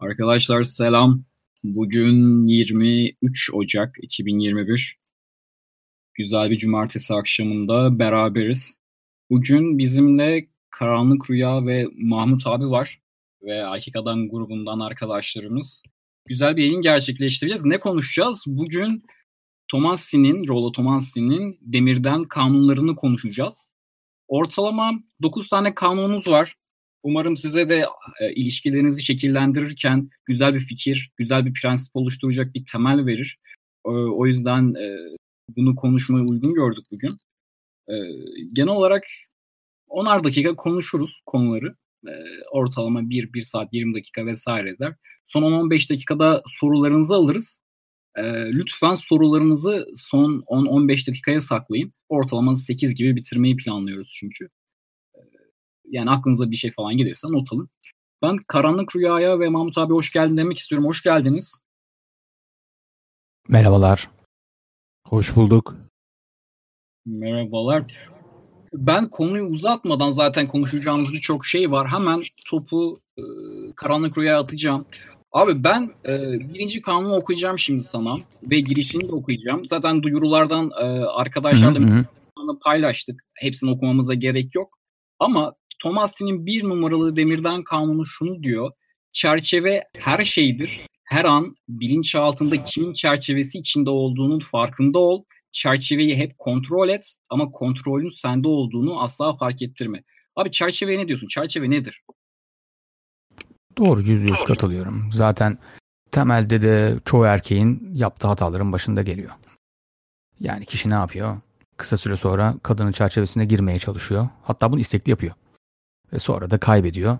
Arkadaşlar selam. Bugün 23 Ocak 2021. Güzel bir cumartesi akşamında beraberiz. Bugün bizimle Karanlık Rüya ve Mahmut abi var. Ve Erkek Adam grubundan arkadaşlarımız. Güzel bir yayın gerçekleştireceğiz. Ne konuşacağız? Bugün Tomasi'nin, Rollo Tomasi'nin demirden kanunlarını konuşacağız. Ortalama 9 tane kanunumuz var. Umarım size de e, ilişkilerinizi şekillendirirken güzel bir fikir, güzel bir prensip oluşturacak bir temel verir. E, o yüzden e, bunu konuşmaya uygun gördük bugün. E, genel olarak 10'ar dakika konuşuruz konuları. E, ortalama 1, 1 saat 20 dakika vesaire eder. Son 10-15 dakikada sorularınızı alırız. E, lütfen sorularınızı son 10-15 dakikaya saklayın. Ortalama 8 gibi bitirmeyi planlıyoruz çünkü. Yani aklınıza bir şey falan gelirse not alın. Ben Karanlık Rüya'ya ve Mahmut abi hoş geldin demek istiyorum. Hoş geldiniz. Merhabalar. Hoş bulduk. Merhabalar. Ben konuyu uzatmadan zaten konuşacağımız birçok şey var. Hemen topu e, Karanlık Rüya'ya atacağım. Abi ben e, birinci kanunu okuyacağım şimdi sana ve girişini de okuyacağım. Zaten duyurulardan e, arkadaşlarla paylaştık. Hepsini okumamıza gerek yok. Ama Tomasi'nin bir numaralı demirden kanunu şunu diyor. Çerçeve her şeydir. Her an bilinç altında kimin çerçevesi içinde olduğunun farkında ol. Çerçeveyi hep kontrol et ama kontrolün sende olduğunu asla fark ettirme. Abi çerçeveye ne diyorsun? Çerçeve nedir? Doğru yüz yüz katılıyorum. Zaten temelde de çoğu erkeğin yaptığı hataların başında geliyor. Yani kişi ne yapıyor? Kısa süre sonra kadının çerçevesine girmeye çalışıyor. Hatta bunu istekli yapıyor ve sonra da kaybediyor.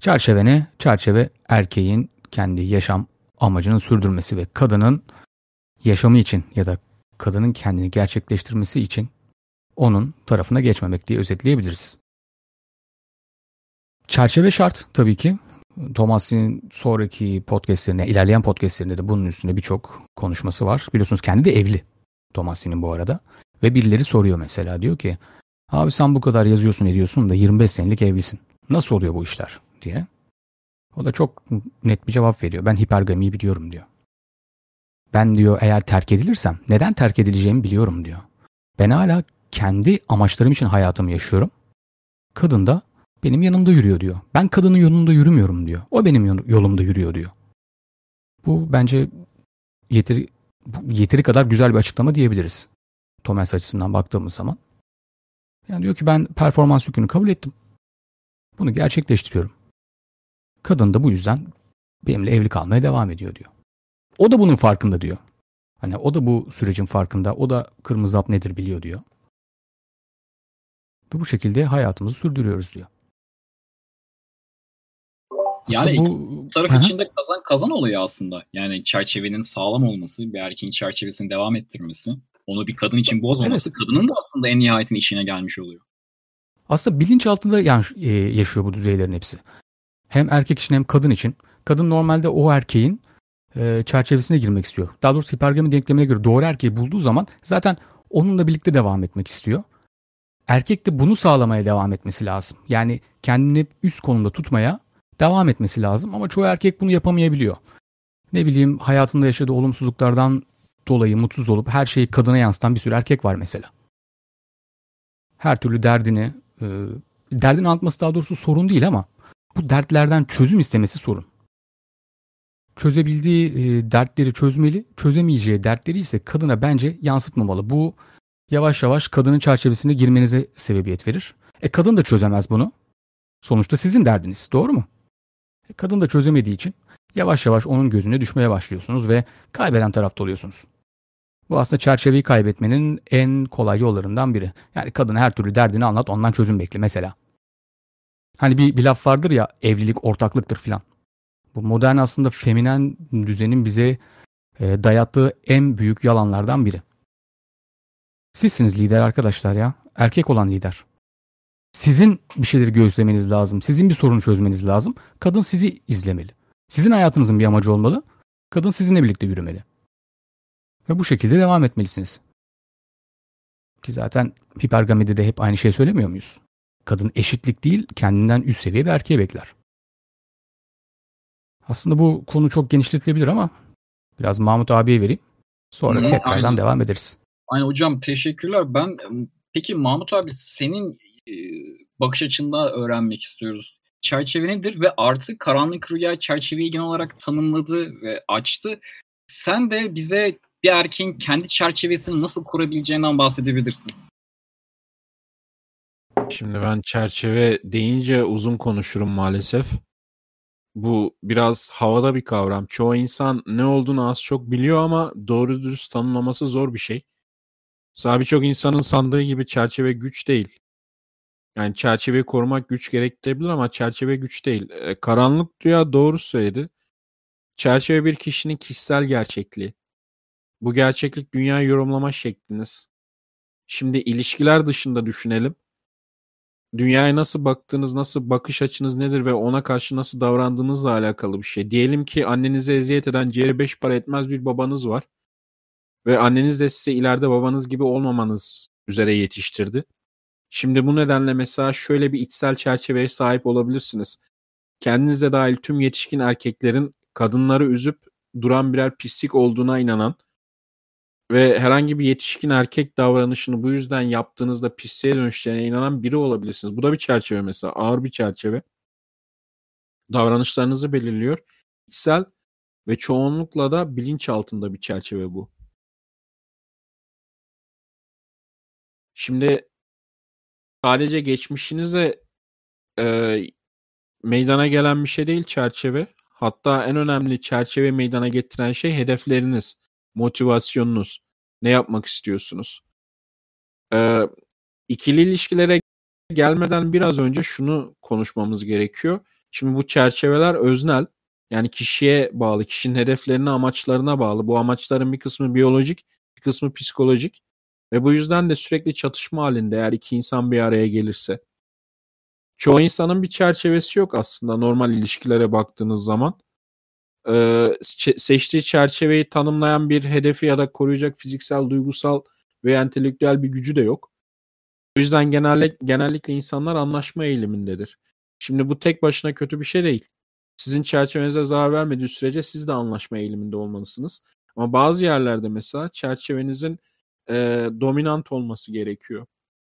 Çerçeve ne? Çerçeve erkeğin kendi yaşam amacının sürdürmesi ve kadının yaşamı için ya da kadının kendini gerçekleştirmesi için onun tarafına geçmemek diye özetleyebiliriz. Çerçeve şart tabii ki. Thomas'ın sonraki podcastlerine, ilerleyen podcastlerinde de bunun üstünde birçok konuşması var. Biliyorsunuz kendi de evli Thomas'ın bu arada. Ve birileri soruyor mesela diyor ki Abi sen bu kadar yazıyorsun ediyorsun da 25 senelik evlisin. Nasıl oluyor bu işler diye. O da çok net bir cevap veriyor. Ben hipergamiyi biliyorum diyor. Ben diyor eğer terk edilirsem neden terk edileceğimi biliyorum diyor. Ben hala kendi amaçlarım için hayatımı yaşıyorum. Kadın da benim yanımda yürüyor diyor. Ben kadının yolunda yürümüyorum diyor. O benim yolumda yürüyor diyor. Bu bence yeteri, yeteri kadar güzel bir açıklama diyebiliriz. Thomas açısından baktığımız zaman. Yani diyor ki ben performans yükünü kabul ettim. Bunu gerçekleştiriyorum. Kadın da bu yüzden benimle evli kalmaya devam ediyor diyor. O da bunun farkında diyor. Hani o da bu sürecin farkında. O da kırmızı hap nedir biliyor diyor. Ve bu şekilde hayatımızı sürdürüyoruz diyor. Yani bu taraf Aha. içinde kazan kazan oluyor aslında. Yani çerçevenin sağlam olması, bir erkeğin çerçevesini devam ettirmesi onu bir kadın için bozmaması evet. kadının da aslında en nihayetinde işine gelmiş oluyor. Aslında bilinç altında yani, e, yaşıyor bu düzeylerin hepsi. Hem erkek için hem kadın için. Kadın normalde o erkeğin e, çerçevesine girmek istiyor. Daha doğrusu hipergami denklemine göre doğru erkeği bulduğu zaman zaten onunla birlikte devam etmek istiyor. Erkek de bunu sağlamaya devam etmesi lazım. Yani kendini üst konumda tutmaya devam etmesi lazım ama çoğu erkek bunu yapamayabiliyor. Ne bileyim hayatında yaşadığı olumsuzluklardan dolayı mutsuz olup her şeyi kadına yansıtan bir sürü erkek var mesela. Her türlü derdini, e, derdini anlatması daha doğrusu sorun değil ama bu dertlerden çözüm istemesi sorun. Çözebildiği e, dertleri çözmeli, çözemeyeceği dertleri ise kadına bence yansıtmamalı. Bu yavaş yavaş kadının çerçevesine girmenize sebebiyet verir. E kadın da çözemez bunu. Sonuçta sizin derdiniz, doğru mu? E, kadın da çözemediği için yavaş yavaş onun gözüne düşmeye başlıyorsunuz ve kaybeden tarafta oluyorsunuz. Bu aslında çerçeveyi kaybetmenin en kolay yollarından biri. Yani kadına her türlü derdini anlat ondan çözüm bekle mesela. Hani bir, bir laf vardır ya evlilik ortaklıktır filan. Bu modern aslında feminen düzenin bize e, dayattığı en büyük yalanlardan biri. Sizsiniz lider arkadaşlar ya. Erkek olan lider. Sizin bir şeyleri gözlemeniz lazım. Sizin bir sorunu çözmeniz lazım. Kadın sizi izlemeli. Sizin hayatınızın bir amacı olmalı. Kadın sizinle birlikte yürümeli. Ve bu şekilde devam etmelisiniz. Ki zaten hipergamide de hep aynı şey söylemiyor muyuz? Kadın eşitlik değil, kendinden üst seviye bir erkeğe bekler. Aslında bu konu çok genişletilebilir ama biraz Mahmut abiye vereyim. Sonra Hı, tekrardan aynen. devam ederiz. Aynen hocam teşekkürler. Ben peki Mahmut abi senin e, bakış açında öğrenmek istiyoruz. Çerçeve nedir ve artık karanlık rüya çerçeveyi genel olarak tanımladı ve açtı. Sen de bize bir erkeğin kendi çerçevesini nasıl kurabileceğinden bahsedebilirsin. Şimdi ben çerçeve deyince uzun konuşurum maalesef. Bu biraz havada bir kavram. Çoğu insan ne olduğunu az çok biliyor ama doğru dürüst tanımlaması zor bir şey. Mesela birçok insanın sandığı gibi çerçeve güç değil. Yani çerçeveyi korumak güç gerektirebilir ama çerçeve güç değil. E, karanlık rüya doğru söyledi. Çerçeve bir kişinin kişisel gerçekliği. Bu gerçeklik dünya yorumlama şekliniz. Şimdi ilişkiler dışında düşünelim. Dünyaya nasıl baktığınız, nasıl bakış açınız nedir ve ona karşı nasıl davrandığınızla alakalı bir şey. Diyelim ki annenize eziyet eden ciğeri beş para etmez bir babanız var. Ve anneniz de size ileride babanız gibi olmamanız üzere yetiştirdi. Şimdi bu nedenle mesela şöyle bir içsel çerçeveye sahip olabilirsiniz. Kendinize dahil tüm yetişkin erkeklerin kadınları üzüp duran birer pislik olduğuna inanan ve herhangi bir yetişkin erkek davranışını bu yüzden yaptığınızda pisliğe dönüşeceğine inanan biri olabilirsiniz. Bu da bir çerçeve mesela. Ağır bir çerçeve. Davranışlarınızı belirliyor. İçsel ve çoğunlukla da bilinç altında bir çerçeve bu. Şimdi sadece geçmişinize e, meydana gelen bir şey değil çerçeve. Hatta en önemli çerçeve meydana getiren şey hedefleriniz motivasyonunuz, ne yapmak istiyorsunuz? Ee, ikili ilişkilere gelmeden biraz önce şunu konuşmamız gerekiyor. Şimdi bu çerçeveler öznel. Yani kişiye bağlı, kişinin hedeflerine, amaçlarına bağlı. Bu amaçların bir kısmı biyolojik, bir kısmı psikolojik. Ve bu yüzden de sürekli çatışma halinde eğer iki insan bir araya gelirse. Çoğu insanın bir çerçevesi yok aslında normal ilişkilere baktığınız zaman e, seçtiği çerçeveyi tanımlayan bir hedefi ya da koruyacak fiziksel, duygusal ve entelektüel bir gücü de yok. O yüzden genellikle, genellikle insanlar anlaşma eğilimindedir. Şimdi bu tek başına kötü bir şey değil. Sizin çerçevenize zarar vermediği sürece siz de anlaşma eğiliminde olmalısınız. Ama bazı yerlerde mesela çerçevenizin e, dominant olması gerekiyor.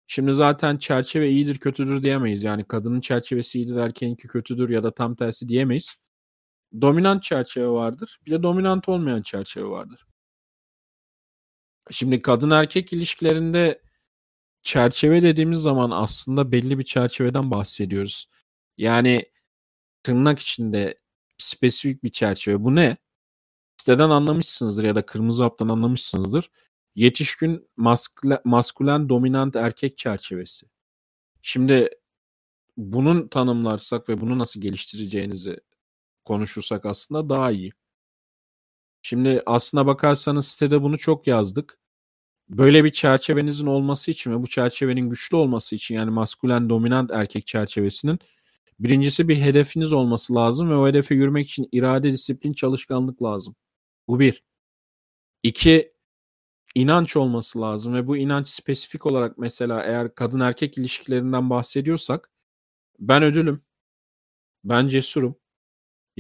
Şimdi zaten çerçeve iyidir kötüdür diyemeyiz. Yani kadının çerçevesi iyidir erkeğinki kötüdür ya da tam tersi diyemeyiz dominant çerçeve vardır. Bir de dominant olmayan çerçeve vardır. Şimdi kadın erkek ilişkilerinde çerçeve dediğimiz zaman aslında belli bir çerçeveden bahsediyoruz. Yani tırnak içinde spesifik bir çerçeve. Bu ne? Siteden anlamışsınızdır ya da kırmızı haptan anlamışsınızdır. Yetişkin maskülen, maskülen dominant erkek çerçevesi. Şimdi bunun tanımlarsak ve bunu nasıl geliştireceğinizi konuşursak aslında daha iyi. Şimdi aslına bakarsanız sitede bunu çok yazdık. Böyle bir çerçevenizin olması için ve bu çerçevenin güçlü olması için yani maskülen dominant erkek çerçevesinin birincisi bir hedefiniz olması lazım ve o hedefe yürümek için irade, disiplin, çalışkanlık lazım. Bu bir. İki, inanç olması lazım ve bu inanç spesifik olarak mesela eğer kadın erkek ilişkilerinden bahsediyorsak ben ödülüm, ben cesurum,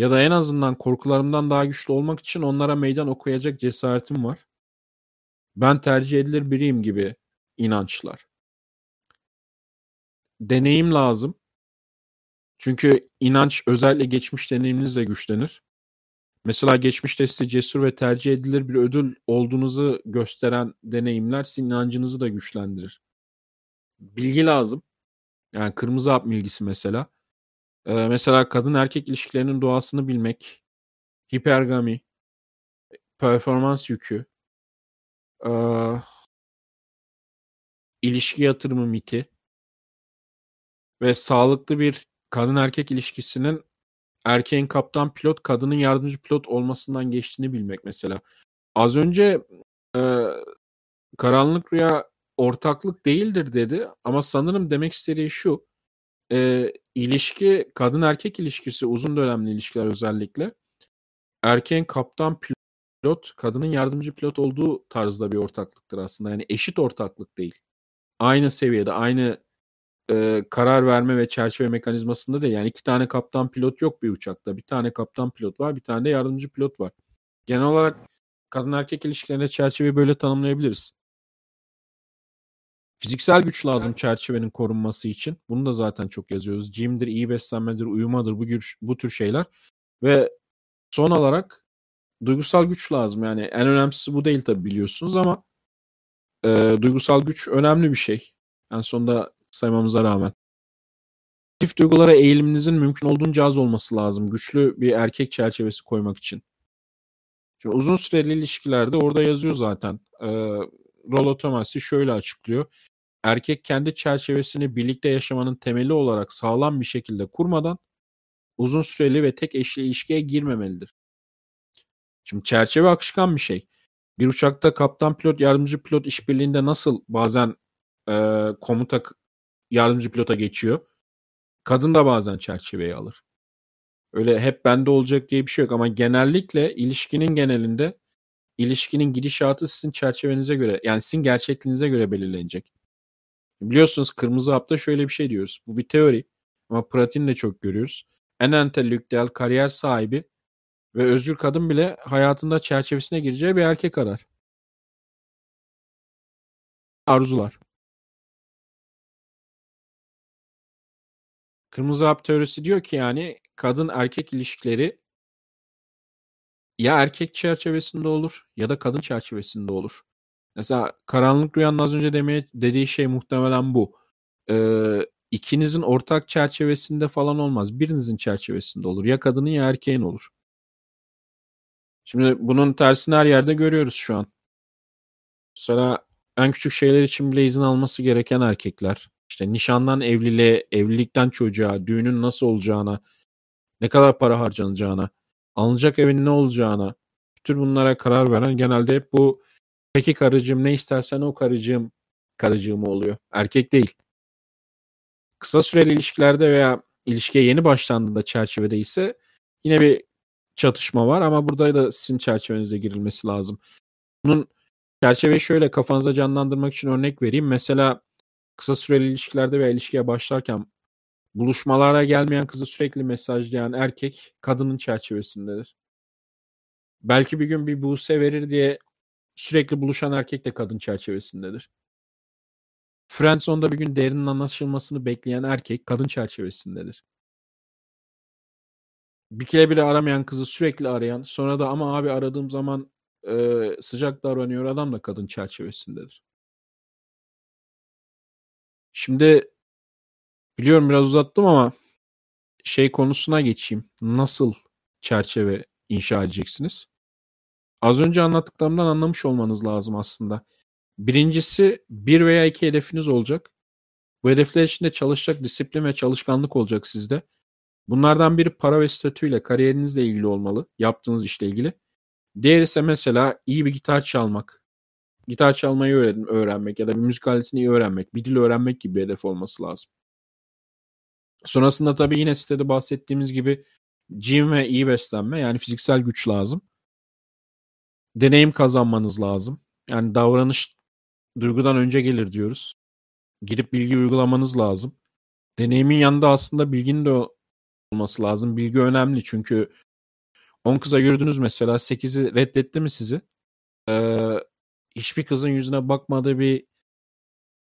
ya da en azından korkularımdan daha güçlü olmak için onlara meydan okuyacak cesaretim var. Ben tercih edilir biriyim gibi inançlar. Deneyim lazım. Çünkü inanç özellikle geçmiş deneyiminizle güçlenir. Mesela geçmişte size cesur ve tercih edilir bir ödül olduğunuzu gösteren deneyimler sizin inancınızı da güçlendirir. Bilgi lazım. Yani kırmızı hap bilgisi mesela. Eee, mesela kadın erkek ilişkilerinin doğasını bilmek, hipergami, performans yükü, eee ilişki yatırımı miti ve sağlıklı bir kadın erkek ilişkisinin erkeğin kaptan pilot, kadının yardımcı pilot olmasından geçtiğini bilmek mesela. Az önce eee, karanlık rüya ortaklık değildir dedi ama sanırım demek istediği şu Eee, ilişki kadın erkek ilişkisi, uzun dönemli ilişkiler özellikle, erkeğin kaptan pilot, kadının yardımcı pilot olduğu tarzda bir ortaklıktır aslında. Yani eşit ortaklık değil. Aynı seviyede, aynı, e, karar verme ve çerçeve mekanizmasında değil. Yani iki tane kaptan pilot yok bir uçakta. Bir tane kaptan pilot var, bir tane de yardımcı pilot var. Genel olarak kadın erkek ilişkilerinde çerçeveyi böyle tanımlayabiliriz. Fiziksel güç lazım çerçevenin korunması için. Bunu da zaten çok yazıyoruz. Jim'dir, iyi beslenmedir, uyumadır bu, güç, bu tür şeyler. Ve son olarak duygusal güç lazım. Yani en önemlisi bu değil tabii biliyorsunuz ama e, duygusal güç önemli bir şey. En sonunda saymamıza rağmen. Çift duygulara eğiliminizin mümkün olduğunca az olması lazım. Güçlü bir erkek çerçevesi koymak için. Şimdi uzun süreli ilişkilerde orada yazıyor zaten. Ee, Rollo Tomasi şöyle açıklıyor. Erkek kendi çerçevesini birlikte yaşamanın temeli olarak sağlam bir şekilde kurmadan uzun süreli ve tek eşli ilişkiye girmemelidir. Şimdi çerçeve akışkan bir şey. Bir uçakta kaptan pilot yardımcı pilot işbirliğinde nasıl bazen e, komuta yardımcı pilota geçiyor. Kadın da bazen çerçeveyi alır. Öyle hep bende olacak diye bir şey yok ama genellikle ilişkinin genelinde ilişkinin gidişatı sizin çerçevenize göre yani sizin gerçekliğinize göre belirlenecek. Biliyorsunuz kırmızı hapta şöyle bir şey diyoruz. Bu bir teori ama pratiğini de çok görüyoruz. En entelektüel kariyer sahibi ve özgür kadın bile hayatında çerçevesine gireceği bir erkek arar. Arzular. Kırmızı hap teorisi diyor ki yani kadın erkek ilişkileri ya erkek çerçevesinde olur ya da kadın çerçevesinde olur. Mesela karanlık rüyanın az önce demeye dediği şey muhtemelen bu. Ee, ikinizin ortak çerçevesinde falan olmaz. Birinizin çerçevesinde olur. Ya kadının ya erkeğin olur. Şimdi bunun tersini her yerde görüyoruz şu an. Mesela en küçük şeyler için bile izin alması gereken erkekler. İşte nişandan evliliğe, evlilikten çocuğa, düğünün nasıl olacağına, ne kadar para harcanacağına, alınacak evin ne olacağına, bütün bunlara karar veren genelde hep bu peki karıcığım ne istersen o karıcığım karıcığım oluyor. Erkek değil. Kısa süreli ilişkilerde veya ilişkiye yeni başlandığında çerçevede ise yine bir çatışma var ama burada da sizin çerçevenize girilmesi lazım. Bunun çerçeveyi şöyle kafanıza canlandırmak için örnek vereyim. Mesela kısa süreli ilişkilerde veya ilişkiye başlarken buluşmalara gelmeyen kızı sürekli mesajlayan erkek kadının çerçevesindedir. Belki bir gün bir buse verir diye sürekli buluşan erkek de kadın çerçevesindedir. Friendzone'da bir gün derinin anlaşılmasını bekleyen erkek kadın çerçevesindedir. Bir kere bile aramayan kızı sürekli arayan sonra da ama abi aradığım zaman e, sıcak davranıyor adam da kadın çerçevesindedir. Şimdi biliyorum biraz uzattım ama şey konusuna geçeyim. Nasıl çerçeve inşa edeceksiniz? Az önce anlattıklarımdan anlamış olmanız lazım aslında. Birincisi bir veya iki hedefiniz olacak. Bu hedefler içinde çalışacak disiplin ve çalışkanlık olacak sizde. Bunlardan biri para ve statüyle, kariyerinizle ilgili olmalı. Yaptığınız işle ilgili. Diğer ise mesela iyi bir gitar çalmak, gitar çalmayı öğren öğrenmek ya da bir müzik aletini iyi öğrenmek, bir dil öğrenmek gibi bir hedef olması lazım. Sonrasında tabii yine sitede bahsettiğimiz gibi gym ve iyi beslenme yani fiziksel güç lazım. Deneyim kazanmanız lazım. Yani davranış duygudan önce gelir diyoruz. Gidip bilgi uygulamanız lazım. Deneyimin yanında aslında bilginin de olması lazım. Bilgi önemli çünkü 10 kıza gördünüz mesela 8'i reddetti mi sizi? Ee, hiçbir kızın yüzüne bakmadığı bir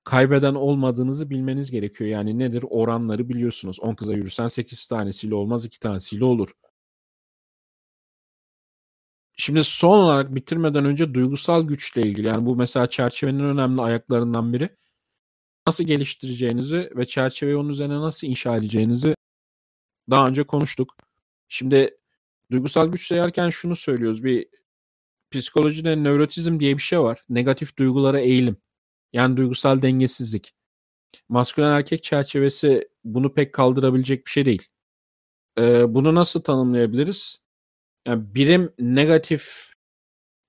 kaybeden olmadığınızı bilmeniz gerekiyor. Yani nedir? Oranları biliyorsunuz. 10 kıza yürürsen 8 tanesiyle olmaz 2 tanesiyle olur. Şimdi son olarak bitirmeden önce duygusal güçle ilgili yani bu mesela çerçevenin önemli ayaklarından biri. Nasıl geliştireceğinizi ve çerçeveyi onun üzerine nasıl inşa edeceğinizi daha önce konuştuk. Şimdi duygusal güç sayarken şunu söylüyoruz. Bir psikolojide nörotizm diye bir şey var. Negatif duygulara eğilim. Yani duygusal dengesizlik. Maskülen erkek çerçevesi bunu pek kaldırabilecek bir şey değil. Ee, bunu nasıl tanımlayabiliriz? Yani birim negatif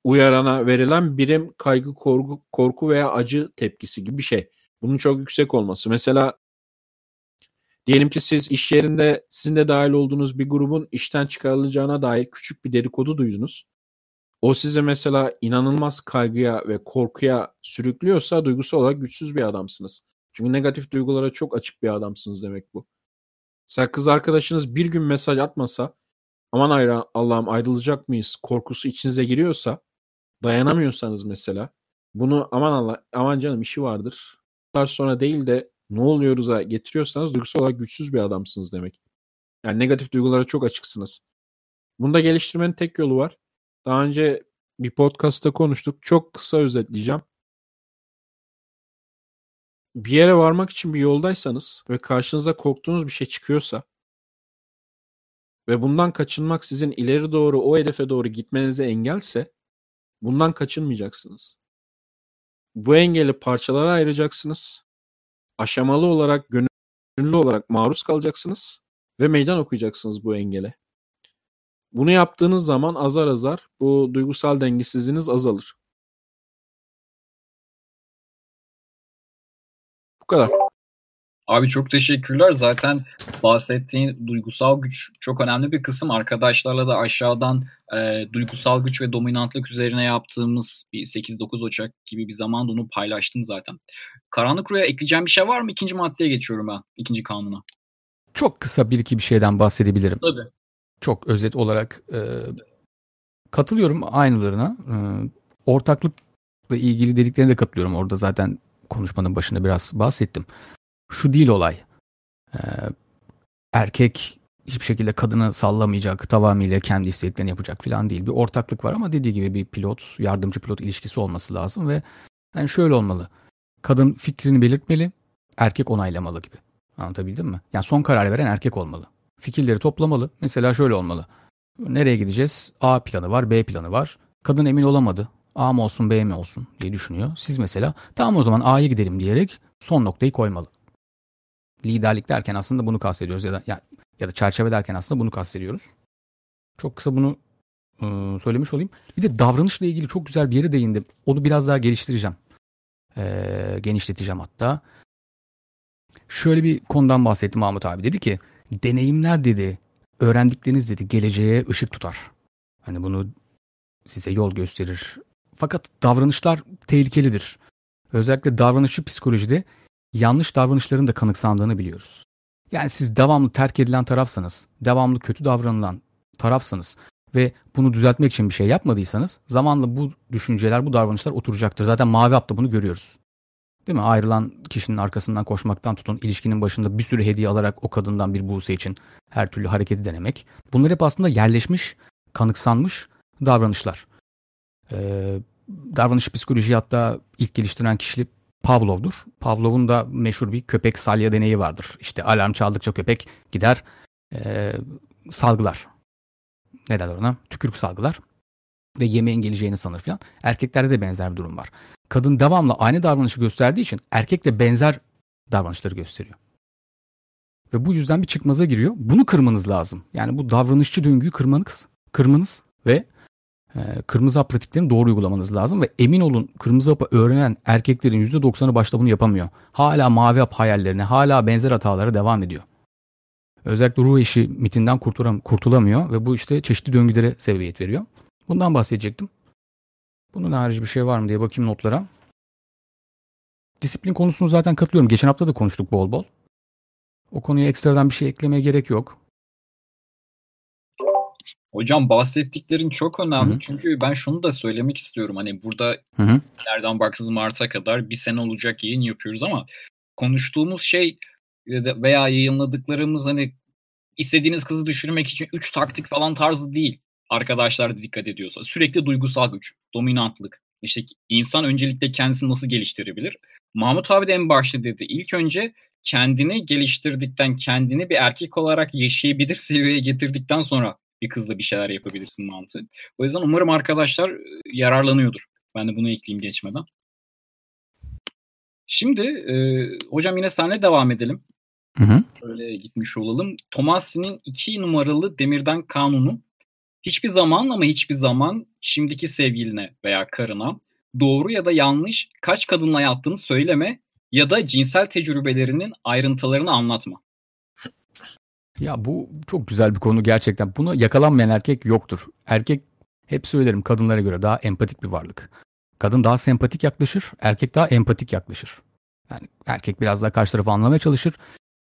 uyarana verilen birim kaygı, korku, korku veya acı tepkisi gibi bir şey. Bunun çok yüksek olması. Mesela diyelim ki siz iş yerinde sizin de dahil olduğunuz bir grubun işten çıkarılacağına dair küçük bir dedikodu duydunuz o size mesela inanılmaz kaygıya ve korkuya sürüklüyorsa duygusal olarak güçsüz bir adamsınız. Çünkü negatif duygulara çok açık bir adamsınız demek bu. Sen kız arkadaşınız bir gün mesaj atmasa aman ayra Allah'ım ayrılacak mıyız korkusu içinize giriyorsa dayanamıyorsanız mesela bunu aman Allah aman canım işi vardır. Sonra değil de ne oluyoruz'a getiriyorsanız duygusal olarak güçsüz bir adamsınız demek. Yani negatif duygulara çok açıksınız. Bunda geliştirmenin tek yolu var. Daha önce bir podcast'ta konuştuk. Çok kısa özetleyeceğim. Bir yere varmak için bir yoldaysanız ve karşınıza korktuğunuz bir şey çıkıyorsa ve bundan kaçınmak sizin ileri doğru o hedefe doğru gitmenize engelse bundan kaçınmayacaksınız. Bu engeli parçalara ayıracaksınız. Aşamalı olarak, gönüllü olarak maruz kalacaksınız ve meydan okuyacaksınız bu engele. Bunu yaptığınız zaman azar azar bu duygusal dengesizliğiniz azalır. Bu kadar. Abi çok teşekkürler. Zaten bahsettiğin duygusal güç çok önemli bir kısım. Arkadaşlarla da aşağıdan e, duygusal güç ve dominantlık üzerine yaptığımız bir 8-9 Ocak gibi bir zamanda onu paylaştım zaten. Karanlık Rüya ekleyeceğim bir şey var mı? İkinci maddeye geçiyorum ben. ikinci kanuna. Çok kısa bir iki bir şeyden bahsedebilirim. Tabii. Çok özet olarak e, katılıyorum aynılarına. E, ortaklıkla ilgili dediklerine de katılıyorum. Orada zaten konuşmanın başında biraz bahsettim. Şu değil olay. E, erkek hiçbir şekilde kadını sallamayacak, tamamıyla kendi isteklerini yapacak falan değil. Bir ortaklık var ama dediği gibi bir pilot, yardımcı pilot ilişkisi olması lazım ve yani şöyle olmalı. Kadın fikrini belirtmeli, erkek onaylamalı gibi. Anlatabildim mi? Yani son karar veren erkek olmalı. Fikirleri toplamalı. Mesela şöyle olmalı. Nereye gideceğiz? A planı var, B planı var. Kadın emin olamadı. A mı olsun, B mi olsun diye düşünüyor. Siz mesela tamam o zaman A'ya gidelim diyerek son noktayı koymalı. Liderlik derken aslında bunu kastediyoruz ya da ya, ya da çerçeve derken aslında bunu kastediyoruz. Çok kısa bunu ıı, söylemiş olayım. Bir de davranışla ilgili çok güzel bir yere değindim. Onu biraz daha geliştireceğim. Ee, genişleteceğim hatta. Şöyle bir konudan bahsetti Mahmut abi. Dedi ki deneyimler dedi, öğrendikleriniz dedi geleceğe ışık tutar. Hani bunu size yol gösterir. Fakat davranışlar tehlikelidir. Özellikle davranışçı psikolojide yanlış davranışların da kanıksandığını biliyoruz. Yani siz devamlı terk edilen tarafsanız, devamlı kötü davranılan tarafsanız ve bunu düzeltmek için bir şey yapmadıysanız zamanla bu düşünceler, bu davranışlar oturacaktır. Zaten Mavi Hap'ta bunu görüyoruz. Değil mi? Ayrılan kişinin arkasından koşmaktan tutun, ilişkinin başında bir sürü hediye alarak o kadından bir buse için her türlü hareketi denemek. Bunlar hep aslında yerleşmiş, kanıksanmış davranışlar. Ee, davranış psikoloji hatta ilk geliştiren kişi Pavlov'dur. Pavlov'un da meşhur bir köpek salya deneyi vardır. İşte alarm çaldıkça köpek gider e, salgılar. Ne derler ona? Tükürük salgılar. Ve yemeğin geleceğini sanır filan. Erkeklerde de benzer bir durum var kadın devamlı aynı davranışı gösterdiği için erkek de benzer davranışları gösteriyor. Ve bu yüzden bir çıkmaza giriyor. Bunu kırmanız lazım. Yani bu davranışçı döngüyü kırmanız, kırmanız ve kırmızı hap pratiklerini doğru uygulamanız lazım. Ve emin olun kırmızı hapı öğrenen erkeklerin %90'ı başta bunu yapamıyor. Hala mavi hap hayallerine, hala benzer hatalara devam ediyor. Özellikle ruh eşi mitinden kurtulamıyor ve bu işte çeşitli döngülere sebebiyet veriyor. Bundan bahsedecektim. Bunun harici bir şey var mı diye bakayım notlara. Disiplin konusunu zaten katılıyorum. Geçen hafta da konuştuk bol bol. O konuya ekstradan bir şey eklemeye gerek yok. Hocam bahsettiklerin çok önemli. Hı-hı. Çünkü ben şunu da söylemek istiyorum. Hani burada Hı-hı. nereden baksanız Mart'a kadar bir sene olacak yayın yapıyoruz ama konuştuğumuz şey veya yayınladıklarımız hani istediğiniz kızı düşürmek için 3 taktik falan tarzı değil arkadaşlar da dikkat ediyorsa sürekli duygusal güç, dominantlık. İşte insan öncelikle kendisini nasıl geliştirebilir? Mahmut abi de en başta dedi. İlk önce kendini geliştirdikten, kendini bir erkek olarak yaşayabilir seviyeye getirdikten sonra bir kızla bir şeyler yapabilirsin mantığı. O yüzden umarım arkadaşlar e, yararlanıyordur. Ben de bunu ekleyeyim geçmeden. Şimdi e, hocam yine senle devam edelim. Hı hı. Öyle gitmiş olalım. Thomas'in iki numaralı demirden kanunu Hiçbir zaman ama hiçbir zaman şimdiki sevgiline veya karına doğru ya da yanlış kaç kadınla yattığını söyleme ya da cinsel tecrübelerinin ayrıntılarını anlatma. Ya bu çok güzel bir konu gerçekten. Bunu yakalanmayan erkek yoktur. Erkek hep söylerim kadınlara göre daha empatik bir varlık. Kadın daha sempatik yaklaşır, erkek daha empatik yaklaşır. Yani erkek biraz daha karşı tarafı anlamaya çalışır.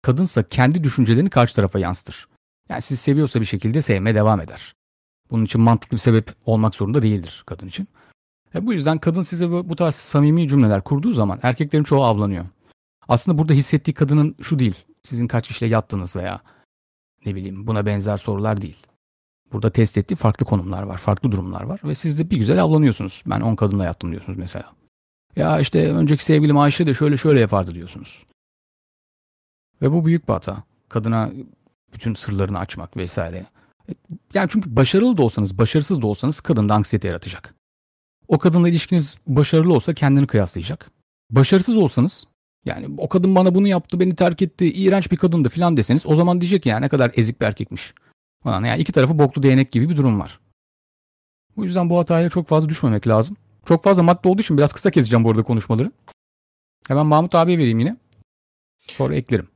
Kadınsa kendi düşüncelerini karşı tarafa yansıtır. Yani sizi seviyorsa bir şekilde sevmeye devam eder. Bunun için mantıklı bir sebep olmak zorunda değildir kadın için. E bu yüzden kadın size bu, bu tarz samimi cümleler kurduğu zaman erkeklerin çoğu avlanıyor. Aslında burada hissettiği kadının şu değil. Sizin kaç kişiyle yattınız veya ne bileyim buna benzer sorular değil. Burada test ettiği farklı konumlar var, farklı durumlar var ve siz de bir güzel avlanıyorsunuz. Ben 10 kadınla yattım diyorsunuz mesela. Ya işte önceki sevgilim Ayşe de şöyle şöyle yapardı diyorsunuz. Ve bu büyük bir hata. Kadına bütün sırlarını açmak vesaire. Yani çünkü başarılı da olsanız, başarısız da olsanız kadında anksiyete yaratacak. O kadınla ilişkiniz başarılı olsa kendini kıyaslayacak. Başarısız olsanız yani o kadın bana bunu yaptı, beni terk etti, iğrenç bir kadındı filan deseniz o zaman diyecek ya ne kadar ezik bir erkekmiş. Falan. Yani iki tarafı boklu değnek gibi bir durum var. Bu yüzden bu hataya çok fazla düşmemek lazım. Çok fazla madde olduğu için biraz kısa keseceğim bu arada konuşmaları. Hemen Mahmut abiye vereyim yine. Sonra eklerim.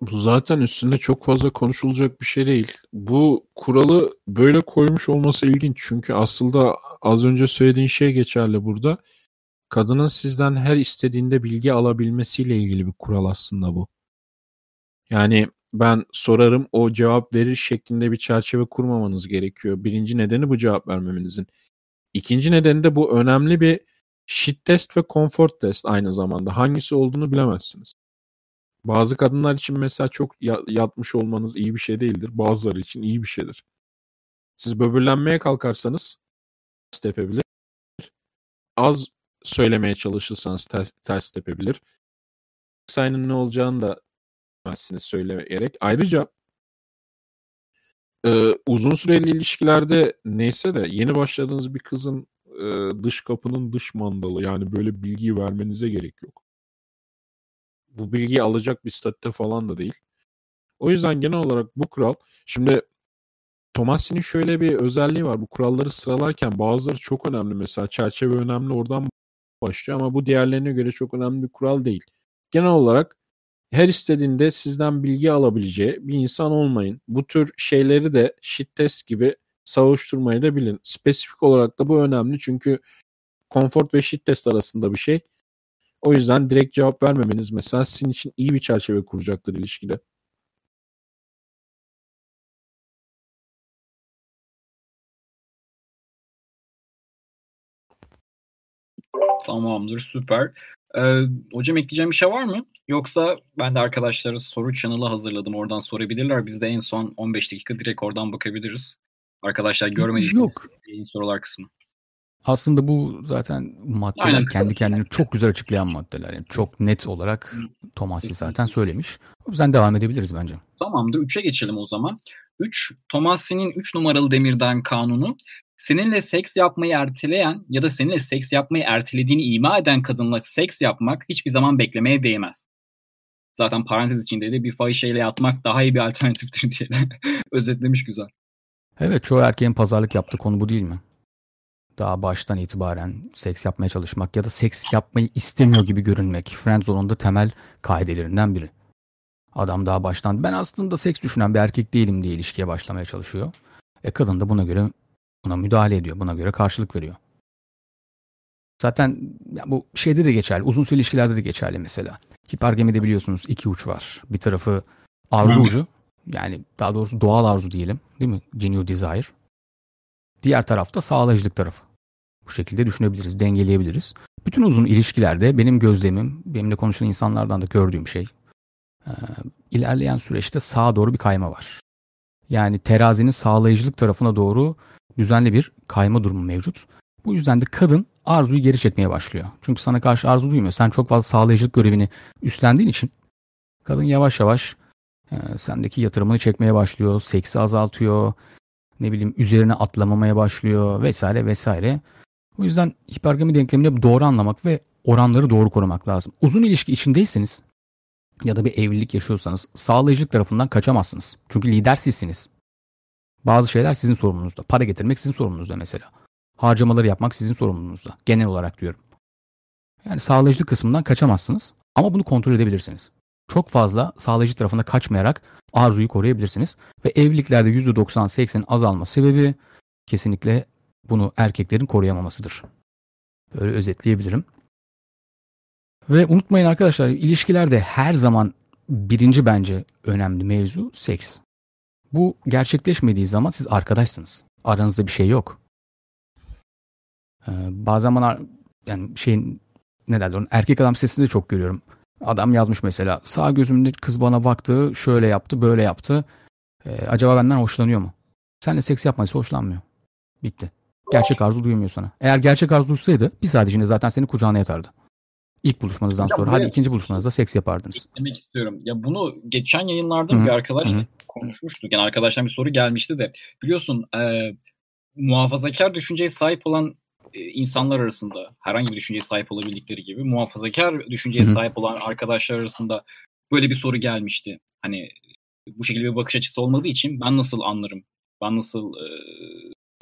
Bu zaten üstünde çok fazla konuşulacak bir şey değil. Bu kuralı böyle koymuş olması ilginç. Çünkü aslında az önce söylediğin şey geçerli burada. Kadının sizden her istediğinde bilgi alabilmesiyle ilgili bir kural aslında bu. Yani ben sorarım o cevap verir şeklinde bir çerçeve kurmamanız gerekiyor. Birinci nedeni bu cevap vermemenizin. İkinci nedeni de bu önemli bir shit test ve comfort test aynı zamanda. Hangisi olduğunu bilemezsiniz. Bazı kadınlar için mesela çok yatmış olmanız iyi bir şey değildir. Bazıları için iyi bir şeydir. Siz böbürlenmeye kalkarsanız tepebilir. Az söylemeye çalışırsanız ters, ters tepebilir. Sayının ne olacağını da bilmezsiniz söyleyerek. Ayrıca e, uzun süreli ilişkilerde neyse de yeni başladığınız bir kızın e, dış kapının dış mandalı yani böyle bilgiyi vermenize gerek yok. Bu bilgiyi alacak bir statüde falan da değil. O yüzden genel olarak bu kural şimdi Tomasi'nin şöyle bir özelliği var. Bu kuralları sıralarken bazıları çok önemli. Mesela çerçeve önemli oradan başlıyor ama bu diğerlerine göre çok önemli bir kural değil. Genel olarak her istediğinde sizden bilgi alabileceği bir insan olmayın. Bu tür şeyleri de shit test gibi savuşturmayı da bilin. Spesifik olarak da bu önemli çünkü konfor ve shit test arasında bir şey. O yüzden direkt cevap vermemeniz mesela sizin için iyi bir çerçeve kuracaktır ilişkide. Tamamdır, süper. Ee, hocam ekleyeceğim bir şey var mı? Yoksa ben de arkadaşlara soru channel'ı hazırladım. Oradan sorabilirler. Biz de en son 15 dakika direkt oradan bakabiliriz. Arkadaşlar görmediyseniz Yok. sorular kısmı. Aslında bu zaten maddeler Aynen, kendi kendini çok güzel açıklayan maddeler. Yani çok net olarak Thomas'ı zaten söylemiş. O yüzden devam edebiliriz bence. Tamamdır. 3'e geçelim o zaman. 3. Thomas'ın 3 numaralı demirden kanunu seninle seks yapmayı erteleyen ya da seninle seks yapmayı ertelediğini ima eden kadınla seks yapmak hiçbir zaman beklemeye değmez. Zaten parantez içinde de bir fahişeyle yatmak daha iyi bir alternatiftir diye de özetlemiş güzel. Evet çoğu erkeğin pazarlık yaptığı konu bu değil mi? Daha baştan itibaren seks yapmaya çalışmak ya da seks yapmayı istemiyor gibi görünmek. Friendzone'un da temel kaidelerinden biri. Adam daha baştan ben aslında seks düşünen bir erkek değilim diye ilişkiye başlamaya çalışıyor. E kadın da buna göre buna müdahale ediyor. Buna göre karşılık veriyor. Zaten ya bu şeyde de geçerli. Uzun süre ilişkilerde de geçerli mesela. Hipergemide biliyorsunuz iki uç var. Bir tarafı arzu ucu. Yani daha doğrusu doğal arzu diyelim. Değil mi? Genuine desire. Diğer tarafta sağlayıcılık tarafı. Bu şekilde düşünebiliriz, dengeleyebiliriz. Bütün uzun ilişkilerde benim gözlemim, benimle konuşan insanlardan da gördüğüm şey, e, ilerleyen süreçte sağa doğru bir kayma var. Yani terazinin sağlayıcılık tarafına doğru düzenli bir kayma durumu mevcut. Bu yüzden de kadın arzuyu geri çekmeye başlıyor. Çünkü sana karşı arzu duymuyor. Sen çok fazla sağlayıcılık görevini üstlendiğin için kadın yavaş yavaş e, sendeki yatırımını çekmeye başlıyor. Seksi azaltıyor. Ne bileyim üzerine atlamamaya başlıyor vesaire vesaire. O yüzden hipergami denklemini doğru anlamak ve oranları doğru korumak lazım. Uzun ilişki içindeyseniz ya da bir evlilik yaşıyorsanız sağlayıcılık tarafından kaçamazsınız. Çünkü lider sizsiniz. Bazı şeyler sizin sorumlunuzda. Para getirmek sizin sorumlunuzda mesela. Harcamaları yapmak sizin sorumluluğunuzda. Genel olarak diyorum. Yani sağlayıcılık kısmından kaçamazsınız. Ama bunu kontrol edebilirsiniz. Çok fazla sağlayıcı tarafına kaçmayarak arzuyu koruyabilirsiniz. Ve evliliklerde %90-80 azalma sebebi kesinlikle bunu erkeklerin koruyamamasıdır. Böyle özetleyebilirim. Ve unutmayın arkadaşlar ilişkilerde her zaman birinci bence önemli mevzu seks. Bu gerçekleşmediği zaman siz arkadaşsınız. Aranızda bir şey yok. Ee, bazen bana yani şeyin ne derler onun erkek adam sesini de çok görüyorum. Adam yazmış mesela sağ gözümde kız bana baktı şöyle yaptı böyle yaptı. Ee, acaba benden hoşlanıyor mu? Seninle seks yapmaysa hoşlanmıyor. Bitti. Gerçek arzu duymuyor sana. Eğer gerçek arzu duysaydı bir saat içinde zaten seni kucağına yatardı. İlk buluşmanızdan sonra hadi ikinci buluşmanızda seks yapardınız. demek istiyorum. Ya bunu geçen yayınlarda Hı hı, bir arkadaşla hı hı. Konuşmuştuk. Yani arkadaştan bir soru gelmişti de biliyorsun e, muhafazakar düşünceye sahip olan e, insanlar arasında herhangi bir düşünceye sahip olabildikleri gibi muhafazakar düşünceye Hı hı. sahip olan arkadaşlar arasında böyle bir soru gelmişti. Hani bu şekilde bir bakış açısı olmadığı için ben nasıl anlarım? Ben nasıl e,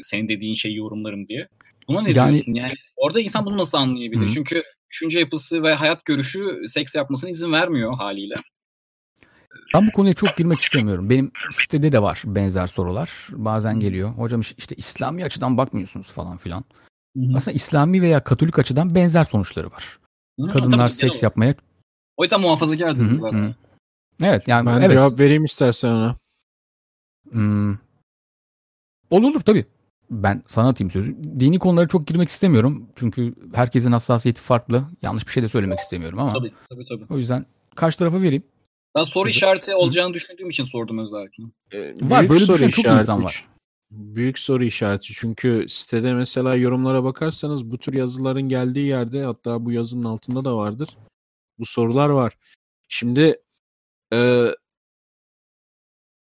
senin dediğin şeyi yorumlarım diye. Buna ne Yani- diyorsun? Yani orada insan bunu nasıl anlayabilir? Hı. Çünkü düşünce yapısı ve hayat görüşü seks yapmasına izin vermiyor haliyle. Ben bu konuya çok girmek istemiyorum. Benim sitede de var benzer sorular. Bazen geliyor. Hocam işte İslami açıdan bakmıyorsunuz falan filan. Hı hı. Aslında İslami veya Katolik açıdan benzer sonuçları var. Hı hı, Kadınlar tabii, seks yapmaya... O yüzden muhafazakardır Hı hı, zaten. Evet yani Ben evet. cevap vereyim istersen ona. Hmm. Olur olur tabii. Ben sana atayım sözü. Dini konulara çok girmek istemiyorum. Çünkü herkesin hassasiyeti farklı. Yanlış bir şey de söylemek istemiyorum ama. Tabii tabii tabii. O yüzden karşı tarafa vereyim. Ben soru işareti olacağını düşündüğüm için sordum özellikle. Ee, Var, böyle soru düşünen çok insan var. Büyük soru işareti. Çünkü sitede mesela yorumlara bakarsanız bu tür yazıların geldiği yerde hatta bu yazının altında da vardır. Bu sorular var. Şimdi e,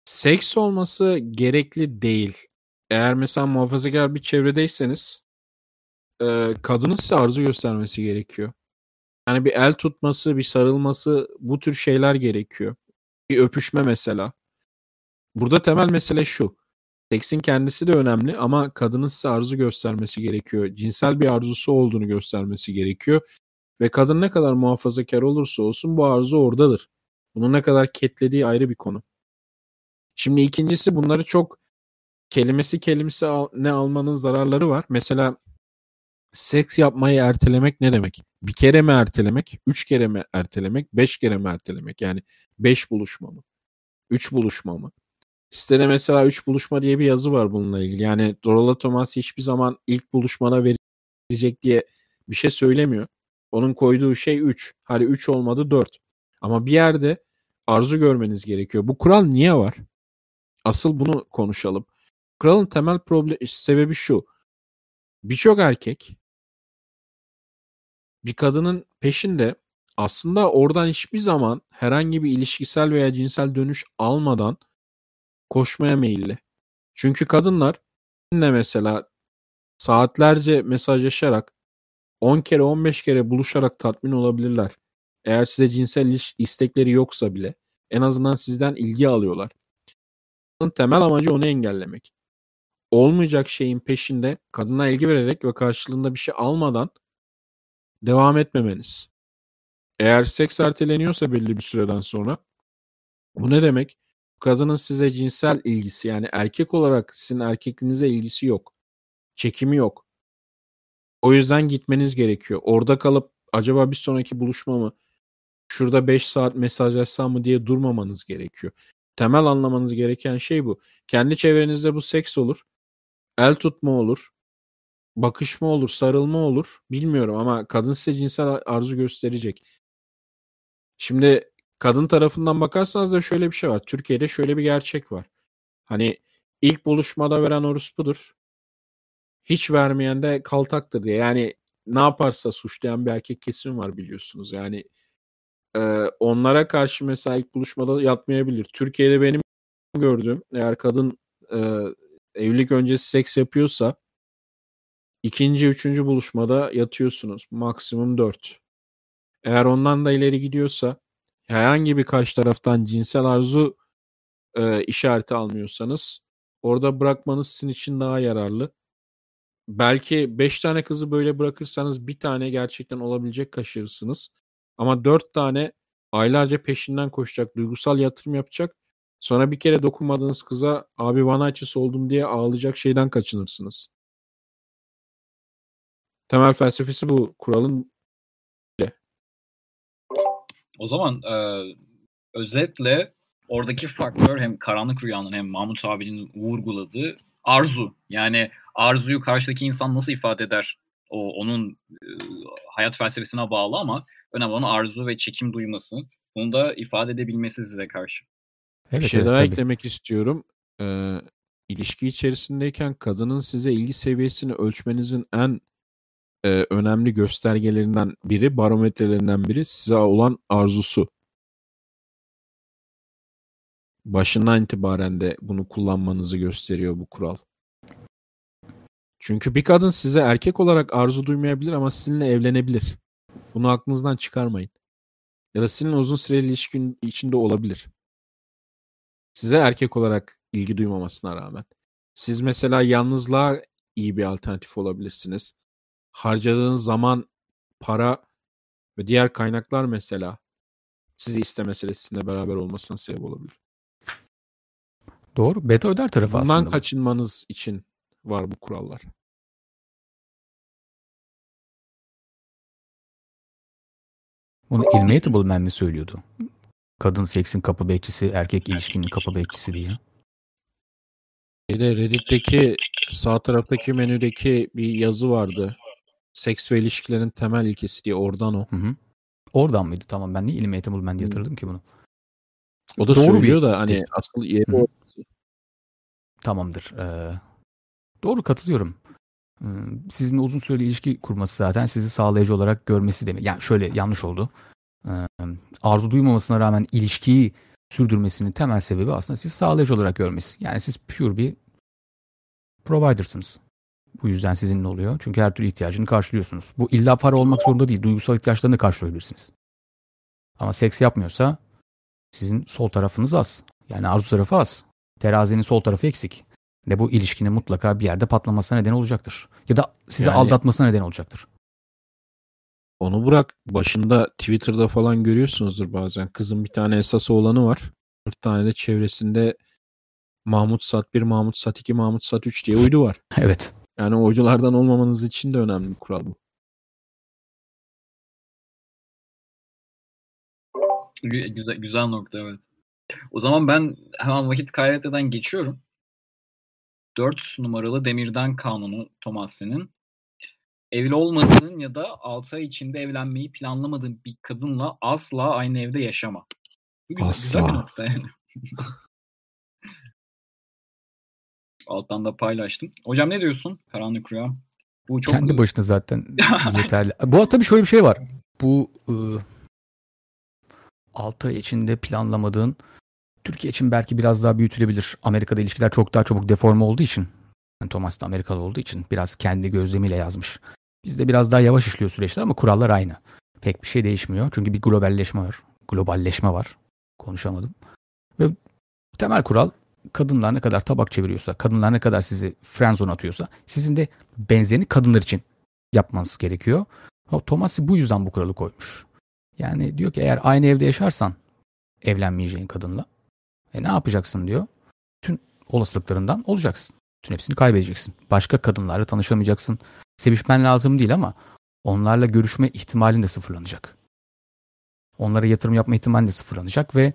seks olması gerekli değil. Eğer mesela muhafazakar bir çevredeyseniz e, kadının size arzu göstermesi gerekiyor. Yani bir el tutması, bir sarılması bu tür şeyler gerekiyor. Bir öpüşme mesela. Burada temel mesele şu. Seksin kendisi de önemli ama kadının size arzu göstermesi gerekiyor. Cinsel bir arzusu olduğunu göstermesi gerekiyor. Ve kadın ne kadar muhafazakar olursa olsun bu arzu oradadır. Bunu ne kadar ketlediği ayrı bir konu. Şimdi ikincisi bunları çok kelimesi kelimesi ne almanın zararları var. Mesela seks yapmayı ertelemek ne demek? Bir kere mi ertelemek? Üç kere mi ertelemek? Beş kere mi ertelemek? Yani beş buluşma mı? Üç buluşma mı? Sitede mesela 3 buluşma diye bir yazı var bununla ilgili. Yani Dorola Thomas hiçbir zaman ilk buluşmana verecek diye bir şey söylemiyor. Onun koyduğu şey 3. Hadi 3 olmadı 4. Ama bir yerde arzu görmeniz gerekiyor. Bu kural niye var? Asıl bunu konuşalım. Kuralın temel problem sebebi şu. Birçok erkek bir kadının peşinde aslında oradan hiçbir zaman herhangi bir ilişkisel veya cinsel dönüş almadan koşmaya meyilli. Çünkü kadınlar sizinle mesela saatlerce mesajlaşarak 10 kere 15 kere buluşarak tatmin olabilirler. Eğer size cinsel istekleri yoksa bile en azından sizden ilgi alıyorlar. Temel amacı onu engellemek. Olmayacak şeyin peşinde kadına ilgi vererek ve karşılığında bir şey almadan devam etmemeniz. Eğer seks erteleniyorsa belli bir süreden sonra bu ne demek? Kadının size cinsel ilgisi yani erkek olarak sizin erkekliğinize ilgisi yok. Çekimi yok. O yüzden gitmeniz gerekiyor. Orada kalıp acaba bir sonraki buluşma mı? Şurada 5 saat mesajlaşsam mı diye durmamanız gerekiyor. Temel anlamanız gereken şey bu. Kendi çevrenizde bu seks olur. El tutma olur. Bakışma olur, sarılma olur. Bilmiyorum ama kadın size cinsel arzu gösterecek. Şimdi kadın tarafından bakarsanız da şöyle bir şey var. Türkiye'de şöyle bir gerçek var. Hani ilk buluşmada veren orospudur. Hiç vermeyen de kaltaktır diye. Yani ne yaparsa suçlayan bir erkek kesimi var biliyorsunuz. Yani e, onlara karşı mesela ilk buluşmada yatmayabilir. Türkiye'de benim gördüğüm eğer kadın e, evlilik öncesi seks yapıyorsa ikinci, üçüncü buluşmada yatıyorsunuz. Maksimum dört. Eğer ondan da ileri gidiyorsa herhangi bir karşı taraftan cinsel arzu e, işareti almıyorsanız orada bırakmanız sizin için daha yararlı. Belki 5 tane kızı böyle bırakırsanız bir tane gerçekten olabilecek kaşırırsınız. Ama 4 tane aylarca peşinden koşacak, duygusal yatırım yapacak. Sonra bir kere dokunmadığınız kıza abi bana açısı oldum diye ağlayacak şeyden kaçınırsınız. Temel felsefesi bu kuralın O zaman e, özetle oradaki faktör hem karanlık rüyanın hem Mahmut abinin vurguladığı arzu. Yani arzuyu karşıdaki insan nasıl ifade eder? O onun e, hayat felsefesine bağlı ama önemli olan arzu ve çekim duyması. Bunu da ifade edebilmesi size karşı. Evet, bir şey evet, daha tabii. eklemek istiyorum. Ee, ilişki içerisindeyken kadının size ilgi seviyesini ölçmenizin en e, önemli göstergelerinden biri, barometrelerinden biri size olan arzusu. Başından itibaren de bunu kullanmanızı gösteriyor bu kural. Çünkü bir kadın size erkek olarak arzu duymayabilir ama sizinle evlenebilir. Bunu aklınızdan çıkarmayın. Ya da sizinle uzun süreli ilişkin içinde olabilir. Size erkek olarak ilgi duymamasına rağmen. Siz mesela yalnızlığa iyi bir alternatif olabilirsiniz. Harcadığınız zaman, para ve diğer kaynaklar mesela sizi istemese de sizinle beraber olmasına sebep olabilir. Doğru. Beta öder tarafı Bundan aslında. Bundan kaçınmanız için var bu kurallar. Bunu Ilmatable Man mi söylüyordu? Kadın seksin kapı bekçisi, erkek ilişkinin kapı bekçisi diye. Bir de Reddit'teki sağ taraftaki menüdeki bir yazı vardı. Seks ve ilişkilerin temel ilkesi diye oradan o. Hı hı. Oradan mıydı? Tamam ben niye Ilmatable Man diye hatırladım ki bunu. O da Doğru söylüyor da hani tespit. asıl yeri o. Tamamdır. Ee, doğru katılıyorum. Sizinle uzun süreli ilişki kurması zaten sizi sağlayıcı olarak görmesi demek. Yani şöyle yanlış oldu. Arzu duymamasına rağmen ilişkiyi sürdürmesinin temel sebebi aslında sizi sağlayıcı olarak görmesi. Yani siz pure bir provider'sınız. Bu yüzden sizinle oluyor. Çünkü her türlü ihtiyacını karşılıyorsunuz. Bu illa para olmak zorunda değil. Duygusal ihtiyaçlarını karşılayabilirsiniz. Ama seks yapmıyorsa sizin sol tarafınız az. Yani arzu tarafı az. Terazinin sol tarafı eksik. Ve bu ilişkinin mutlaka bir yerde patlamasına neden olacaktır. Ya da sizi yani, aldatmasına neden olacaktır. Onu bırak. Başında Twitter'da falan görüyorsunuzdur bazen. Kızın bir tane esas olanı var. Dört tane de çevresinde Mahmut Sat 1, Mahmut Sat 2, Mahmut Sat 3 diye uydu var. Evet. Yani oyunculardan olmamanız için de önemli bir kural bu. Güzel, güzel nokta evet. O zaman ben hemen vakit kaybetmeden geçiyorum. 4 numaralı Demirden Kanunu Thomas'ın evli olmadığın ya da 6 ay içinde evlenmeyi planlamadığın bir kadınla asla aynı evde yaşama. Güzel, asla. güzel bir nokta yani. Alttan da paylaştım. Hocam ne diyorsun? Karanlık Rüya. Bu çok... Kendi başına zaten yeterli. Bu tabii şöyle bir şey var. Bu ıı, 6 ay içinde planlamadığın Türkiye için belki biraz daha büyütülebilir. Amerika'da ilişkiler çok daha çabuk deforme olduğu için. Yani Thomas da Amerikalı olduğu için biraz kendi gözlemiyle yazmış. Bizde biraz daha yavaş işliyor süreçler ama kurallar aynı. Pek bir şey değişmiyor. Çünkü bir globalleşme var. Globalleşme var. Konuşamadım. Ve temel kural kadınlar ne kadar tabak çeviriyorsa, kadınlar ne kadar sizi friendzone atıyorsa sizin de benzerini kadınlar için yapmanız gerekiyor. Thomas bu yüzden bu kuralı koymuş. Yani diyor ki eğer aynı evde yaşarsan evlenmeyeceğin kadınla e ne yapacaksın diyor. Tüm olasılıklarından olacaksın. Tüm hepsini kaybedeceksin. Başka kadınlarla tanışamayacaksın. Sevişmen lazım değil ama onlarla görüşme ihtimalin de sıfırlanacak. Onlara yatırım yapma ihtimalin de sıfırlanacak ve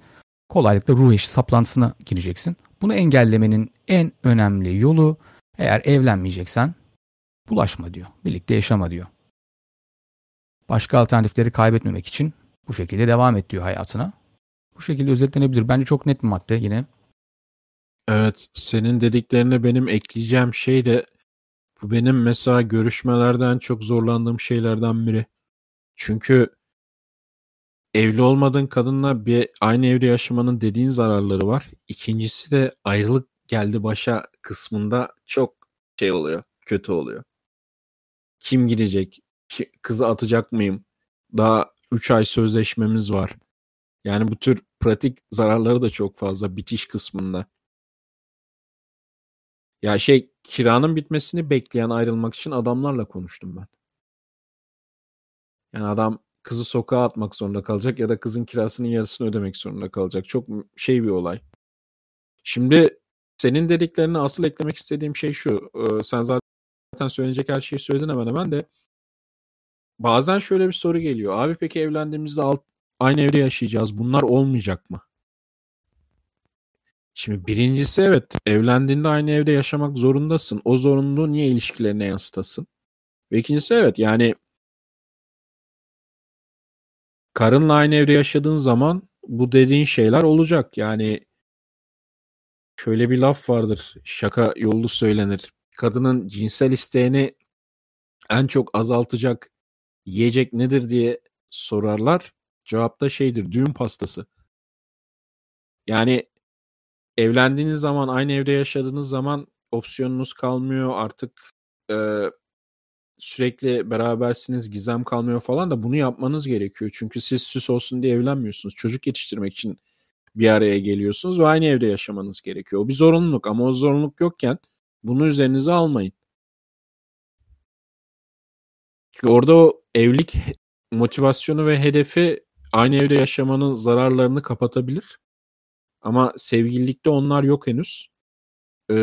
kolaylıkla ruh eşi saplantısına gireceksin. Bunu engellemenin en önemli yolu eğer evlenmeyeceksen bulaşma diyor. Birlikte yaşama diyor. Başka alternatifleri kaybetmemek için bu şekilde devam et diyor hayatına. Bu şekilde özetlenebilir. Bence çok net bir madde yine. Evet, senin dediklerine benim ekleyeceğim şey de bu benim mesela görüşmelerden çok zorlandığım şeylerden biri. Çünkü evli olmadığın kadınla bir aynı evde yaşamanın dediğin zararları var. İkincisi de ayrılık geldi başa kısmında çok şey oluyor, kötü oluyor. Kim gidecek? Kızı atacak mıyım? Daha 3 ay sözleşmemiz var. Yani bu tür pratik zararları da çok fazla bitiş kısmında. Ya şey kiranın bitmesini bekleyen ayrılmak için adamlarla konuştum ben. Yani adam kızı sokağa atmak zorunda kalacak ya da kızın kirasının yarısını ödemek zorunda kalacak. Çok şey bir olay. Şimdi senin dediklerine asıl eklemek istediğim şey şu. Sen zaten söyleyecek her şeyi söyledin hemen hemen de bazen şöyle bir soru geliyor. Abi peki evlendiğimizde alt, aynı evde yaşayacağız. Bunlar olmayacak mı? Şimdi birincisi evet evlendiğinde aynı evde yaşamak zorundasın. O zorunluluğu niye ilişkilerine yansıtasın? Ve ikincisi evet yani karınla aynı evde yaşadığın zaman bu dediğin şeyler olacak. Yani şöyle bir laf vardır. Şaka yolu söylenir. Kadının cinsel isteğini en çok azaltacak yiyecek nedir diye sorarlar. Cevap da şeydir düğün pastası. Yani evlendiğiniz zaman aynı evde yaşadığınız zaman opsiyonunuz kalmıyor artık e, sürekli berabersiniz gizem kalmıyor falan da bunu yapmanız gerekiyor. Çünkü siz süs olsun diye evlenmiyorsunuz. Çocuk yetiştirmek için bir araya geliyorsunuz ve aynı evde yaşamanız gerekiyor. O bir zorunluluk ama o zorunluluk yokken bunu üzerinize almayın. Çünkü orada o evlilik motivasyonu ve hedefi aynı evde yaşamanın zararlarını kapatabilir. Ama sevgililikte onlar yok henüz. Ee,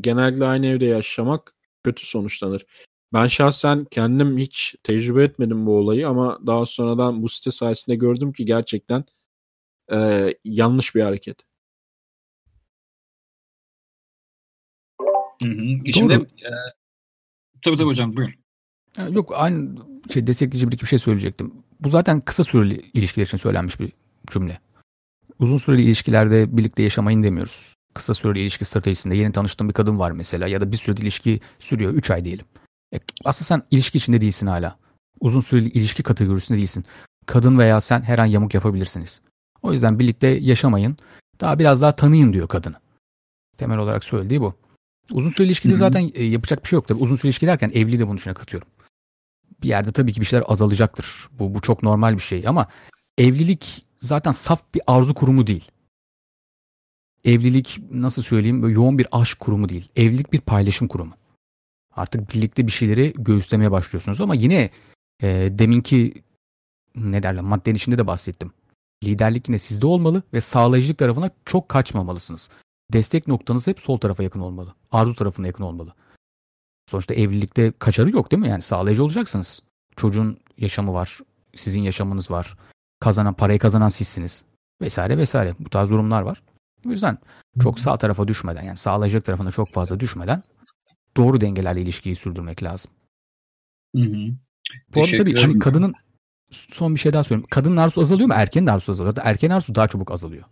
genellikle aynı evde yaşamak kötü sonuçlanır. Ben şahsen kendim hiç tecrübe etmedim bu olayı ama daha sonradan bu site sayesinde gördüm ki gerçekten e, yanlış bir hareket. Hı hı. Şimdi e, tabii tabii hocam buyurun. Yok aynı şey destekleyici bir iki bir şey söyleyecektim. Bu zaten kısa süreli ilişkiler için söylenmiş bir cümle. Uzun süreli ilişkilerde birlikte yaşamayın demiyoruz. Kısa süreli ilişki stratejisinde yeni tanıştığın bir kadın var mesela ya da bir sürede ilişki sürüyor 3 ay diyelim. E, aslında sen ilişki içinde değilsin hala. Uzun süreli ilişki kategorisinde değilsin. Kadın veya sen her an yamuk yapabilirsiniz. O yüzden birlikte yaşamayın. Daha biraz daha tanıyın diyor kadını. Temel olarak söylediği bu. Uzun süreli ilişkide Hı-hı. zaten e, yapacak bir şey yok tabii. Uzun süreli ilişki derken evliliği de bunun içine katıyorum. Bir yerde tabii ki bir şeyler azalacaktır. Bu, bu çok normal bir şey ama evlilik zaten saf bir arzu kurumu değil. Evlilik nasıl söyleyeyim böyle yoğun bir aşk kurumu değil. Evlilik bir paylaşım kurumu. Artık birlikte bir şeyleri göğüslemeye başlıyorsunuz ama yine e, deminki ne derler maddenin içinde de bahsettim. Liderlik yine sizde olmalı ve sağlayıcılık tarafına çok kaçmamalısınız. Destek noktanız hep sol tarafa yakın olmalı. Arzu tarafına yakın olmalı. Sonuçta evlilikte kaçarı yok değil mi? Yani sağlayıcı olacaksınız. Çocuğun yaşamı var. Sizin yaşamınız var. Kazanan, parayı kazanan sizsiniz. Vesaire vesaire. Bu tarz durumlar var. O yüzden çok sağ tarafa düşmeden yani sağlayacak tarafına çok fazla düşmeden doğru dengelerle ilişkiyi sürdürmek lazım. Hı hı. Bu arada tabii hani kadının son bir şey daha söyleyeyim. Kadının arzusu azalıyor mu? Erkeğin de arzusu azalıyor. Erkeğin arzusu daha çabuk azalıyor.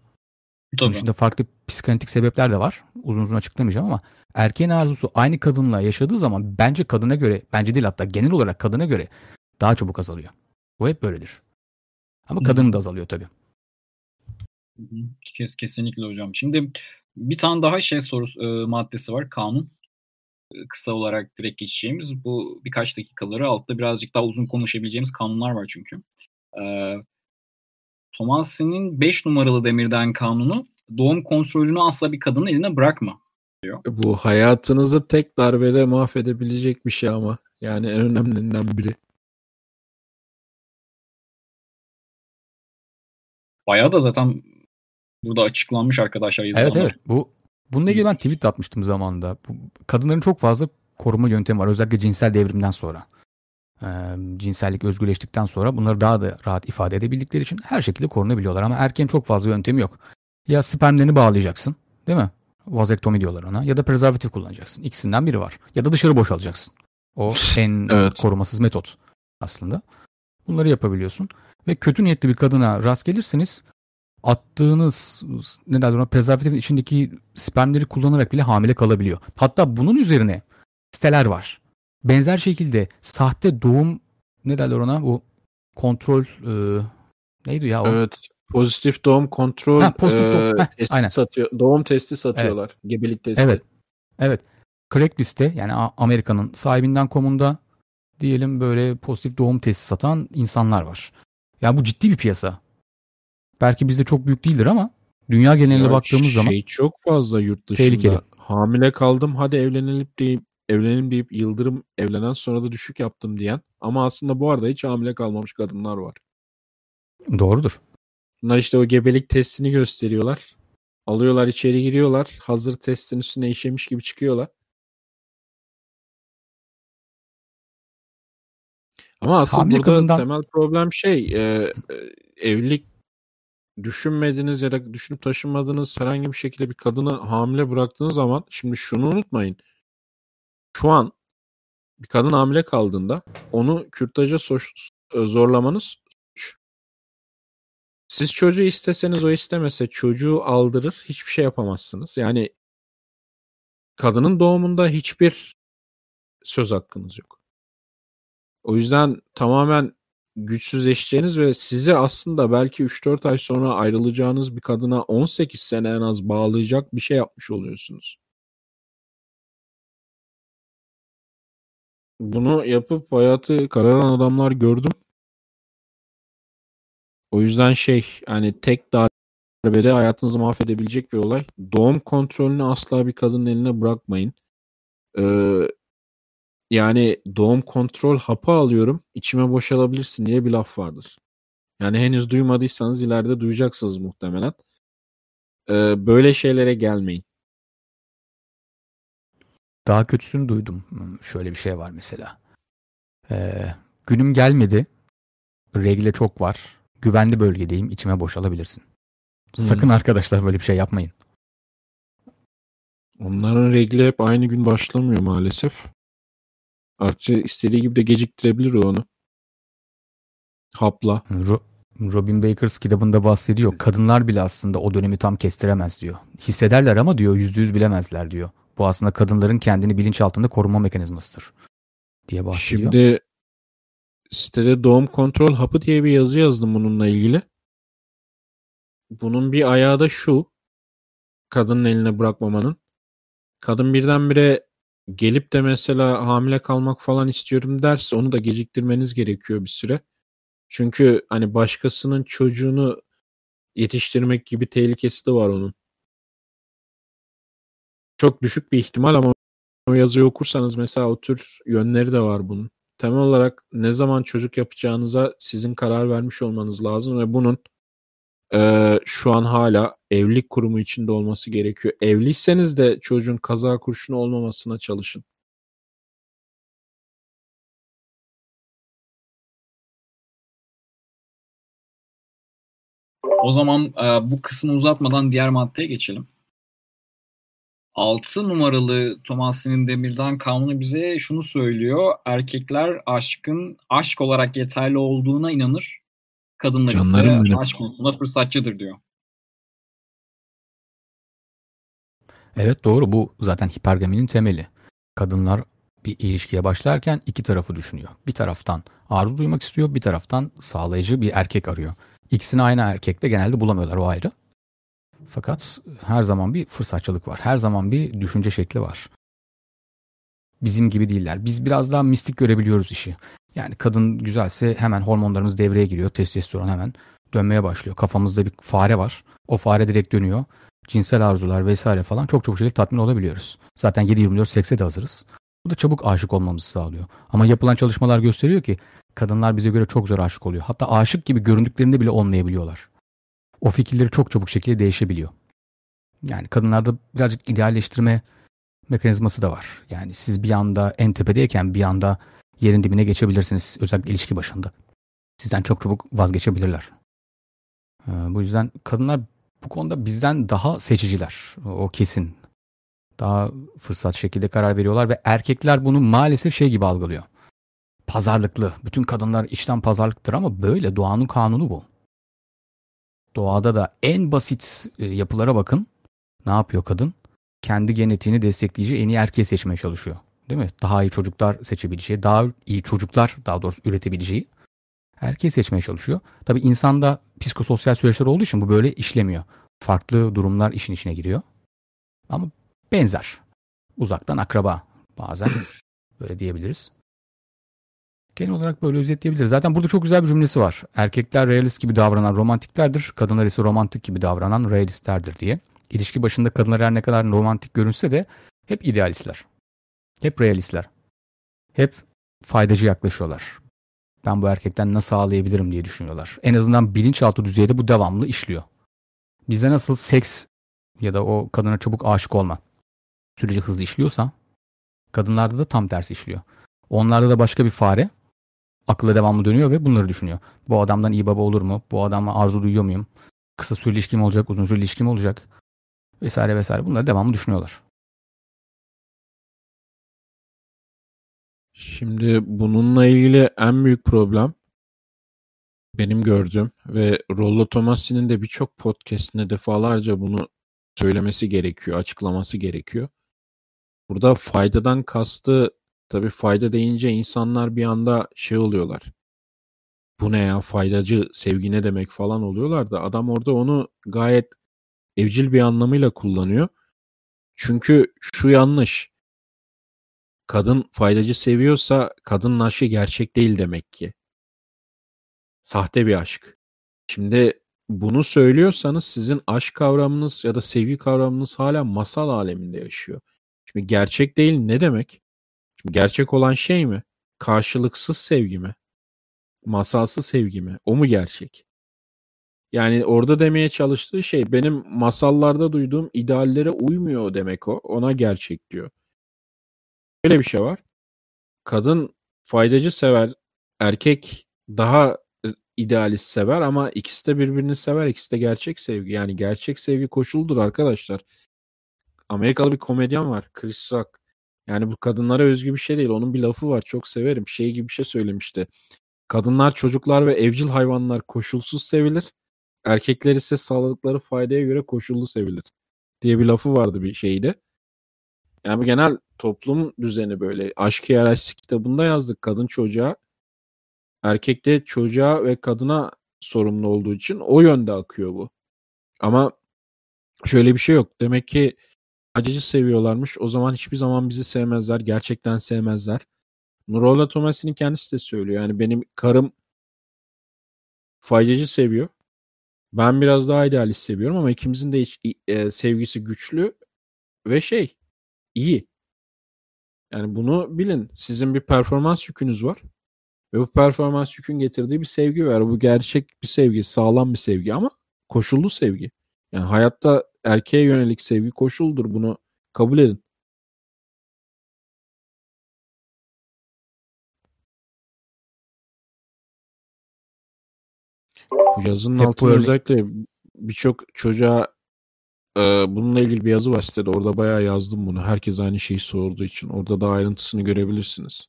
Tabii. Bunun farklı psikanalitik sebepler de var. Uzun uzun açıklamayacağım ama erkeğin arzusu aynı kadınla yaşadığı zaman bence kadına göre, bence değil hatta genel olarak kadına göre daha çabuk azalıyor. Bu hep böyledir. Ama kadının da azalıyor tabii. Kes, kesinlikle hocam. Şimdi bir tane daha şey sorusu e, maddesi var kanun. Kısa olarak direkt geçeceğimiz bu birkaç dakikaları altta birazcık daha uzun konuşabileceğimiz kanunlar var çünkü. E, Thomas'ın 5 numaralı demirden kanunu doğum kontrolünü asla bir kadının eline bırakma diyor. Bu hayatınızı tek darbede mahvedebilecek bir şey ama. Yani en önemlilerinden biri. Bayağı da zaten burada açıklanmış arkadaşlar. Evet evet. Bu bununla ilgili ben tweet atmıştım zamanında. Bu, kadınların çok fazla koruma yöntemi var. Özellikle cinsel devrimden sonra. Ee, cinsellik özgürleştikten sonra bunları daha da rahat ifade edebildikleri için her şekilde korunabiliyorlar. Ama erkeğin çok fazla yöntemi yok. Ya spermlerini bağlayacaksın değil mi? Vazektomi diyorlar ona. Ya da prezervatif kullanacaksın. İkisinden biri var. Ya da dışarı boşalacaksın. O en evet. korumasız metot aslında. Bunları yapabiliyorsun. Ve kötü niyetli bir kadına rast gelirseniz attığınız ne derler ona prezervatifin içindeki spermleri kullanarak bile hamile kalabiliyor. Hatta bunun üzerine siteler var. Benzer şekilde sahte doğum ne derler ona bu kontrol e, neydi ya o? Evet. Pozitif doğum kontrol ha, pozitif doğum. Heh, testi aynen. satıyor. Doğum testi satıyorlar. Evet. Gebelik testi. Evet. Evet. Craigslist'te yani Amerika'nın sahibinden komunda diyelim böyle pozitif doğum testi satan insanlar var. Ya bu ciddi bir piyasa. Belki bizde çok büyük değildir ama dünya geneline ya baktığımız şey zaman çok fazla yurt dışında. Tehlikeli. Hamile kaldım hadi evlenelim deyip evlenelim deyip yıldırım evlenen sonra da düşük yaptım diyen ama aslında bu arada hiç hamile kalmamış kadınlar var. Doğrudur. Bunlar işte o gebelik testini gösteriyorlar. Alıyorlar içeri giriyorlar. Hazır testin üstüne işemiş gibi çıkıyorlar. Ama aslında Hamile burada kadından... temel problem şey e, e, evlilik düşünmediğiniz ya da düşünüp taşınmadığınız herhangi bir şekilde bir kadını hamile bıraktığınız zaman şimdi şunu unutmayın. Şu an bir kadın hamile kaldığında onu kürtaja e, zorlamanız siz çocuğu isteseniz o istemese çocuğu aldırır hiçbir şey yapamazsınız. Yani kadının doğumunda hiçbir söz hakkınız yok. O yüzden tamamen güçsüzleşeceğiniz ve sizi aslında belki 3-4 ay sonra ayrılacağınız bir kadına 18 sene en az bağlayacak bir şey yapmış oluyorsunuz. Bunu yapıp hayatı kararan adamlar gördüm. O yüzden şey hani tek darbede hayatınızı mahvedebilecek bir olay. Doğum kontrolünü asla bir kadının eline bırakmayın. Ee, yani doğum kontrol hapı alıyorum içime boşalabilirsin diye bir laf vardır. Yani henüz duymadıysanız ileride duyacaksınız muhtemelen. Ee, böyle şeylere gelmeyin. Daha kötüsünü duydum. Hmm, şöyle bir şey var mesela. Ee, günüm gelmedi. Regle çok var. Güvenli bölgedeyim. içime boşalabilirsin. Hmm. Sakın arkadaşlar böyle bir şey yapmayın. Onların regli hep aynı gün başlamıyor maalesef. Artı istediği gibi de geciktirebilir onu. Hapla. Ro- Robin Bakers kitabında bahsediyor. Kadınlar bile aslında o dönemi tam kestiremez diyor. Hissederler ama diyor yüzde yüz bilemezler diyor. Bu aslında kadınların kendini bilinç altında koruma mekanizmasıdır diye bahsediyor. Şimdi sitede doğum kontrol hapı diye bir yazı yazdım bununla ilgili. Bunun bir ayağı da şu. Kadının eline bırakmamanın. Kadın birdenbire gelip de mesela hamile kalmak falan istiyorum derse onu da geciktirmeniz gerekiyor bir süre. Çünkü hani başkasının çocuğunu yetiştirmek gibi tehlikesi de var onun. Çok düşük bir ihtimal ama o yazıyı okursanız mesela o tür yönleri de var bunun. Temel olarak ne zaman çocuk yapacağınıza sizin karar vermiş olmanız lazım ve bunun e, şu an hala evlilik kurumu içinde olması gerekiyor. Evliyseniz de çocuğun kaza kurşunu olmamasına çalışın. O zaman e, bu kısmı uzatmadan diğer maddeye geçelim. 6 numaralı Thomas'ın Demir'den kanunu bize şunu söylüyor. Erkekler aşkın aşk olarak yeterli olduğuna inanır. Kadınlar Canlarım ise aşk konusunda fırsatçıdır diyor. Evet doğru bu zaten hipergaminin temeli. Kadınlar bir ilişkiye başlarken iki tarafı düşünüyor. Bir taraftan arzu duymak istiyor, bir taraftan sağlayıcı bir erkek arıyor. İkisini aynı erkekte genelde bulamıyorlar o ayrı. Fakat her zaman bir fırsatçılık var. Her zaman bir düşünce şekli var. Bizim gibi değiller. Biz biraz daha mistik görebiliyoruz işi. Yani kadın güzelse hemen hormonlarımız devreye giriyor. Testosteron hemen dönmeye başlıyor. Kafamızda bir fare var. O fare direkt dönüyor. Cinsel arzular vesaire falan çok çok şekilde tatmin olabiliyoruz. Zaten 7-24 sekse de hazırız. Bu da çabuk aşık olmamızı sağlıyor. Ama yapılan çalışmalar gösteriyor ki kadınlar bize göre çok zor aşık oluyor. Hatta aşık gibi göründüklerinde bile olmayabiliyorlar. O fikirleri çok çabuk şekilde değişebiliyor. Yani kadınlarda birazcık idealleştirme mekanizması da var. Yani siz bir anda en tepedeyken bir anda yerin dibine geçebilirsiniz. Özellikle ilişki başında. Sizden çok çabuk vazgeçebilirler. Ee, bu yüzden kadınlar bu konuda bizden daha seçiciler. O kesin. Daha fırsat şekilde karar veriyorlar ve erkekler bunu maalesef şey gibi algılıyor. Pazarlıklı. Bütün kadınlar içten pazarlıktır ama böyle doğanın kanunu bu. Doğada da en basit e, yapılara bakın. Ne yapıyor kadın? Kendi genetiğini destekleyici en iyi erkeği seçmeye çalışıyor. Değil mi? Daha iyi çocuklar seçebileceği, daha iyi çocuklar daha doğrusu üretebileceği erkeği seçmeye çalışıyor. Tabii insanda psikososyal süreçler olduğu için bu böyle işlemiyor. Farklı durumlar işin içine giriyor. Ama benzer. Uzaktan akraba bazen böyle diyebiliriz. Genel olarak böyle özetleyebiliriz. Zaten burada çok güzel bir cümlesi var. Erkekler realist gibi davranan romantiklerdir. Kadınlar ise romantik gibi davranan realistlerdir diye. İlişki başında kadınlar her ne kadar romantik görünse de hep idealistler. Hep realistler. Hep faydacı yaklaşıyorlar. Ben bu erkekten nasıl sağlayabilirim diye düşünüyorlar. En azından bilinçaltı düzeyde bu devamlı işliyor. Bizde nasıl seks ya da o kadına çabuk aşık olma süreci hızlı işliyorsa kadınlarda da tam tersi işliyor. Onlarda da başka bir fare akılla devamlı dönüyor ve bunları düşünüyor. Bu adamdan iyi baba olur mu? Bu adamla arzu duyuyor muyum? Kısa süreli ilişkim olacak, uzun süreli ilişkim olacak vesaire vesaire. Bunları devamlı düşünüyorlar. Şimdi bununla ilgili en büyük problem benim gördüğüm ve Rollo Tomassi'nin de birçok podcastinde defalarca bunu söylemesi gerekiyor, açıklaması gerekiyor. Burada faydadan kastı tabii fayda deyince insanlar bir anda şey oluyorlar. Bu ne ya faydacı sevgi ne demek falan oluyorlar da adam orada onu gayet evcil bir anlamıyla kullanıyor. Çünkü şu yanlış. Kadın faydacı seviyorsa kadının aşkı gerçek değil demek ki. Sahte bir aşk. Şimdi bunu söylüyorsanız sizin aşk kavramınız ya da sevgi kavramınız hala masal aleminde yaşıyor. Şimdi gerçek değil ne demek? Şimdi gerçek olan şey mi? Karşılıksız sevgi mi? Masalsız sevgi mi? O mu gerçek? Yani orada demeye çalıştığı şey benim masallarda duyduğum ideallere uymuyor demek o. Ona gerçek diyor. Böyle bir şey var. Kadın faydacı sever, erkek daha idealist sever ama ikisi de birbirini sever. İkisi de gerçek sevgi. Yani gerçek sevgi koşuldur arkadaşlar. Amerikalı bir komedyen var. Chris Rock. Yani bu kadınlara özgü bir şey değil. Onun bir lafı var. Çok severim. Şey gibi bir şey söylemişti. Kadınlar, çocuklar ve evcil hayvanlar koşulsuz sevilir. Erkekler ise sağladıkları faydaya göre koşullu sevilir. Diye bir lafı vardı bir şeyde. Yani genel toplum düzeni böyle. Aşk Hiyerarşisi kitabında yazdık. Kadın çocuğa erkek de çocuğa ve kadına sorumlu olduğu için o yönde akıyor bu. Ama şöyle bir şey yok. Demek ki acıcı seviyorlarmış. O zaman hiçbir zaman bizi sevmezler. Gerçekten sevmezler. Nurola Tomasi'nin kendisi de söylüyor. Yani benim karım faydacı seviyor. Ben biraz daha idealist seviyorum ama ikimizin de hiç, e, sevgisi güçlü ve şey iyi. Yani bunu bilin. Sizin bir performans yükünüz var. Ve bu performans yükün getirdiği bir sevgi var. Bu gerçek bir sevgi, sağlam bir sevgi ama koşullu sevgi. Yani hayatta erkeğe yönelik sevgi koşuldur. Bunu kabul edin. Bu yazının Hep altında özellikle birçok çocuğa bununla ilgili bir yazı var sitede. Orada bayağı yazdım bunu. Herkes aynı şeyi sorduğu için. Orada da ayrıntısını görebilirsiniz.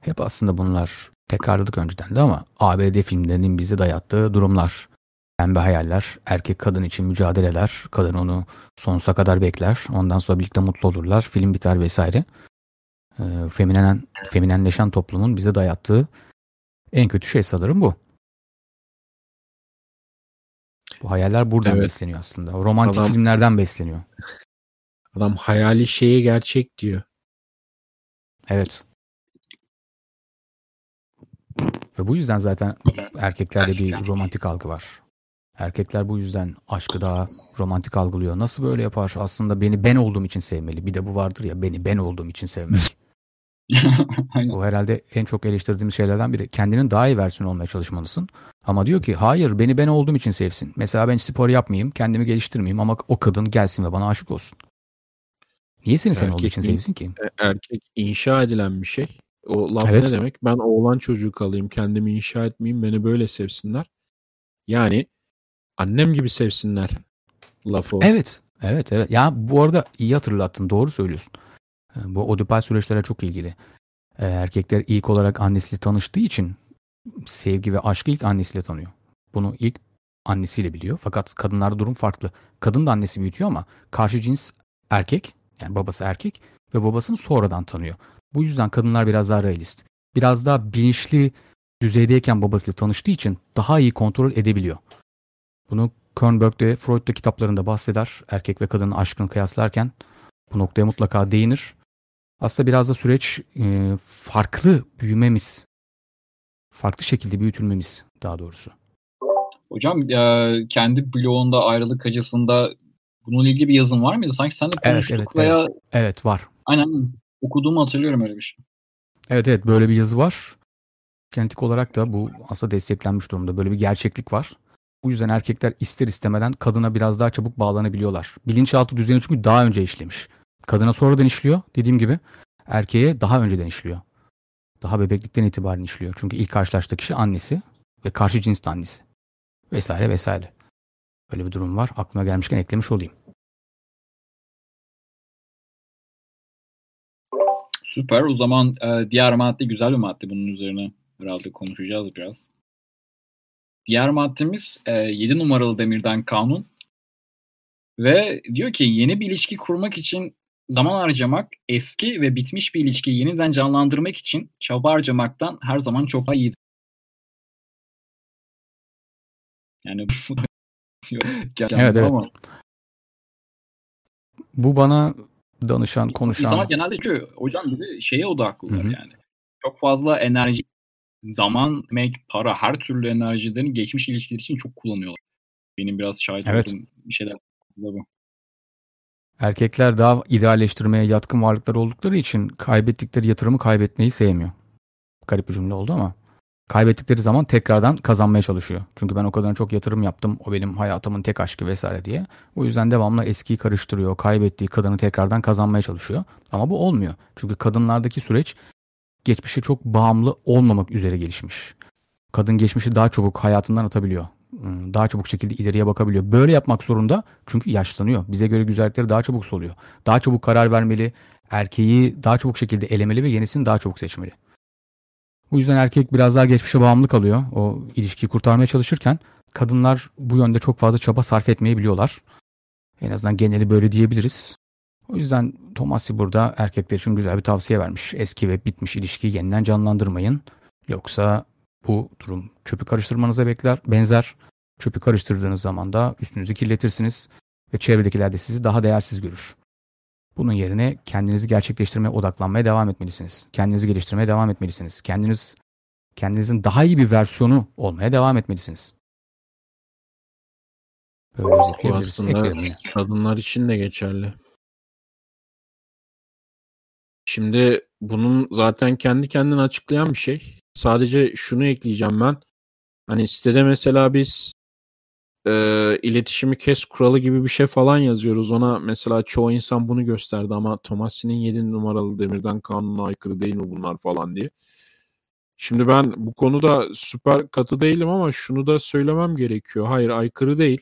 Hep aslında bunlar tekrarladık önceden de ama ABD filmlerinin bize dayattığı durumlar. Pembe hayaller, erkek kadın için mücadeleler, kadın onu sonsuza kadar bekler, ondan sonra birlikte mutlu olurlar, film biter vesaire. E, feminen, feminenleşen toplumun bize dayattığı en kötü şey sanırım bu. Bu hayaller buradan evet. besleniyor aslında. Romantik adam, filmlerden besleniyor. Adam hayali şeye gerçek diyor. Evet. Ve bu yüzden zaten erkeklerde bir romantik algı var. Erkekler bu yüzden aşkı daha romantik algılıyor. Nasıl böyle yapar? Aslında beni ben olduğum için sevmeli. Bir de bu vardır ya beni ben olduğum için sevmeli. o herhalde en çok eleştirdiğimiz şeylerden biri. Kendinin daha iyi versiyonu olmaya çalışmalısın. Ama diyor ki hayır beni ben olduğum için sevsin. Mesela ben spor yapmayayım, kendimi geliştirmeyeyim ama o kadın gelsin ve bana aşık olsun. Niye seni sen olduğu için sevsin ki? E, erkek inşa edilen bir şey. O laf evet. ne demek? Ben oğlan çocuğu kalayım, kendimi inşa etmeyeyim, beni böyle sevsinler. Yani annem gibi sevsinler lafı. Evet. Evet evet. Ya bu arada iyi hatırlattın. Doğru söylüyorsun. Bu odipal süreçlere çok ilgili. Erkekler ilk olarak annesiyle tanıştığı için sevgi ve aşkı ilk annesiyle tanıyor. Bunu ilk annesiyle biliyor. Fakat kadınlarda durum farklı. Kadın da annesi büyütüyor ama karşı cins erkek yani babası erkek ve babasını sonradan tanıyor. Bu yüzden kadınlar biraz daha realist. Biraz daha bilinçli düzeydeyken babasıyla tanıştığı için daha iyi kontrol edebiliyor. Bunu Kernberg de Freud da kitaplarında bahseder. Erkek ve kadının aşkını kıyaslarken bu noktaya mutlaka değinir. Aslında biraz da süreç e, farklı büyümemiz, farklı şekilde büyütülmemiz daha doğrusu. Hocam e, kendi blogunda ayrılık acısında bununla ilgili bir yazım var mıydı? Sanki sen de konuştuk evet, evet, veya... Evet, evet var. Aynen okuduğumu hatırlıyorum öyle bir şey. Evet evet böyle bir yazı var. Genetik olarak da bu aslında desteklenmiş durumda. Böyle bir gerçeklik var. Bu yüzden erkekler ister istemeden kadına biraz daha çabuk bağlanabiliyorlar. Bilinçaltı düzeni çünkü daha önce işlemiş. Kadına sonradan işliyor dediğim gibi. Erkeğe daha önceden işliyor. daha bebeklikten itibaren işliyor. Çünkü ilk karşılaştığı kişi annesi ve karşı cins annesi. Vesaire vesaire. Böyle bir durum var. Aklıma gelmişken eklemiş olayım. Süper. O zaman e, diğer madde güzel bir madde. Bunun üzerine herhalde konuşacağız biraz. Diğer maddemiz e, 7 numaralı demirden kanun. Ve diyor ki yeni bir ilişki kurmak için zaman harcamak eski ve bitmiş bir ilişkiyi yeniden canlandırmak için çaba harcamaktan her zaman çok daha iyidir. Yani evet, evet. Ama. Bu bana danışan, konuşan... İnsanlar genelde çünkü hocam gibi şeye odaklılar Hı-hı. yani. Çok fazla enerji, zaman, emek, para, her türlü enerjilerini geçmiş ilişkiler için çok kullanıyorlar. Benim biraz şahit evet. olduğum bir şeyler bu. Erkekler daha idealleştirmeye yatkın varlıklar oldukları için kaybettikleri yatırımı kaybetmeyi sevmiyor. Garip bir cümle oldu ama. Kaybettikleri zaman tekrardan kazanmaya çalışıyor. Çünkü ben o kadar çok yatırım yaptım. O benim hayatımın tek aşkı vesaire diye. O yüzden devamlı eskiyi karıştırıyor. Kaybettiği kadını tekrardan kazanmaya çalışıyor. Ama bu olmuyor. Çünkü kadınlardaki süreç geçmişe çok bağımlı olmamak üzere gelişmiş. Kadın geçmişi daha çabuk hayatından atabiliyor. Hmm, daha çabuk şekilde ileriye bakabiliyor. Böyle yapmak zorunda çünkü yaşlanıyor. Bize göre güzellikleri daha çabuk soluyor. Daha çabuk karar vermeli, erkeği daha çabuk şekilde elemeli ve yenisini daha çabuk seçmeli. Bu yüzden erkek biraz daha geçmişe bağımlı kalıyor. O ilişkiyi kurtarmaya çalışırken kadınlar bu yönde çok fazla çaba sarf etmeyebiliyorlar. En azından geneli böyle diyebiliriz. O yüzden Tomasi burada erkekler için güzel bir tavsiye vermiş. Eski ve bitmiş ilişkiyi yeniden canlandırmayın. Yoksa bu durum çöpü karıştırmanıza bekler, benzer. Çöpü karıştırdığınız zaman da üstünüzü kirletirsiniz ve çevredekiler de sizi daha değersiz görür. Bunun yerine kendinizi gerçekleştirmeye odaklanmaya devam etmelisiniz. Kendinizi geliştirmeye devam etmelisiniz. Kendiniz kendinizin daha iyi bir versiyonu olmaya devam etmelisiniz. Böyle özetleyebiliriz. Aslında kadınlar için de geçerli. Şimdi bunun zaten kendi kendini açıklayan bir şey. Sadece şunu ekleyeceğim ben. Hani sitede mesela biz e, iletişimi kes kuralı gibi bir şey falan yazıyoruz. Ona mesela çoğu insan bunu gösterdi ama Tomasi'nin 7 numaralı demirden kanuna aykırı değil mi bunlar falan diye. Şimdi ben bu konuda süper katı değilim ama şunu da söylemem gerekiyor. Hayır aykırı değil.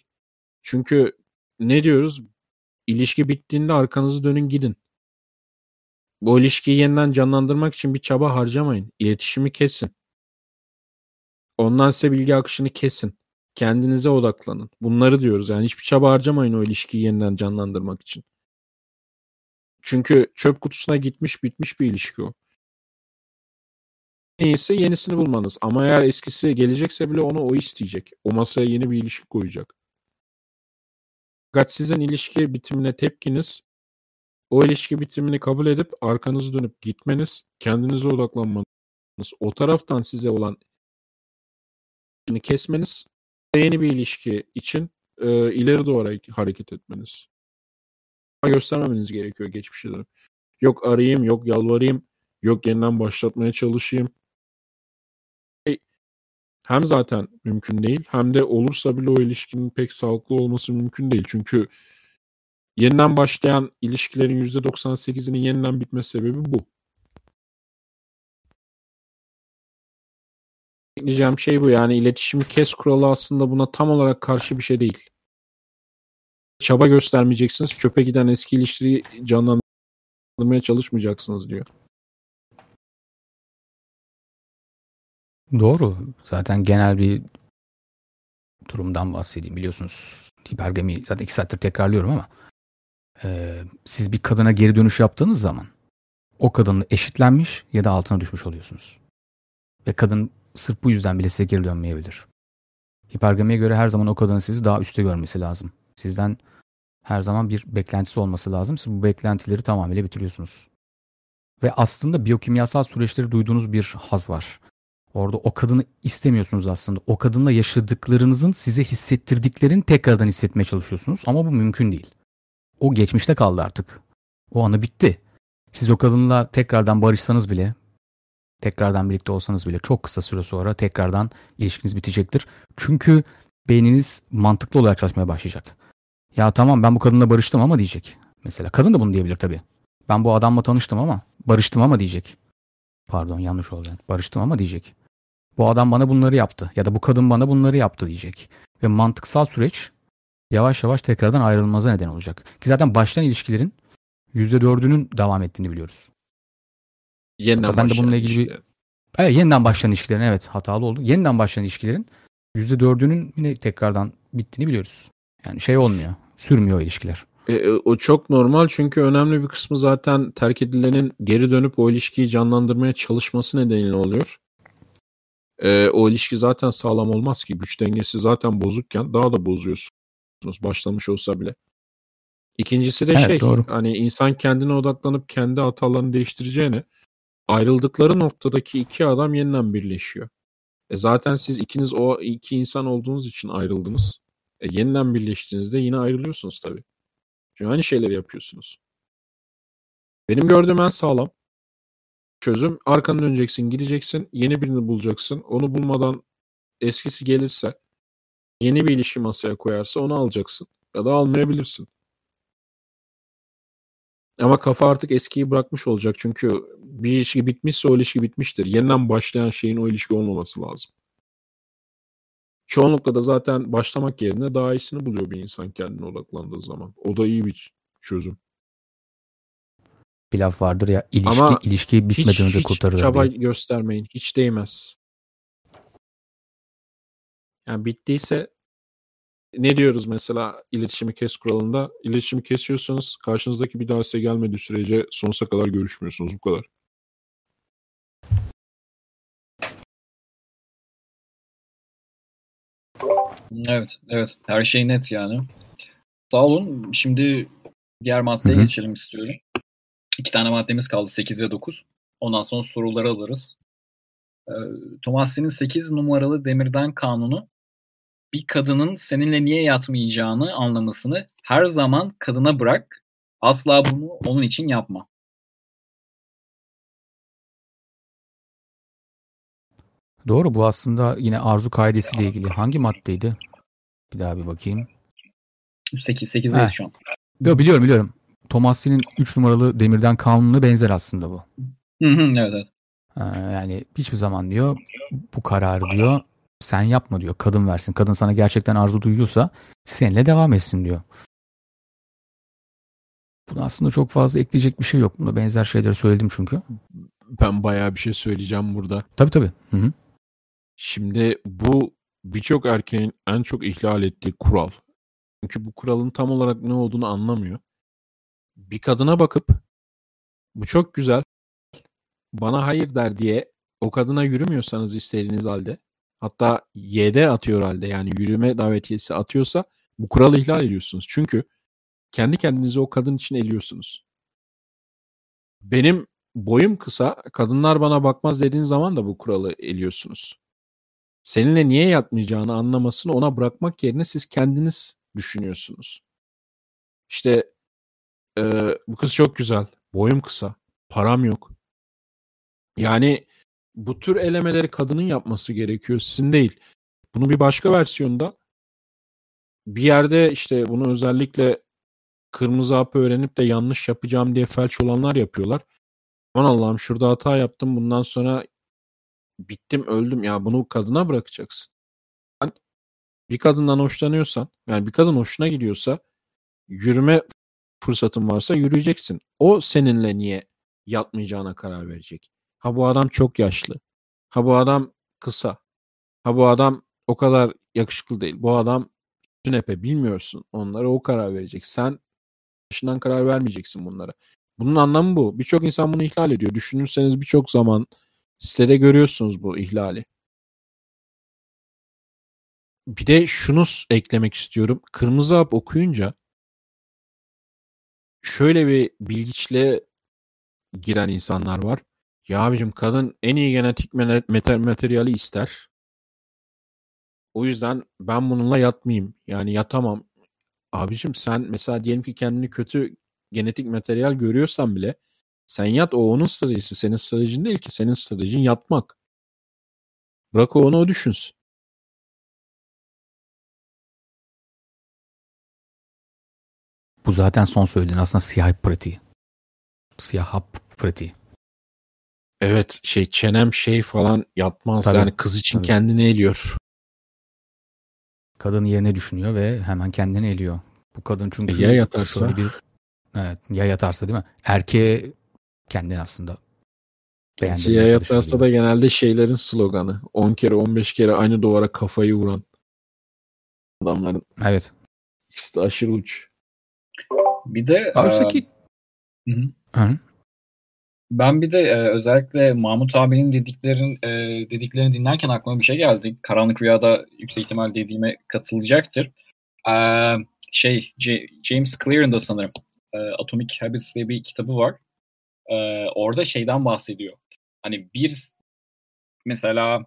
Çünkü ne diyoruz? İlişki bittiğinde arkanızı dönün gidin. Bu ilişkiyi yeniden canlandırmak için bir çaba harcamayın. İletişimi kesin. Ondan size bilgi akışını kesin. Kendinize odaklanın. Bunları diyoruz. Yani hiçbir çaba harcamayın o ilişkiyi yeniden canlandırmak için. Çünkü çöp kutusuna gitmiş bitmiş bir ilişki o. Neyse yenisini bulmanız. Ama eğer eskisi gelecekse bile onu o isteyecek. O masaya yeni bir ilişki koyacak. Fakat sizin ilişki bitimine tepkiniz o ilişki bitimini kabul edip arkanızı dönüp gitmeniz, kendinize odaklanmanız, o taraftan size olan kesmeniz yeni bir ilişki için e, ileri doğru hareket etmeniz. Göstermemeniz gerekiyor geçmişe dönüp. Yok arayayım, yok yalvarayım, yok yeniden başlatmaya çalışayım. Hem zaten mümkün değil hem de olursa bile o ilişkinin pek sağlıklı olması mümkün değil. Çünkü yeniden başlayan ilişkilerin %98'inin yeniden bitme sebebi bu. Diyeceğim şey bu yani iletişimi kes kuralı aslında buna tam olarak karşı bir şey değil. Çaba göstermeyeceksiniz. Çöpe giden eski ilişkiyi canlandırmaya çalışmayacaksınız diyor. Doğru. Zaten genel bir durumdan bahsedeyim biliyorsunuz. Hipergami zaten iki saattir tekrarlıyorum ama e, siz bir kadına geri dönüş yaptığınız zaman o kadınla eşitlenmiş ya da altına düşmüş oluyorsunuz. Ve kadın sırf bu yüzden bile size geri dönmeyebilir. Hipergamiye göre her zaman o kadının sizi daha üstte görmesi lazım. Sizden her zaman bir beklentisi olması lazım. Siz bu beklentileri tamamıyla bitiriyorsunuz. Ve aslında biyokimyasal süreçleri duyduğunuz bir haz var. Orada o kadını istemiyorsunuz aslında. O kadınla yaşadıklarınızın size hissettirdiklerini tekrardan hissetmeye çalışıyorsunuz. Ama bu mümkün değil. O geçmişte kaldı artık. O anı bitti. Siz o kadınla tekrardan barışsanız bile, tekrardan birlikte olsanız bile çok kısa süre sonra tekrardan ilişkiniz bitecektir. Çünkü beyniniz mantıklı olarak çalışmaya başlayacak. Ya tamam ben bu kadınla barıştım ama diyecek. Mesela kadın da bunu diyebilir tabii. Ben bu adamla tanıştım ama barıştım ama diyecek. Pardon yanlış oldu. Barıştım ama diyecek. Bu adam bana bunları yaptı ya da bu kadın bana bunları yaptı diyecek. Ve mantıksal süreç yavaş yavaş tekrardan ayrılmaza neden olacak. Ki zaten başlayan ilişkilerin %4'ünün devam ettiğini biliyoruz. Yeniden ben de bununla ilgili bir evet, yeniden başlayan ilişkilerin evet hatalı oldu. Yeniden başlayan ilişkilerin %4'ünün yine tekrardan bittiğini biliyoruz. Yani şey olmuyor. Sürmüyor ilişkiler. E, e, o çok normal çünkü önemli bir kısmı zaten terk edilenin geri dönüp o ilişkiyi canlandırmaya çalışması nedeniyle oluyor. E, o ilişki zaten sağlam olmaz ki. Güç dengesi zaten bozukken daha da bozuyorsunuz başlamış olsa bile. İkincisi de evet, şey doğru. hani insan kendine odaklanıp kendi hatalarını değiştireceğine ayrıldıkları noktadaki iki adam yeniden birleşiyor. E zaten siz ikiniz o iki insan olduğunuz için ayrıldınız. E yeniden birleştiğinizde yine ayrılıyorsunuz tabii. Çünkü aynı şeyleri yapıyorsunuz. Benim gördüğüm en sağlam çözüm arkanı döneceksin, gideceksin, yeni birini bulacaksın. Onu bulmadan eskisi gelirse, yeni bir ilişki masaya koyarsa onu alacaksın ya da almayabilirsin. Ama kafa artık eskiyi bırakmış olacak çünkü bir ilişki bitmişse o ilişki bitmiştir. Yeniden başlayan şeyin o ilişki olmaması lazım. Çoğunlukla da zaten başlamak yerine daha iyisini buluyor bir insan kendine odaklandığı zaman. O da iyi bir çözüm. Bir laf vardır ya ilişki Ama ilişkiyi bitmeden hiç, önce kurtarır. Hiç çaba diye. göstermeyin. Hiç değmez. Yani bittiyse ne diyoruz mesela iletişimi kes kuralında? İletişimi kesiyorsanız karşınızdaki bir daha size gelmediği sürece sonsuza kadar görüşmüyorsunuz. Bu kadar. Evet, evet. Her şey net yani. Sağ olun. Şimdi diğer maddeye Hı-hı. geçelim istiyorum. İki tane maddemiz kaldı 8 ve 9. Ondan sonra soruları alırız. Ee, Thomas'ın 8 numaralı demirden kanunu bir kadının seninle niye yatmayacağını anlamasını her zaman kadına bırak. Asla bunu onun için yapma. Doğru bu aslında yine arzu kaidesiyle ilgili. Hangi maddeydi? Bir daha bir bakayım. 8 8'deyiz şu an. Yo, biliyorum biliyorum. Thomas'ın 3 numaralı demirden kanununa benzer aslında bu. Evet evet. yani hiçbir zaman diyor bu kararı diyor sen yapma diyor. Kadın versin. Kadın sana gerçekten arzu duyuyorsa seninle devam etsin diyor. Buna aslında çok fazla ekleyecek bir şey yok. Buna benzer şeyleri söyledim çünkü. Ben bayağı bir şey söyleyeceğim burada. Tabii tabii. Hı hı. Şimdi bu birçok erkeğin en çok ihlal ettiği kural. Çünkü bu kuralın tam olarak ne olduğunu anlamıyor. Bir kadına bakıp bu çok güzel bana hayır der diye o kadına yürümüyorsanız istediğiniz halde hatta YD atıyor halde yani yürüme davetiyesi atıyorsa bu kuralı ihlal ediyorsunuz. Çünkü kendi kendinizi o kadın için eliyorsunuz. Benim boyum kısa, kadınlar bana bakmaz dediğin zaman da bu kuralı eliyorsunuz. Seninle niye yatmayacağını anlamasını ona bırakmak yerine siz kendiniz düşünüyorsunuz. İşte e, bu kız çok güzel, boyum kısa, param yok. Yani bu tür elemeleri kadının yapması gerekiyor, sizin değil. Bunu bir başka versiyonda bir yerde işte bunu özellikle kırmızı hapı öğrenip de yanlış yapacağım diye felç olanlar yapıyorlar. Aman Allah'ım şurada hata yaptım bundan sonra bittim öldüm ya bunu kadına bırakacaksın. Yani bir kadından hoşlanıyorsan yani bir kadın hoşuna gidiyorsa yürüme fırsatın varsa yürüyeceksin. O seninle niye yatmayacağına karar verecek. Ha bu adam çok yaşlı. Ha bu adam kısa. Ha bu adam o kadar yakışıklı değil. Bu adam sünepe bilmiyorsun. Onlara o karar verecek. Sen başından karar vermeyeceksin bunlara. Bunun anlamı bu. Birçok insan bunu ihlal ediyor. Düşünürseniz birçok zaman sitede görüyorsunuz bu ihlali. Bir de şunu eklemek istiyorum. Kırmızı hap okuyunca şöyle bir bilgiçle giren insanlar var. Ya abicim kadın en iyi genetik materyali ister. O yüzden ben bununla yatmayayım. Yani yatamam. Abicim sen mesela diyelim ki kendini kötü genetik materyal görüyorsan bile sen yat o onun stratejisi. Senin stratejin değil ki. Senin stratejin yatmak. Bırak o onu o düşünsün. Bu zaten son söylediğin aslında siyah pratiği. Siyah hap pratiği. Evet şey çenem şey falan yapmaz Tabii, yani kız için tabii. kendini eliyor. Kadın yerine düşünüyor ve hemen kendini eliyor. Bu kadın çünkü Ya yatarsa? bir evet ya yatarsa değil mi? Erkeğe kendini aslında Siyah çalışıyor yatarsa da genelde şeylerin sloganı. 10 kere 15 kere aynı duvara kafayı vuran adamların Evet. ikisi de aşırı uç. Bir de Oysa e, ki hı hı. Hı. Ben bir de e, özellikle Mahmut abinin dediklerin e, dediklerini dinlerken aklıma bir şey geldi. Karanlık Rüya'da yüksek ihtimal dediğime katılacaktır. E, şey J- James Clear'ın da sanırım e, Atomic Habits diye bir kitabı var. E, orada şeyden bahsediyor. Hani bir mesela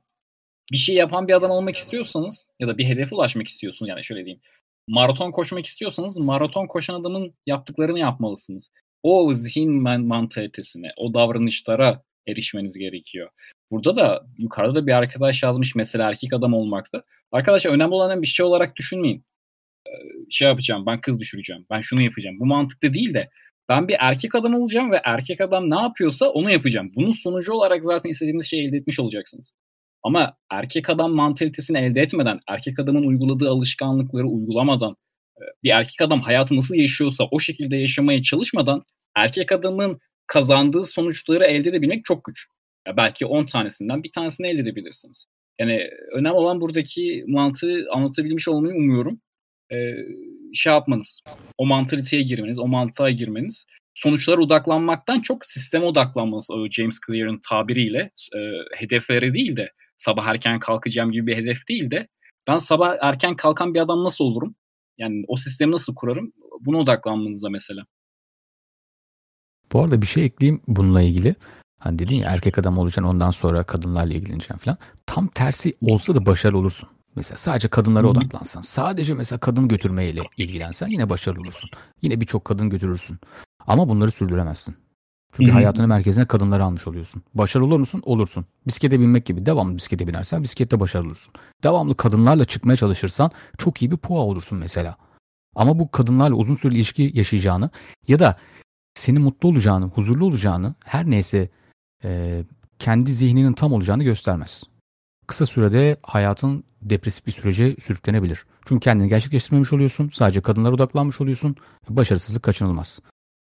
bir şey yapan bir adam olmak istiyorsanız ya da bir hedefe ulaşmak istiyorsunuz yani şöyle diyeyim. Maraton koşmak istiyorsanız maraton koşan adamın yaptıklarını yapmalısınız. O zihin man- mantalitesine, o davranışlara erişmeniz gerekiyor. Burada da yukarıda da bir arkadaş yazmış mesela erkek adam olmakta. Arkadaşlar önemli olan bir şey olarak düşünmeyin. Ee, şey yapacağım, ben kız düşüreceğim, ben şunu yapacağım. Bu mantıklı değil de ben bir erkek adam olacağım ve erkek adam ne yapıyorsa onu yapacağım. Bunun sonucu olarak zaten istediğiniz şeyi elde etmiş olacaksınız. Ama erkek adam mantalitesini elde etmeden, erkek adamın uyguladığı alışkanlıkları uygulamadan, bir erkek adam hayatı nasıl yaşıyorsa o şekilde yaşamaya çalışmadan erkek adamın kazandığı sonuçları elde edebilmek çok güç. Ya belki 10 tanesinden bir tanesini elde edebilirsiniz. Yani önemli olan buradaki mantığı anlatabilmiş olmayı umuyorum. Ee, şey yapmanız, o mantaliteye girmeniz, o mantığa girmeniz, sonuçlara odaklanmaktan çok sisteme odaklanmanız. O James Clear'ın tabiriyle e, hedeflere değil de sabah erken kalkacağım gibi bir hedef değil de ben sabah erken kalkan bir adam nasıl olurum? Yani o sistemi nasıl kurarım? Buna odaklanmanızda mesela. Bu arada bir şey ekleyeyim bununla ilgili. Hani dedin ya erkek adam olacaksın ondan sonra kadınlarla ilgileneceksin falan. Tam tersi olsa da başarılı olursun. Mesela sadece kadınlara odaklansan, sadece mesela kadın götürmeyle ilgilensen yine başarılı olursun. Yine birçok kadın götürürsün. Ama bunları sürdüremezsin. Çünkü Hı hı. hayatının merkezine kadınları almış oluyorsun. Başarılı olur musun? Olursun. Bisiklete binmek gibi devamlı bisiklete binersen bisiklette başarılı olursun. Devamlı kadınlarla çıkmaya çalışırsan çok iyi bir puğa olursun mesela. Ama bu kadınlarla uzun süreli ilişki yaşayacağını ya da senin mutlu olacağını, huzurlu olacağını her neyse e, kendi zihninin tam olacağını göstermez. Kısa sürede hayatın depresif bir sürece sürüklenebilir. Çünkü kendini gerçekleştirmemiş oluyorsun, sadece kadınlara odaklanmış oluyorsun. Başarısızlık kaçınılmaz.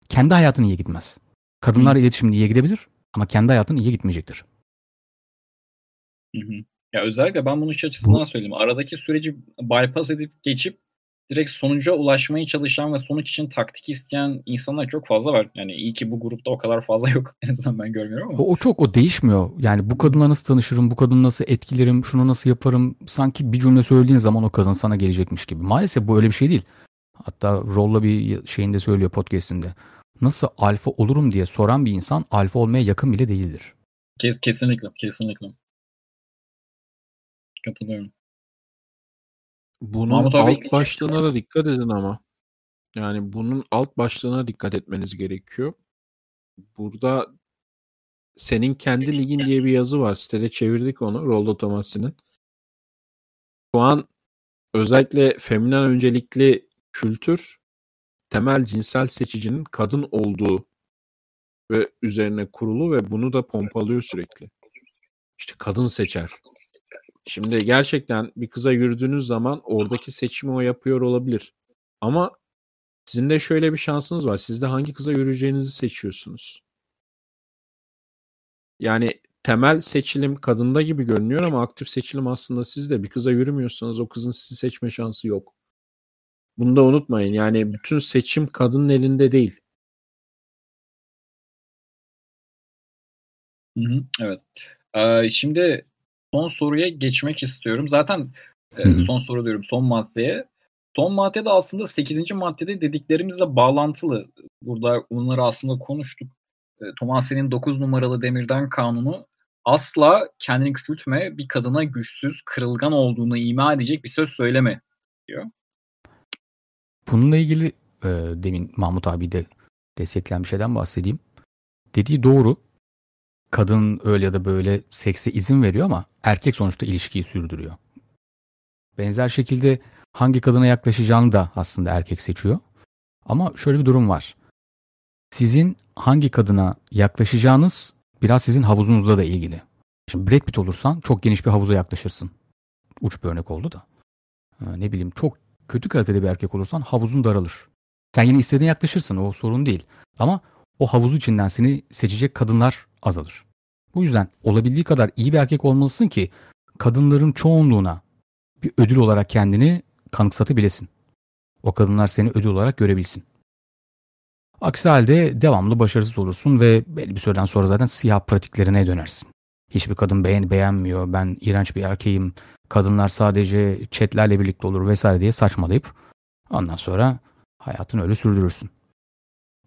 Kendi hayatın iyi gitmez. Kadınlarla iletişimin iyiye gidebilir ama kendi hayatın iyiye gitmeyecektir. Hı hı. Ya özellikle ben bunu iş açısından söyleyeyim. Aradaki süreci bypass edip geçip direkt sonuca ulaşmaya çalışan ve sonuç için taktik isteyen insanlar çok fazla var. Yani iyi ki bu grupta o kadar fazla yok. En azından ben görmüyorum ama. O, o çok o değişmiyor. Yani bu kadınla nasıl tanışırım, bu kadını nasıl etkilerim, şunu nasıl yaparım. Sanki bir cümle söylediğin zaman o kadın sana gelecekmiş gibi. Maalesef bu öyle bir şey değil. Hatta Rolla bir şeyinde söylüyor podcast'inde. Nasıl alfa olurum diye soran bir insan alfa olmaya yakın bile değildir. Kes, kesinlikle, kesinlikle. Katılıyorum. Bunun Mahmut alt başlığına da dikkat edin ama. Yani bunun alt başlığına dikkat etmeniz gerekiyor. Burada senin kendi ligin diye bir yazı var. Sitede çevirdik onu. Roldo Tomasi'nin. Şu an özellikle feminen öncelikli kültür temel cinsel seçicinin kadın olduğu ve üzerine kurulu ve bunu da pompalıyor sürekli. İşte kadın seçer. Şimdi gerçekten bir kıza yürüdüğünüz zaman oradaki seçimi o yapıyor olabilir. Ama sizin de şöyle bir şansınız var. Siz de hangi kıza yürüyeceğinizi seçiyorsunuz. Yani temel seçilim kadında gibi görünüyor ama aktif seçilim aslında sizde. Bir kıza yürümüyorsanız o kızın sizi seçme şansı yok. Bunu da unutmayın. Yani bütün seçim kadının elinde değil. Hı hı, evet. Ee, şimdi son soruya geçmek istiyorum. Zaten e, son soru diyorum son maddeye. Son maddede aslında 8. maddede dediklerimizle bağlantılı. Burada bunları aslında konuştuk. E, Tomasi'nin 9 numaralı demirden kanunu asla kendini küçültme, bir kadına güçsüz, kırılgan olduğunu ima edecek bir söz söyleme diyor. Bununla ilgili e, demin Mahmut abi de destekleyen bir şeyden bahsedeyim. Dediği doğru. Kadın öyle ya da böyle sekse izin veriyor ama erkek sonuçta ilişkiyi sürdürüyor. Benzer şekilde hangi kadına yaklaşacağını da aslında erkek seçiyor. Ama şöyle bir durum var. Sizin hangi kadına yaklaşacağınız biraz sizin havuzunuzla da ilgili. Şimdi Brad Pitt olursan çok geniş bir havuza yaklaşırsın. Uç bir örnek oldu da. Ee, ne bileyim çok kötü kalitede bir erkek olursan havuzun daralır. Sen yine istediğine yaklaşırsın o sorun değil. Ama o havuz içinden seni seçecek kadınlar azalır. Bu yüzden olabildiği kadar iyi bir erkek olmalısın ki kadınların çoğunluğuna bir ödül olarak kendini kanıksatabilesin. O kadınlar seni ödül olarak görebilsin. Aksi halde devamlı başarısız olursun ve belli bir süreden sonra zaten siyah pratiklerine dönersin. Hiçbir kadın beğen beğenmiyor, ben iğrenç bir erkeğim, kadınlar sadece chatlerle birlikte olur vesaire diye saçmalayıp ondan sonra hayatını öyle sürdürürsün.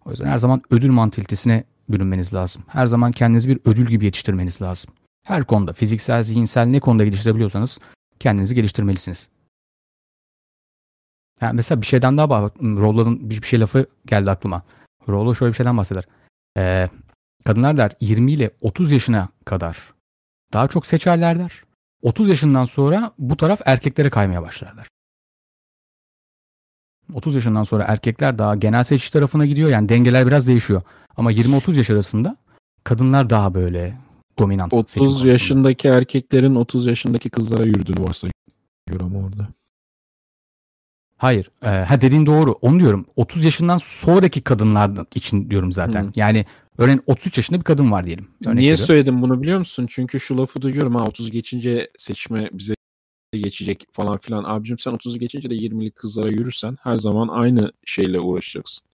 O yüzden her zaman ödül mantalitesine bürünmeniz lazım. Her zaman kendinizi bir ödül gibi yetiştirmeniz lazım. Her konuda fiziksel, zihinsel ne konuda geliştirebiliyorsanız kendinizi geliştirmelisiniz. Yani mesela bir şeyden daha bak. Rollo'nun bir, şey lafı geldi aklıma. Rollo şöyle bir şeyden bahseder. Ee, kadınlar der 20 ile 30 yaşına kadar daha çok seçerler der. 30 yaşından sonra bu taraf erkeklere kaymaya başlarlar. 30 yaşından sonra erkekler daha genel seçiş tarafına gidiyor. Yani dengeler biraz değişiyor. Ama 20-30 yaş arasında kadınlar daha böyle dominant. 30 yaşındaki erkeklerin 30 yaşındaki kızlara yürüdüğünü varsayıyorum orada. Hayır. E, ha dediğin doğru. Onu diyorum. 30 yaşından sonraki kadınlar için diyorum zaten. Hmm. Yani örneğin 33 yaşında bir kadın var diyelim. Örnek Niye veriyorum. söyledim bunu biliyor musun? Çünkü şu lafı duyuyorum. Ha 30 geçince seçme bize geçecek falan filan. Abicim sen 30'u geçince de 20'lik kızlara yürürsen her zaman aynı şeyle uğraşacaksın.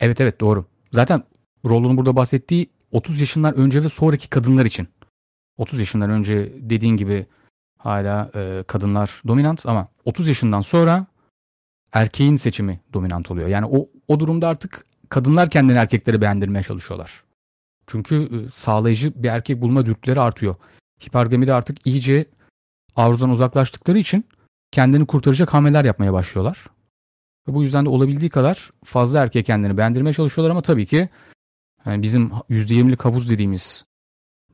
Evet evet doğru. Zaten Rollo'nun burada bahsettiği 30 yaşından önce ve sonraki kadınlar için. 30 yaşından önce dediğin gibi hala e, kadınlar dominant ama 30 yaşından sonra erkeğin seçimi dominant oluyor. Yani o o durumda artık kadınlar kendini erkeklere beğendirmeye çalışıyorlar. Çünkü e, sağlayıcı bir erkek bulma dürtüleri artıyor. Hipergamide artık iyice arzudan uzaklaştıkları için kendini kurtaracak hamleler yapmaya başlıyorlar. Ve bu yüzden de olabildiği kadar fazla erkeğe kendini beğendirmeye çalışıyorlar ama tabii ki yani bizim %20'lik havuz dediğimiz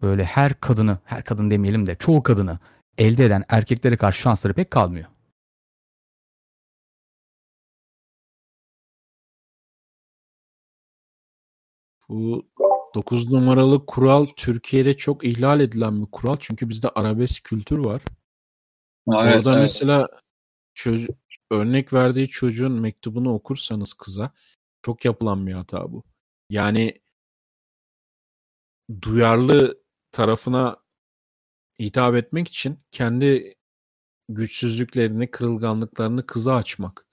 böyle her kadını, her kadın demeyelim de çoğu kadını elde eden erkeklere karşı şansları pek kalmıyor. Bu 9 numaralı kural Türkiye'de çok ihlal edilen bir kural. Çünkü bizde arabesk kültür var. Evet, Orada evet. mesela çocuk, örnek verdiği çocuğun mektubunu okursanız kıza çok yapılan bir hata bu. Yani duyarlı tarafına hitap etmek için kendi güçsüzlüklerini, kırılganlıklarını kıza açmak.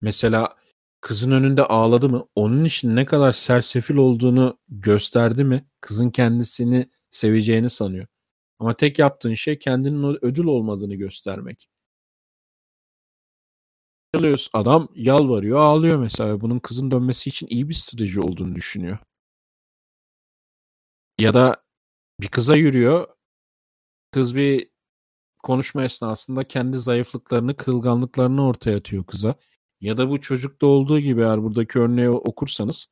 Mesela kızın önünde ağladı mı? Onun için ne kadar sersefil olduğunu gösterdi mi? Kızın kendisini seveceğini sanıyor. Ama tek yaptığın şey kendinin ödül olmadığını göstermek. Adam yalvarıyor, ağlıyor mesela. Bunun kızın dönmesi için iyi bir strateji olduğunu düşünüyor. Ya da bir kıza yürüyor. Kız bir konuşma esnasında kendi zayıflıklarını, kırılganlıklarını ortaya atıyor kıza. Ya da bu çocukta olduğu gibi eğer buradaki örneği okursanız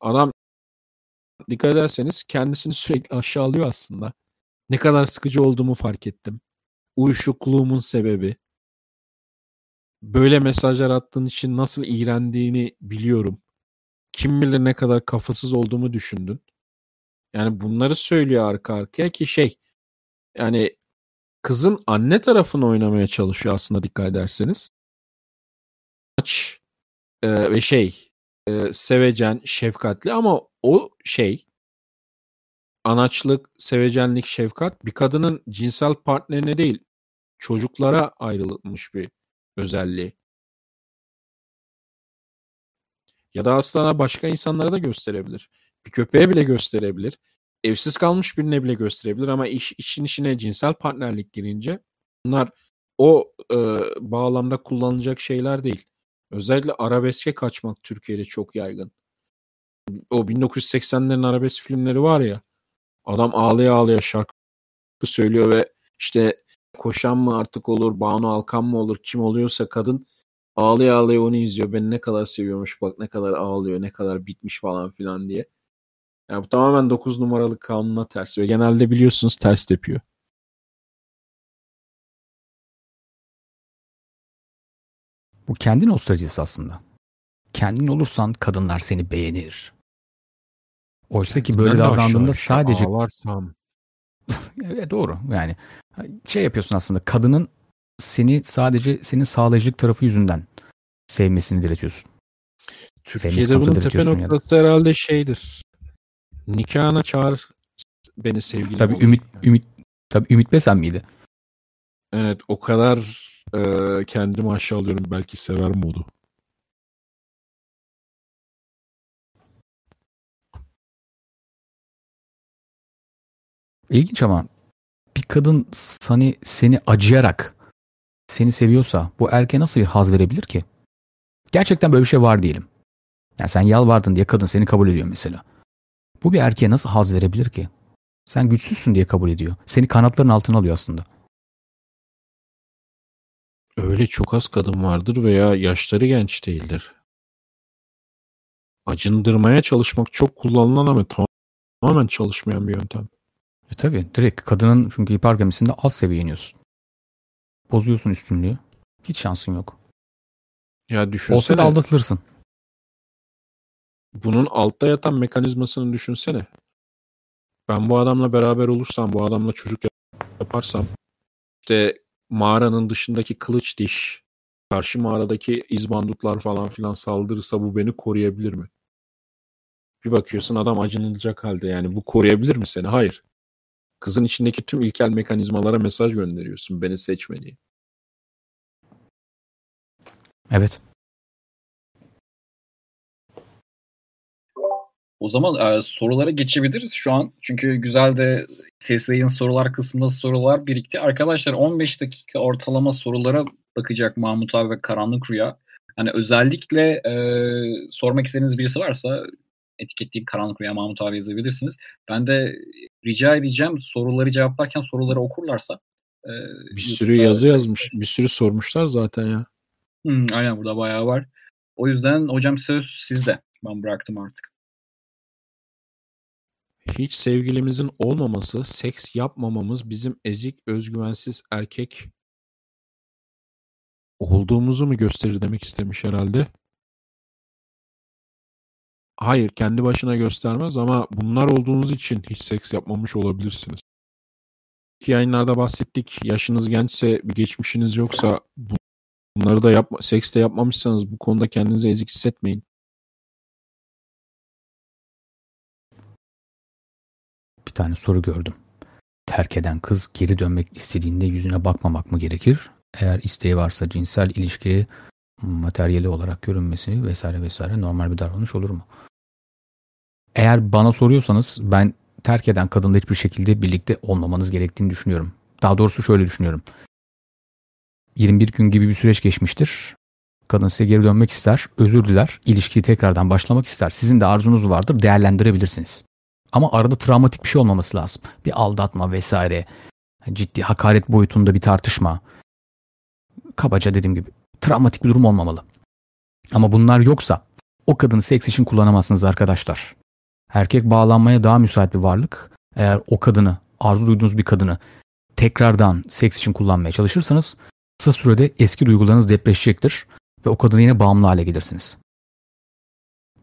adam dikkat ederseniz kendisini sürekli aşağılıyor aslında. Ne kadar sıkıcı olduğumu fark ettim. Uyuşukluğumun sebebi. Böyle mesajlar attığın için nasıl iğrendiğini biliyorum. Kim bilir ne kadar kafasız olduğumu düşündün. Yani bunları söylüyor arka arkaya ki şey yani kızın anne tarafını oynamaya çalışıyor aslında dikkat ederseniz. Aç e, ve şey e, sevecen, şefkatli ama o şey anaçlık, sevecenlik, şefkat bir kadının cinsel partnerine değil çocuklara ayrılmış bir özelliği. Ya da aslında başka insanlara da gösterebilir. Bir köpeğe bile gösterebilir. Evsiz kalmış birine bile gösterebilir ama iş işin içine cinsel partnerlik girince bunlar o e, bağlamda kullanılacak şeyler değil. Özellikle arabeske kaçmak Türkiye'de çok yaygın. O 1980'lerin arabesk filmleri var ya Adam ağlaya ağlaya şarkı söylüyor ve işte koşan mı artık olur, Banu Alkan mı olur, kim oluyorsa kadın ağlaya ağlaya onu izliyor. Beni ne kadar seviyormuş bak ne kadar ağlıyor, ne kadar bitmiş falan filan diye. Yani bu tamamen 9 numaralı kanuna ters ve genelde biliyorsunuz ters tepiyor. Bu kendi nostaljisi aslında. Kendin olursan kadınlar seni beğenir. Oysa ki böyle davrandığında sadece ağlarsam. evet, doğru yani şey yapıyorsun aslında kadının seni sadece senin sağlayıcılık tarafı yüzünden sevmesini diretiyorsun. Türkiye'de bunun tepe noktası ya herhalde şeydir. Nikahına çağır beni sevgilim. Tabii Ümit Ümit tabii Ümit Besen miydi? Evet o kadar e, kendimi aşağılıyorum belki sever modu. İlginç ama bir kadın seni, seni acıyarak seni seviyorsa bu erkeğe nasıl bir haz verebilir ki? Gerçekten böyle bir şey var diyelim. Yani sen yalvardın diye kadın seni kabul ediyor mesela. Bu bir erkeğe nasıl haz verebilir ki? Sen güçsüzsün diye kabul ediyor. Seni kanatların altına alıyor aslında. Öyle çok az kadın vardır veya yaşları genç değildir. Acındırmaya çalışmak çok kullanılan ama tamamen çalışmayan bir yöntem. E tabi direkt kadının çünkü hipergamisinde alt seviye iniyorsun. Bozuyorsun üstünlüğü. Hiç şansın yok. Ya düşünsene. Olsa da aldatılırsın. Bunun altta yatan mekanizmasını düşünsene. Ben bu adamla beraber olursam, bu adamla çocuk yaparsam işte mağaranın dışındaki kılıç diş, karşı mağaradaki izbandutlar falan filan saldırırsa bu beni koruyabilir mi? Bir bakıyorsun adam acınılacak halde yani bu koruyabilir mi seni? Hayır. Kızın içindeki tüm ilkel mekanizmalara mesaj gönderiyorsun beni seçme diye. Evet. O zaman e, sorulara geçebiliriz şu an. Çünkü güzel de ses yayın sorular kısmında sorular birikti. Arkadaşlar 15 dakika ortalama sorulara bakacak Mahmut abi ve Karanlık Rüya. Hani özellikle e, sormak istediğiniz birisi varsa etiketleyip Karanlık Rüya Mahmut abi yazabilirsiniz. Ben de rica edeceğim soruları cevaplarken soruları okurlarsa. E, bir sürü yazı yazmış. Bir sürü sormuşlar zaten ya. Hmm, aynen burada bayağı var. O yüzden hocam söz sizde. Ben bıraktım artık. Hiç sevgilimizin olmaması, seks yapmamamız bizim ezik, özgüvensiz erkek olduğumuzu mu gösterir demek istemiş herhalde. Hayır, kendi başına göstermez ama bunlar olduğunuz için hiç seks yapmamış olabilirsiniz. Ki yayınlarda bahsettik. Yaşınız gençse, bir geçmişiniz yoksa bunları da yapma, seks de yapmamışsanız bu konuda kendinizi ezik hissetmeyin. Bir tane soru gördüm. Terk eden kız geri dönmek istediğinde yüzüne bakmamak mı gerekir? Eğer isteği varsa cinsel ilişkiye materyali olarak görünmesi vesaire vesaire normal bir davranış olur mu? Eğer bana soruyorsanız ben terk eden kadınla hiçbir şekilde birlikte olmamanız gerektiğini düşünüyorum. Daha doğrusu şöyle düşünüyorum. 21 gün gibi bir süreç geçmiştir. Kadın size geri dönmek ister, özür diler, ilişkiyi tekrardan başlamak ister. Sizin de arzunuz vardır, değerlendirebilirsiniz. Ama arada travmatik bir şey olmaması lazım. Bir aldatma vesaire. Ciddi hakaret boyutunda bir tartışma. Kabaca dediğim gibi travmatik bir durum olmamalı. Ama bunlar yoksa o kadını seks için kullanamazsınız arkadaşlar. Erkek bağlanmaya daha müsait bir varlık. Eğer o kadını, arzu duyduğunuz bir kadını tekrardan seks için kullanmaya çalışırsanız kısa sürede eski duygularınız depreşecektir ve o kadına yine bağımlı hale gelirsiniz.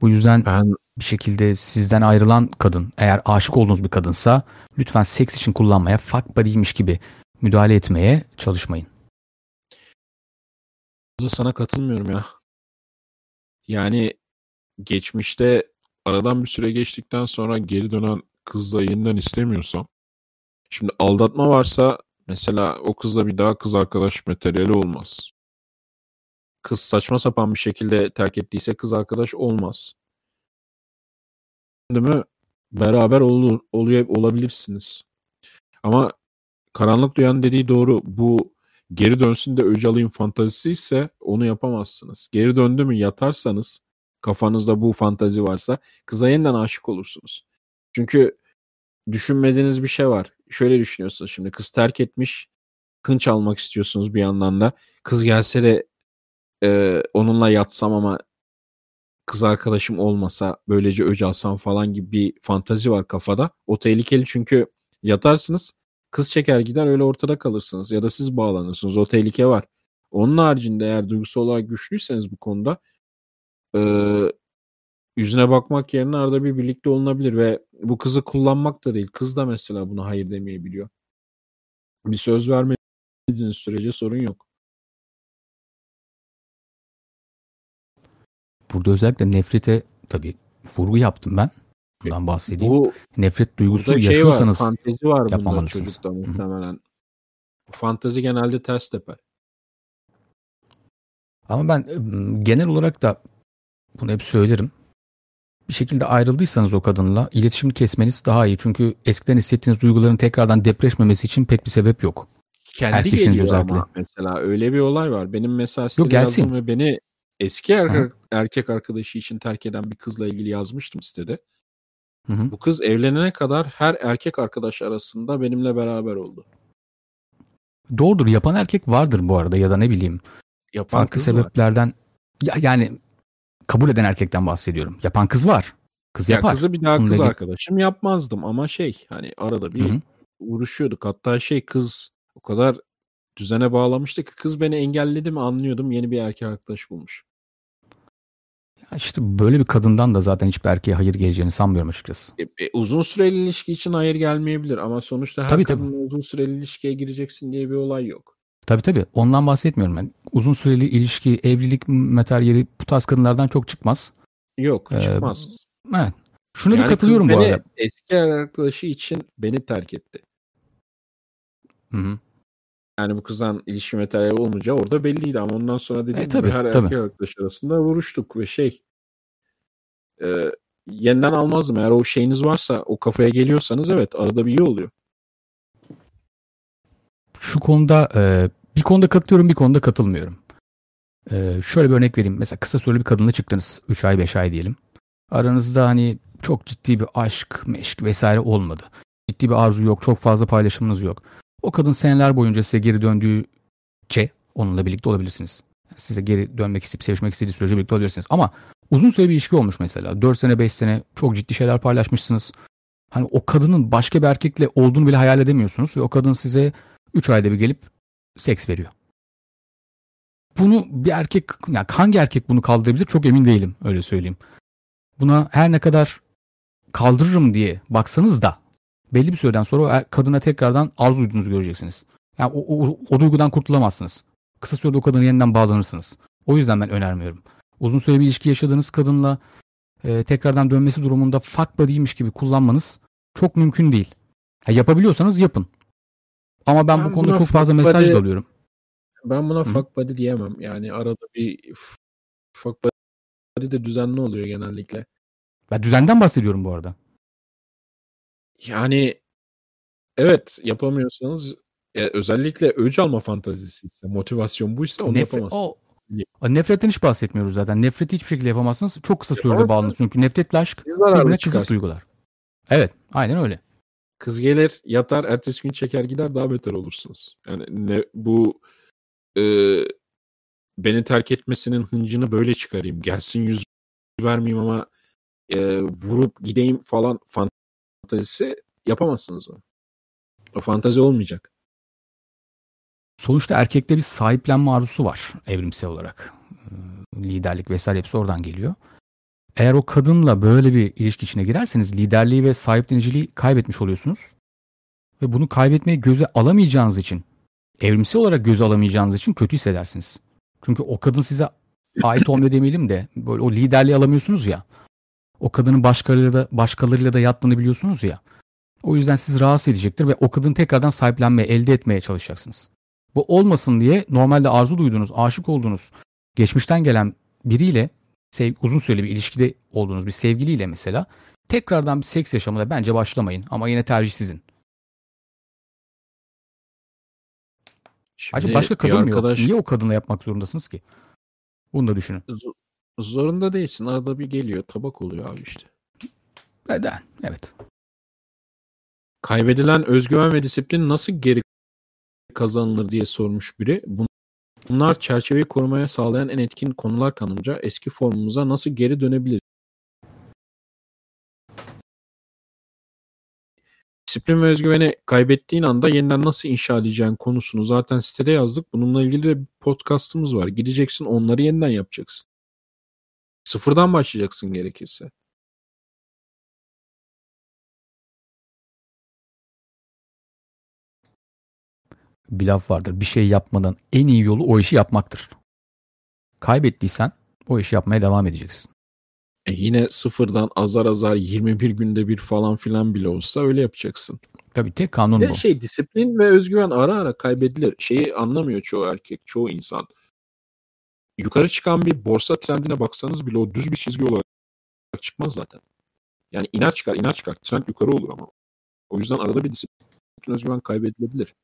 Bu yüzden ben bir şekilde sizden ayrılan kadın eğer aşık olduğunuz bir kadınsa lütfen seks için kullanmaya fuck buddy'ymiş gibi müdahale etmeye çalışmayın. Burada sana katılmıyorum ya. Yani geçmişte aradan bir süre geçtikten sonra geri dönen kızla yeniden istemiyorsam şimdi aldatma varsa mesela o kızla bir daha kız arkadaş materyali olmaz. Kız saçma sapan bir şekilde terk ettiyse kız arkadaş olmaz mi beraber olur, oluyor, olabilirsiniz. Ama karanlık duyan dediği doğru. Bu geri dönsün de öc alayım fantazisi ise onu yapamazsınız. Geri döndü mü yatarsanız kafanızda bu fantazi varsa kıza yeniden aşık olursunuz. Çünkü düşünmediğiniz bir şey var. Şöyle düşünüyorsunuz şimdi kız terk etmiş kınç almak istiyorsunuz bir yandan da. Kız gelse de e, onunla yatsam ama kız arkadaşım olmasa böylece öc alsam falan gibi bir fantazi var kafada. O tehlikeli çünkü yatarsınız kız çeker gider öyle ortada kalırsınız ya da siz bağlanırsınız o tehlike var. Onun haricinde eğer duygusal olarak güçlüyseniz bu konuda e, yüzüne bakmak yerine arada bir birlikte olunabilir ve bu kızı kullanmak da değil. Kız da mesela buna hayır demeyebiliyor. Bir söz vermediğiniz sürece sorun yok. Burada özellikle nefrete tabii vurgu yaptım ben. Bundan bahsedeyim. Bu Nefret duygusu burada şey var, yaşıyorsanız fantezi var yapmamalısınız. çocukta muhtemelen. Bu fantezi genelde ters teper. Ama ben ım, genel olarak da bunu hep söylerim. Bir şekilde ayrıldıysanız o kadınla iletişim kesmeniz daha iyi. Çünkü eskiden hissettiğiniz duyguların tekrardan depreşmemesi için pek bir sebep yok. Kendi Erkeksiniz geliyor özellikle. ama mesela öyle bir olay var. Benim mesela sitede gelsin. ve beni eski erkek, Hı erkek arkadaşı için terk eden bir kızla ilgili yazmıştım sitede. Hı hı. Bu kız evlenene kadar her erkek arkadaş arasında benimle beraber oldu. Doğrudur yapan erkek vardır bu arada ya da ne bileyim Yapan farklı kız var. sebeplerden ya, yani kabul eden erkekten bahsediyorum. Yapan kız var. Kız Ya yapar. kızı bir daha Bununla kız arkadaşım yapmazdım ama şey hani arada bir Hı hı. uğraşıyorduk. Hatta şey kız o kadar düzene bağlamıştı ki kız beni engelledi mi anlıyordum yeni bir erkek arkadaş bulmuş. Ya işte böyle bir kadından da zaten hiçbir erkeğe hayır geleceğini sanmıyorum açıkçası. E, e, uzun süreli ilişki için hayır gelmeyebilir ama sonuçta her Tabii, tabii. kadınla uzun süreli ilişkiye gireceksin diye bir olay yok. Tabii tabii ondan bahsetmiyorum ben. Uzun süreli ilişki, evlilik materyali bu tarz kadınlardan çok çıkmaz. Yok Ee, çıkmaz. Evet. Şuna Yani da katılıyorum bu arada. Eski arkadaşı için beni terk etti. Hı hı. Yani bu kızdan ilişki materyali olmayacağı orada belliydi ama ondan sonra dediğim E, gibi tabii, her tabii. erkek arkadaş arasında vuruştuk ve şey e, yeniden almazdım. Eğer o şeyiniz varsa o kafaya geliyorsanız evet arada bir iyi oluyor. Şu konuda e, bir konuda katılıyorum bir konuda katılmıyorum. E, şöyle bir örnek vereyim. Mesela kısa süreli bir kadınla çıktınız. 3 ay 5 ay diyelim. Aranızda hani çok ciddi bir aşk, meşk vesaire olmadı. Ciddi bir arzu yok. Çok fazla paylaşımınız yok. O kadın seneler boyunca size geri döndüğüce onunla birlikte olabilirsiniz. Size geri dönmek isteyip sevişmek istediği sürece birlikte olabilirsiniz. Ama uzun süre bir ilişki olmuş mesela. 4 sene 5 sene çok ciddi şeyler paylaşmışsınız. Hani o kadının başka bir erkekle olduğunu bile hayal edemiyorsunuz. Ve o kadın size 3 ayda bir gelip seks veriyor. Bunu bir erkek, yani hangi erkek bunu kaldırabilir çok emin değilim öyle söyleyeyim. Buna her ne kadar kaldırırım diye baksanız da belli bir süreden sonra er- kadına tekrardan arzu duyduğunuzu göreceksiniz. Yani o, o, o duygudan kurtulamazsınız. Kısa sürede o kadına yeniden bağlanırsınız. O yüzden ben önermiyorum. Uzun süre bir ilişki yaşadığınız kadınla e, tekrardan dönmesi durumunda fuck buddy'ymiş gibi kullanmanız çok mümkün değil. Ha, yapabiliyorsanız yapın. Ama ben, Ben bu konuda çok fazla mesaj buddy- da alıyorum. Ben buna Hı. fuck buddy diyemem. Yani arada bir fuck buddy de düzenli oluyor genellikle. Ben düzenden bahsediyorum bu arada. Yani evet yapamıyorsanız e, özellikle öc alma fantazisi ise motivasyon buysa onu Nefret, yapamazsın. o, nefretten hiç bahsetmiyoruz zaten. Nefreti hiçbir şekilde yapamazsınız. Çok kısa sürede Yapamazsınız. bağlanır. Çünkü nefretle aşk birbirine çıkarsınız. duygular. Evet aynen öyle. Kız gelir yatar ertesi gün çeker gider daha beter olursunuz. Yani ne bu e, beni terk etmesinin hıncını böyle çıkarayım. Gelsin yüz vermeyeyim ama e, vurup gideyim falan fantazisi yapamazsınız o. O fantazi olmayacak. Sonuçta erkekte bir sahiplenme arzusu var evrimsel olarak. Ee, Liderlik vesaire hepsi oradan geliyor. Eğer o kadınla böyle bir ilişki içine girerseniz liderliği ve sahipleniciliği kaybetmiş oluyorsunuz. Ve bunu kaybetmeyi göze alamayacağınız için, evrimsel olarak göze alamayacağınız için kötü hissedersiniz. Çünkü o kadın size ait olmuyor demeyelim de böyle o liderliği alamıyorsunuz ya. O kadının başkalarıyla da, başkalarıyla da yattığını biliyorsunuz ya. O yüzden sizi rahatsız edecektir ve o kadını tekrardan sahiplenmeye, elde etmeye çalışacaksınız. Bu olmasın diye normalde arzu duyduğunuz, aşık olduğunuz, geçmişten gelen biriyle sev, uzun süreli bir ilişkide olduğunuz bir sevgiliyle mesela tekrardan bir seks yaşamına bence başlamayın ama yine tercih sizin. Şimdi Acaba başka kadın mı yok? arkadaş Niye o kadınla yapmak zorundasınız ki? Bunu da düşünün. Z- zorunda değilsin. Arada bir geliyor. Tabak oluyor abi işte. Neden? Evet. Kaybedilen özgüven ve disiplin nasıl geri kazanılır diye sormuş biri. Bun- Bunlar çerçeveyi korumaya sağlayan en etkin konular kanımca eski formumuza nasıl geri dönebiliriz? Disiplin ve özgüveni kaybettiğin anda yeniden nasıl inşa edeceğin konusunu zaten sitede yazdık. Bununla ilgili de bir podcastımız var. Gideceksin onları yeniden yapacaksın. Sıfırdan başlayacaksın gerekirse. Bir laf vardır. Bir şey yapmadan en iyi yolu o işi yapmaktır. Kaybettiysen o işi yapmaya devam edeceksin. E yine sıfırdan azar azar 21 günde bir falan filan bile olsa öyle yapacaksın. Tabii tek kanun Bir bu. şey disiplin ve özgüven ara ara kaybedilir. Şeyi anlamıyor çoğu erkek, çoğu insan. Yukarı çıkan bir borsa trendine baksanız bile o düz bir çizgi olarak çıkmaz zaten. Yani iner çıkar, iner çıkar. Trend yukarı olur ama. O yüzden arada bir disiplin, özgüven kaybedilebilir.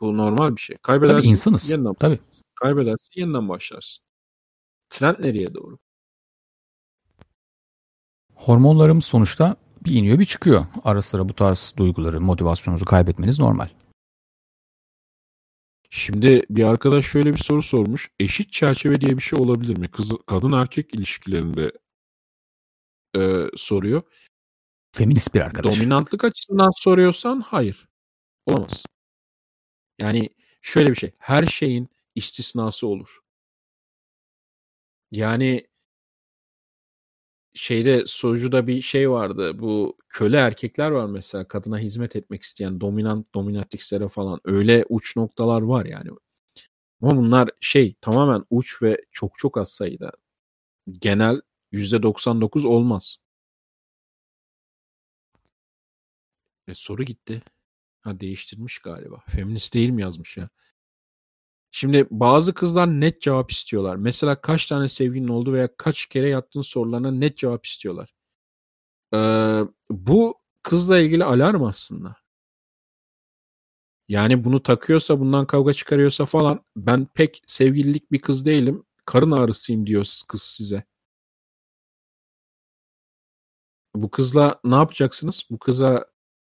Bu normal bir şey. Kaybedersin, Tabii insanız. yeniden Tabii. kaybedersin, yeniden başlarsın. Trend nereye doğru? Hormonlarımız sonuçta bir iniyor bir çıkıyor. Ara sıra bu tarz duyguları, motivasyonunuzu kaybetmeniz normal. Şimdi bir arkadaş şöyle bir soru sormuş. Eşit çerçeve diye bir şey olabilir mi? Kız, kadın erkek ilişkilerinde e, soruyor. Feminist bir arkadaş. Dominantlık açısından soruyorsan hayır. Olamaz. Yani şöyle bir şey. Her şeyin istisnası olur. Yani şeyde sorucuda bir şey vardı. Bu köle erkekler var mesela kadına hizmet etmek isteyen dominant dominatrixlere falan öyle uç noktalar var yani. Ama bunlar şey tamamen uç ve çok çok az sayıda. Genel %99 olmaz. E, soru gitti. Ha değiştirmiş galiba. Feminist değil mi yazmış ya? Şimdi bazı kızlar net cevap istiyorlar. Mesela kaç tane sevgilin oldu veya kaç kere yattığın sorularına net cevap istiyorlar. Ee, bu kızla ilgili alarm aslında. Yani bunu takıyorsa bundan kavga çıkarıyorsa falan ben pek sevgililik bir kız değilim. Karın ağrısıyım diyor kız size. Bu kızla ne yapacaksınız? Bu kıza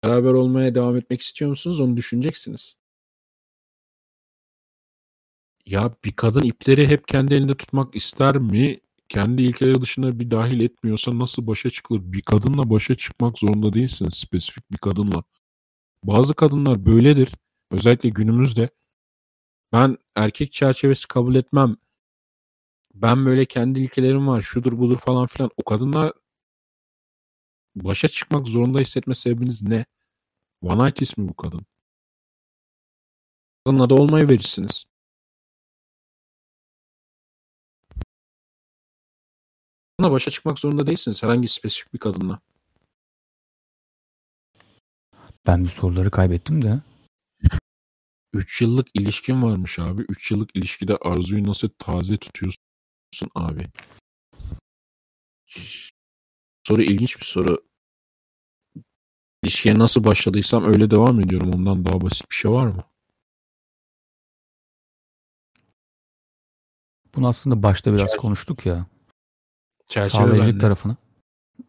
beraber olmaya devam etmek istiyor musunuz? Onu düşüneceksiniz. Ya bir kadın ipleri hep kendi elinde tutmak ister mi? Kendi ilkeleri dışında bir dahil etmiyorsa nasıl başa çıkılır? Bir kadınla başa çıkmak zorunda değilsiniz spesifik bir kadınla. Bazı kadınlar böyledir. Özellikle günümüzde. Ben erkek çerçevesi kabul etmem. Ben böyle kendi ilkelerim var. Şudur budur falan filan. O kadınlar başa çıkmak zorunda hissetme sebebiniz ne? One night ismi bu kadın. Kadınla da olmayı verirsiniz. Kadınla başa çıkmak zorunda değilsiniz herhangi spesifik bir kadınla. Ben bir soruları kaybettim de. 3 yıllık ilişkin varmış abi. 3 yıllık ilişkide arzuyu nasıl taze tutuyorsun abi? Soru ilginç bir soru. İlişkiye nasıl başladıysam öyle devam ediyorum. Ondan daha basit bir şey var mı? Bunu aslında başta biraz konuştuk ya. Sağlayıcılık bende. tarafını.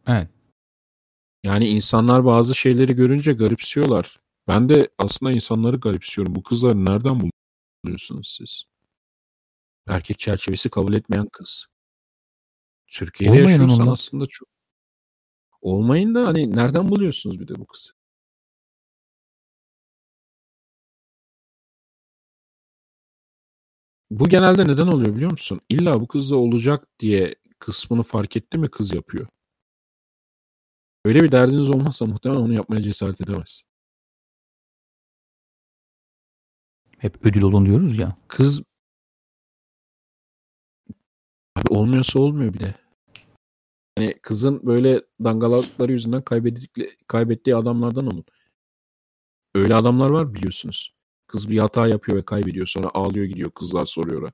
Evet. Yani insanlar bazı şeyleri görünce garipsiyorlar. Ben de aslında insanları garipsiyorum. Bu kızları nereden buluyorsunuz siz? Erkek çerçevesi kabul etmeyen kız. Türkiye'de Olmayın yaşıyorsan onunla. aslında çok olmayın da hani nereden buluyorsunuz bir de bu kızı? Bu genelde neden oluyor biliyor musun? İlla bu kızla olacak diye kısmını fark etti mi kız yapıyor. Öyle bir derdiniz olmazsa muhtemelen onu yapmaya cesaret edemez. Hep ödül olun diyoruz ya. Kız abi olmuyorsa olmuyor bir de. Hani kızın böyle dangalakları yüzünden kaybettikleri, kaybettiği adamlardan olun. Öyle adamlar var biliyorsunuz. Kız bir hata yapıyor ve kaybediyor. Sonra ağlıyor gidiyor. Kızlar soruyor.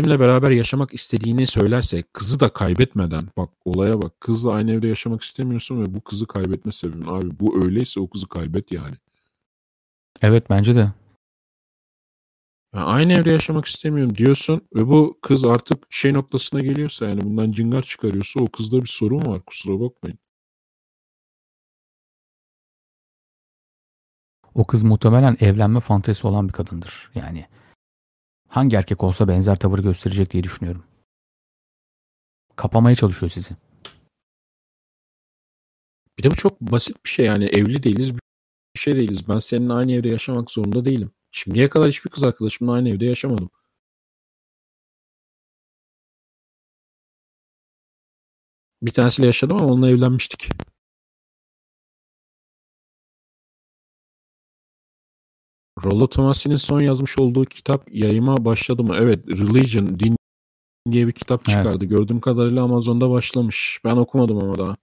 Bizimle beraber yaşamak istediğini söylerse kızı da kaybetmeden bak olaya bak kızla aynı evde yaşamak istemiyorsun ve bu kızı kaybetme sebebin abi bu öyleyse o kızı kaybet yani. Evet bence de. Ya aynı evde yaşamak istemiyorum diyorsun ve bu kız artık şey noktasına geliyorsa yani bundan cingar çıkarıyorsa o kızda bir sorun var kusura bakmayın. O kız muhtemelen evlenme fantezisi olan bir kadındır. Yani hangi erkek olsa benzer tavır gösterecek diye düşünüyorum. Kapamaya çalışıyor sizi. Bir de bu çok basit bir şey yani evli değiliz bir şey değiliz. Ben seninle aynı evde yaşamak zorunda değilim. Şimdiye kadar hiçbir kız arkadaşımla aynı evde yaşamadım. Bir tanesiyle yaşadım ama onunla evlenmiştik. Rollo Tomasi'nin son yazmış olduğu kitap yayıma başladı mı? Evet, Religion, Din diye bir kitap Evet. çıkardı. Gördüğüm kadarıyla Amazon'da başlamış. Ben okumadım ama daha.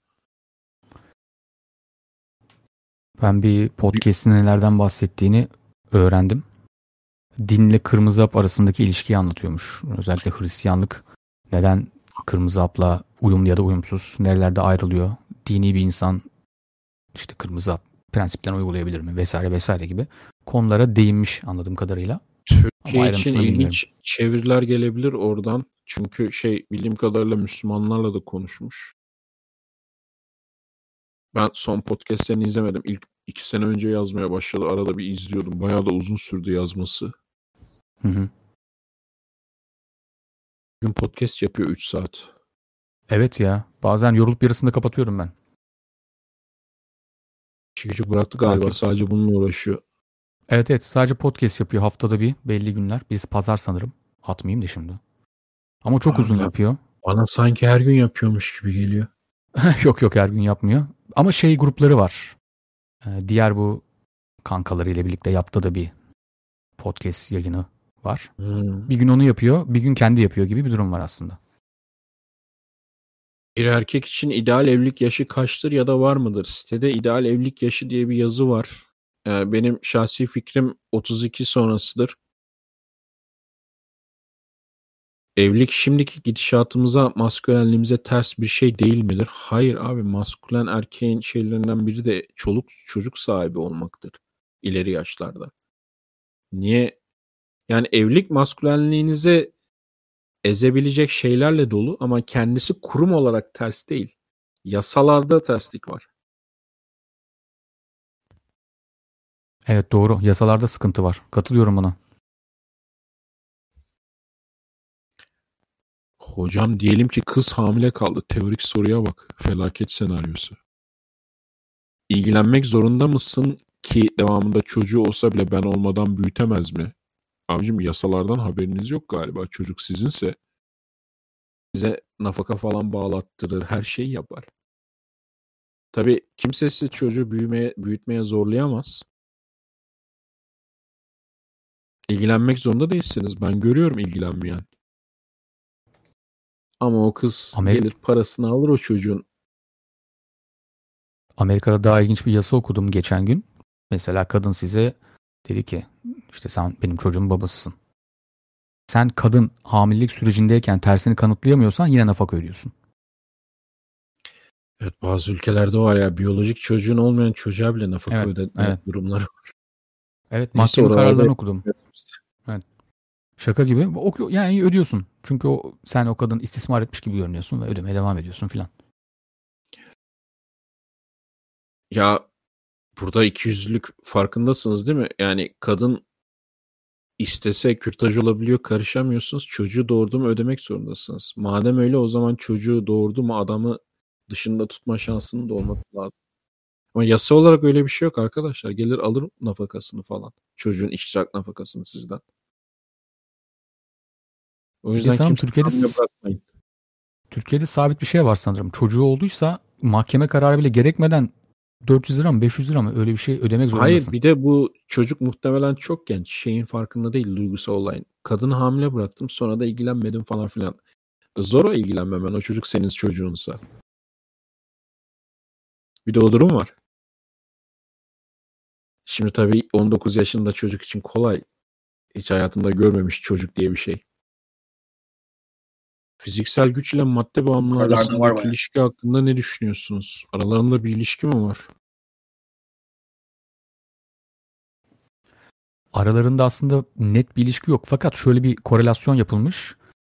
Ben bir podcast'in nelerden bahsettiğini öğrendim. Dinle kırmızı hap arasındaki ilişkiyi anlatıyormuş. Özellikle Hristiyanlık neden kırmızı hapla uyumlu ya da uyumsuz, nerelerde ayrılıyor, dini bir insan işte kırmızı hap prensiplerini uygulayabilir mi vesaire vesaire gibi konulara değinmiş anladığım kadarıyla. Türkiye için ilginç bilmiyorum. çeviriler gelebilir oradan. Çünkü şey bildiğim kadarıyla Müslümanlarla da konuşmuş. Ben son podcastlerini izlemedim. İlk iki sene önce yazmaya başladı. Arada bir izliyordum. Bayağı da uzun sürdü yazması. Hı hı. Bugün podcast yapıyor 3 saat. Evet ya bazen yorulup yarısında kapatıyorum ben. İşi gücü bıraktı galiba. Sadece bununla uğraşıyor. Evet evet sadece podcast yapıyor haftada bir belli günler. Birisi pazar sanırım. Atmayayım da şimdi. Ama çok uzun Abi. yapıyor. Bana sanki her gün yapıyormuş gibi geliyor. yok yok her gün yapmıyor. Ama şey grupları var. Ee, diğer bu kankalarıyla birlikte yaptığı da bir podcast yayını var. Hmm. Bir gün onu yapıyor, bir gün kendi yapıyor gibi bir durum var aslında. Bir erkek için ideal evlilik yaşı kaçtır ya da var mıdır? Sitede ideal evlilik yaşı diye bir yazı var. Ee, benim şahsi fikrim 32 sonrasıdır. Evlilik şimdiki gidişatımıza, maskülenliğimize ters bir şey değil midir? Hayır abi, maskülen erkeğin şeylerinden biri de çoluk çocuk sahibi olmaktır ileri yaşlarda. Niye? Yani evlilik maskülenliğinize ezebilecek şeylerle dolu ama kendisi kurum olarak ters değil. Yasalarda terslik var. Evet doğru. Yasalarda sıkıntı var. Katılıyorum buna. Hocam diyelim ki kız hamile kaldı. Teorik soruya bak. Felaket senaryosu. İlgilenmek zorunda mısın ki devamında çocuğu olsa bile ben olmadan büyütemez mi? Abicim yasalardan haberiniz yok galiba. Çocuk sizinse size nafaka falan bağlattırır. Her şeyi yapar. Tabii kimse sizi çocuğu büyümeye, büyütmeye zorlayamaz. İlgilenmek zorunda değilsiniz. Ben görüyorum ilgilenmeyen. Ama o kız Amerika- gelir parasını alır o çocuğun. Amerika'da daha ilginç bir yasa okudum geçen gün. Mesela kadın size dedi ki işte sen benim çocuğumun babasısın. Sen kadın hamilelik sürecindeyken tersini kanıtlayamıyorsan yine nafaka ödüyorsun. Evet bazı ülkelerde var ya biyolojik çocuğun olmayan çocuğa bile nafaka Evet, ödetme evet. durumları Evet Neyse, mahkeme kararlarını okudum. Şaka gibi. Oku, yani ödüyorsun. Çünkü o, sen o kadın istismar etmiş gibi görünüyorsun ve ödemeye devam ediyorsun filan. Ya burada ikiyüzlülük farkındasınız değil mi? Yani kadın istese kürtaj olabiliyor karışamıyorsunuz. Çocuğu doğurdu mu ödemek zorundasınız. Madem öyle o zaman çocuğu doğurdu mu adamı dışında tutma şansının da olması lazım. Ama yasa olarak öyle bir şey yok arkadaşlar. Gelir alır nafakasını falan. Çocuğun iştirak nafakasını sizden. O yüzden sanırım Türkiye'de bırakmayın. Türkiye'de sabit bir şey var sanırım. Çocuğu olduysa mahkeme kararı bile gerekmeden 400 lira mı 500 lira mı öyle bir şey ödemek Hayır zorundasın. bir de bu çocuk muhtemelen çok genç. Şeyin farkında değil duygusal olayın. Kadını hamile bıraktım sonra da ilgilenmedim falan filan. Zor o ilgilenmemen o çocuk senin çocuğunsa. Bir de o durum var. Şimdi tabii 19 yaşında çocuk için kolay. Hiç hayatında görmemiş çocuk diye bir şey. Fiziksel güç ile madde bağımlılığı Aralarda var arasındaki bayağı. ilişki hakkında ne düşünüyorsunuz? Aralarında bir ilişki mi var? Aralarında aslında net bir ilişki yok. Fakat şöyle bir korelasyon yapılmış.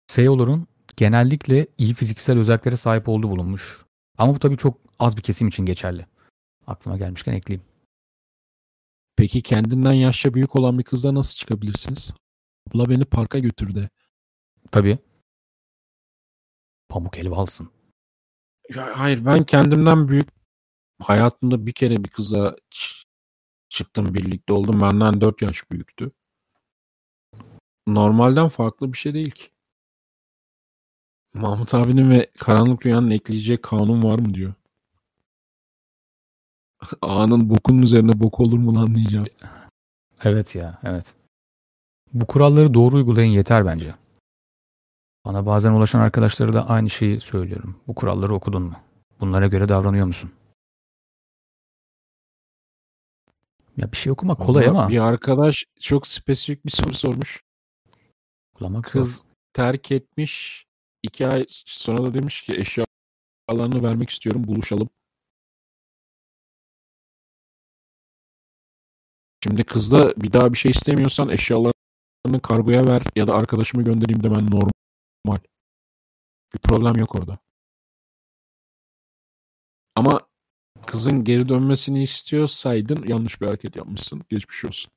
SEO'ların genellikle iyi fiziksel özelliklere sahip olduğu bulunmuş. Ama bu tabii çok az bir kesim için geçerli. Aklıma gelmişken ekleyeyim. Peki kendinden yaşça büyük olan bir kızla nasıl çıkabilirsiniz? Abla beni parka götür de. Tabii. Pamuk helvalısın. Ya hayır ben kendimden büyük hayatımda bir kere bir kıza çıktım birlikte oldum. Benden 4 yaş büyüktü. normalden farklı bir şey değil ki. Mahmut abinin ve Karanlık Rüya'nın ekleyeceği kanun var mı diyor. Ağanın bokunun üzerine bok olur mu lan diyeceğim. Evet ya, evet. Bu kuralları doğru uygulayın yeter bence. Bana bazen ulaşan arkadaşlara da aynı şeyi söylüyorum. Bu kuralları okudun mu? Bunlara göre davranıyor musun? Ya bir şey okumak kolay ama Bir arkadaş çok spesifik bir soru sormuş. okulamak zor. Kız terk etmiş. iki ay sonra da demiş ki eşyalarını vermek istiyorum buluşalım. Şimdi kızda bir daha bir şey istemiyorsan eşyalarını kargoya ver ya da arkadaşımı göndereyim demen normal. Bir problem yok orada. Ama kızın geri dönmesini istiyorsaydın yanlış bir hareket yapmışsın. Geçmiş olsun.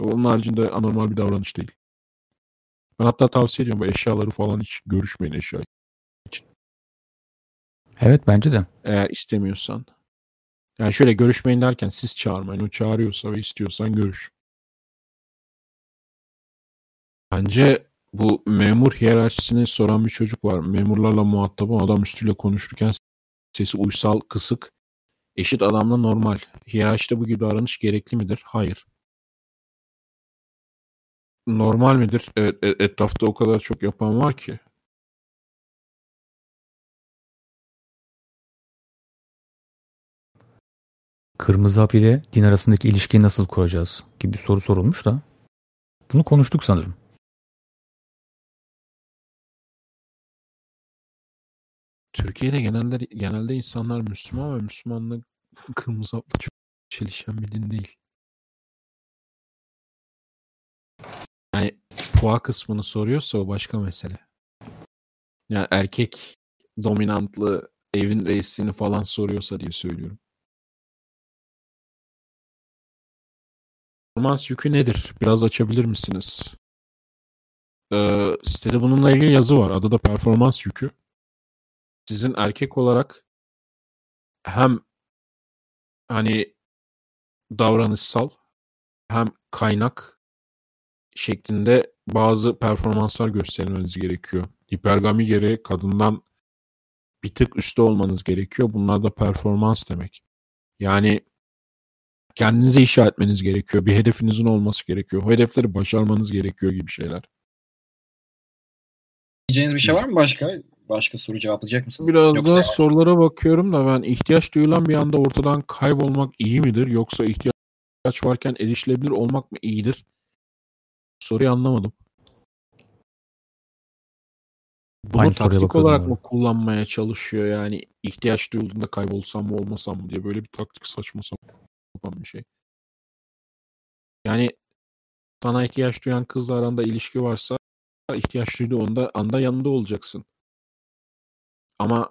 Onun haricinde anormal bir davranış değil. Ben hatta tavsiye ediyorum bu eşyaları falan hiç görüşmeyin eşya. Evet bence de. Eğer istemiyorsan. Yani şöyle görüşmeyin derken siz çağırmayın. O çağırıyorsa ve istiyorsan görüş. Bence bu memur hiyerarşisini soran bir çocuk var. Memurlarla muhatabı adam üstüyle konuşurken sesi uysal, kısık. Eşit adamla normal. Hiyerarşide bu gibi davranış gerekli midir? Hayır. Normal midir? Evet, e- etrafta o kadar çok yapan var ki. Kırmızı hap ile din arasındaki ilişkiyi nasıl kuracağız gibi bir soru sorulmuş da. Bunu konuştuk sanırım. Türkiye'de genelde genelde insanlar Müslüman ve Müslümanlık kırmızı hapla çok çelişen bir din değil. Yani puan kısmını soruyorsa o başka mesele. Yani erkek dominantlı evin reisini falan soruyorsa diye söylüyorum. Performans yükü nedir? Biraz açabilir misiniz? Ee, sitede bununla ilgili yazı var. Adı da performans yükü. Sizin erkek olarak hem hani davranışsal hem kaynak şeklinde bazı performanslar göstermeniz gerekiyor. Hipergami gereği kadından bir tık üstte olmanız gerekiyor. Bunlar da performans demek. Yani kendinize inşa etmeniz gerekiyor. Bir hedefinizin olması gerekiyor. O hedefleri başarmanız gerekiyor gibi şeyler. Diyeceğiniz bir şey var mı başka? Başka soru cevaplayacak mısınız? Biraz Yoksa daha sorulara bakıyorum da ben ihtiyaç duyulan bir anda ortadan kaybolmak iyi midir? Yoksa ihtiyaç varken erişilebilir olmak mı iyidir? Soruyu anlamadım. Bunu Aynı taktik olarak mı kullanmaya çalışıyor yani ihtiyaç duyulduğunda kaybolsam mı olmasam mı diye böyle bir taktik saçma sapan bir şey. Yani sana ihtiyaç duyan kızla aranda ilişki varsa ihtiyaç duyduğu anda, anda yanında olacaksın. Ama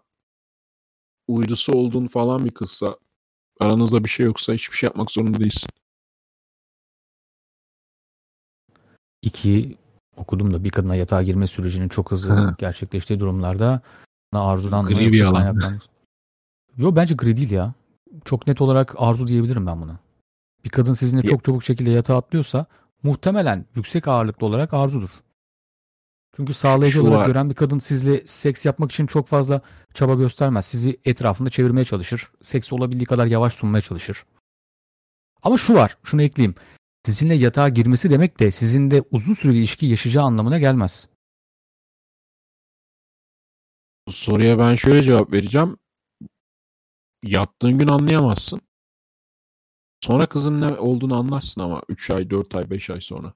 uydusu olduğun falan bir kızsa aranızda bir şey yoksa hiçbir şey yapmak zorunda değilsin. İki okudum da bir kadına yatağa girme sürecinin çok hızlı Hı. gerçekleştiği durumlarda arzudan Gri bir alan. kaynaklan- Yo bence gri değil ya. Çok net olarak arzu diyebilirim ben buna. Bir kadın sizinle Ya- çok çabuk şekilde yatağa atlıyorsa muhtemelen yüksek ağırlıklı olarak arzudur. Çünkü sağlayıcı Şu olarak var. gören bir kadın sizle seks yapmak için çok fazla çaba göstermez. Sizi etrafında çevirmeye çalışır. Seks olabildiği kadar yavaş sunmaya çalışır. Ama şu var, şunu ekleyeyim. Sizinle yatağa girmesi demek de sizinle uzun süreli ilişki yaşayacağı anlamına gelmez. Bu soruya ben şöyle cevap vereceğim. Yattığın gün anlayamazsın. Sonra kızın ne olduğunu anlarsın ama 3 ay, 4 ay, 5 ay sonra.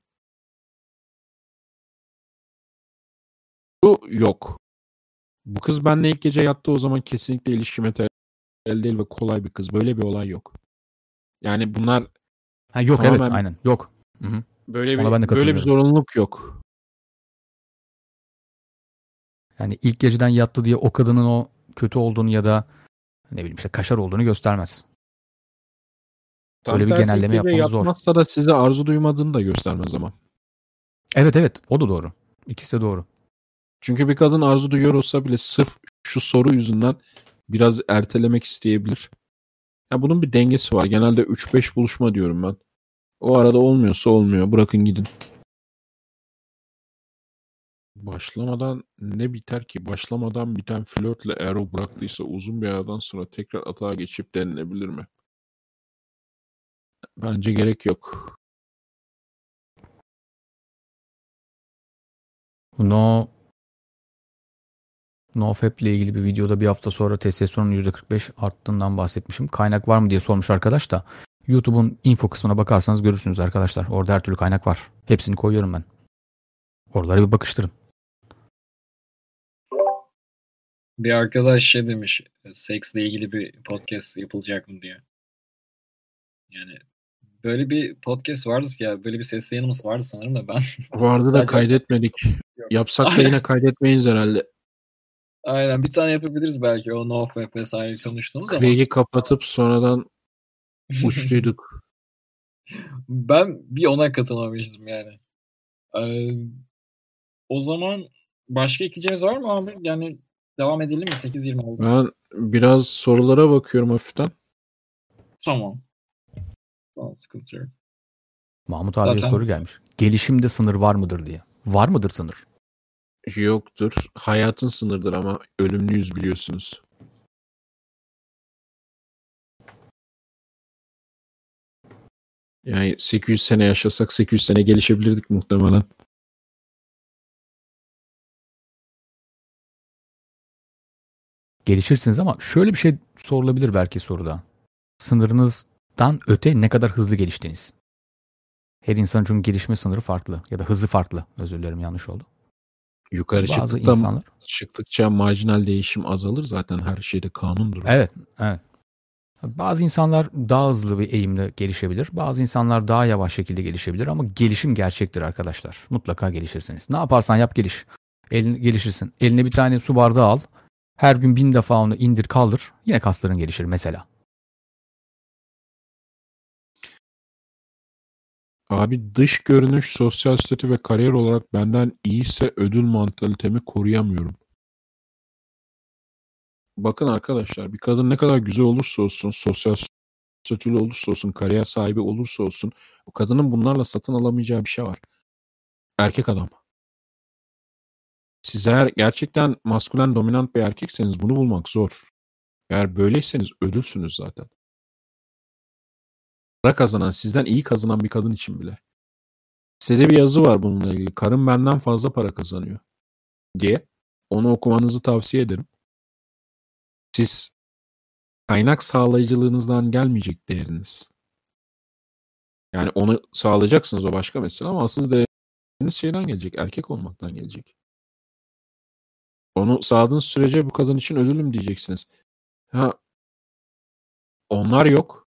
Yok. Bu kız benimle ilk gece yattı o zaman kesinlikle ilişkime tel değil ve kolay bir kız. Böyle bir olay yok. Yani bunlar Ha yok evet Tamamen- aynen yok. Hı hı. böyle Ona bir böyle bir zorunluluk yok. Yani ilk geceden yattı diye o kadının o kötü olduğunu ya da ne bileyim işte kaşar olduğunu göstermez. Tam Böyle bir genelleme yapmamız zor. Yapmazsa da size arzu duymadığını da göstermez ama. Evet evet o da doğru. İkisi de doğru. Çünkü bir kadın arzu duyuyor olsa bile sırf şu soru yüzünden biraz ertelemek isteyebilir. Ya bunun bir dengesi var. Genelde 3-5 buluşma diyorum ben. O arada olmuyorsa olmuyor. Bırakın gidin. Başlamadan ne biter ki? Başlamadan biten flörtle eğer o bıraktıysa uzun bir aradan sonra tekrar atağa geçip denilebilir mi? Bence gerek yok. No NoFap ile ilgili bir videoda bir hafta sonra testosteronun %45 arttığından bahsetmişim. Kaynak var mı diye sormuş arkadaş da. YouTube'un info kısmına bakarsanız görürsünüz arkadaşlar. Orada her türlü kaynak var. Hepsini koyuyorum ben. Oralara bir bakıştırın. Bir arkadaş şey demiş, seksle ilgili bir podcast yapılacak mı diye. Yani böyle bir podcast vardı ya, böyle bir ses yayınımız vardı sanırım da ben. Vardı da kaydetmedik. Yapsak da yine kaydetmeyiz herhalde. Aynen bir tane yapabiliriz belki o NoFap vesaire konuştuğumuz ama Craig'i kapatıp sonradan uçtuyduk. ben bir ona katılamamıştım yani. Ee, o zaman başka ekleyeceğiniz var mı abi? Yani devam edelim mi? 8.20 oldu. Ben biraz sorulara bakıyorum hafiften. Tamam. Tamam sıkıntı yok. Mahmut abiye Zaten- soru gelmiş. Gelişimde sınır var mıdır diye. Var mıdır sınır? Yoktur. Hayatın sınırdır ama ölümlüyüz biliyorsunuz. Yani 800 sene yaşasak 800 sene gelişebilirdik muhtemelen. Gelişirsiniz ama şöyle bir şey sorulabilir belki soruda. Sınırınızdan öte ne kadar hızlı geliştiniz? Her insanın çünkü gelişme sınırı farklı ya da hızı farklı. Özür dilerim yanlış oldu. Yukarı Bazı çıktıkça, insanlar çıktıkça marjinal değişim azalır zaten her şeyde kanundur. Evet, evet. Bazı insanlar daha hızlı bir eğimle gelişebilir. Bazı insanlar daha yavaş şekilde gelişebilir ama gelişim gerçektir arkadaşlar. Mutlaka gelişirsiniz. Ne yaparsan yap geliş. Elin, gelişirsin. Eline bir tane su bardağı al. Her gün bin defa onu indir kaldır. Yine kasların gelişir mesela. Abi dış görünüş, sosyal statü ve kariyer olarak benden iyiyse ödül mantalitemi koruyamıyorum. Bakın arkadaşlar bir kadın ne kadar güzel olursa olsun, sosyal statülü olursa olsun, kariyer sahibi olursa olsun o kadının bunlarla satın alamayacağı bir şey var. Erkek adam. Siz eğer gerçekten maskülen dominant bir erkekseniz bunu bulmak zor. Eğer böyleyseniz ödülsünüz zaten. Para kazanan, sizden iyi kazanan bir kadın için bile. Sitede bir yazı var bununla ilgili. Karım benden fazla para kazanıyor diye. Onu okumanızı tavsiye ederim. Siz kaynak sağlayıcılığınızdan gelmeyecek değeriniz. Yani onu sağlayacaksınız o başka mesele ama asıl değeriniz şeyden gelecek. Erkek olmaktan gelecek. Onu sağladığınız sürece bu kadın için ödülüm diyeceksiniz. Ha onlar yok.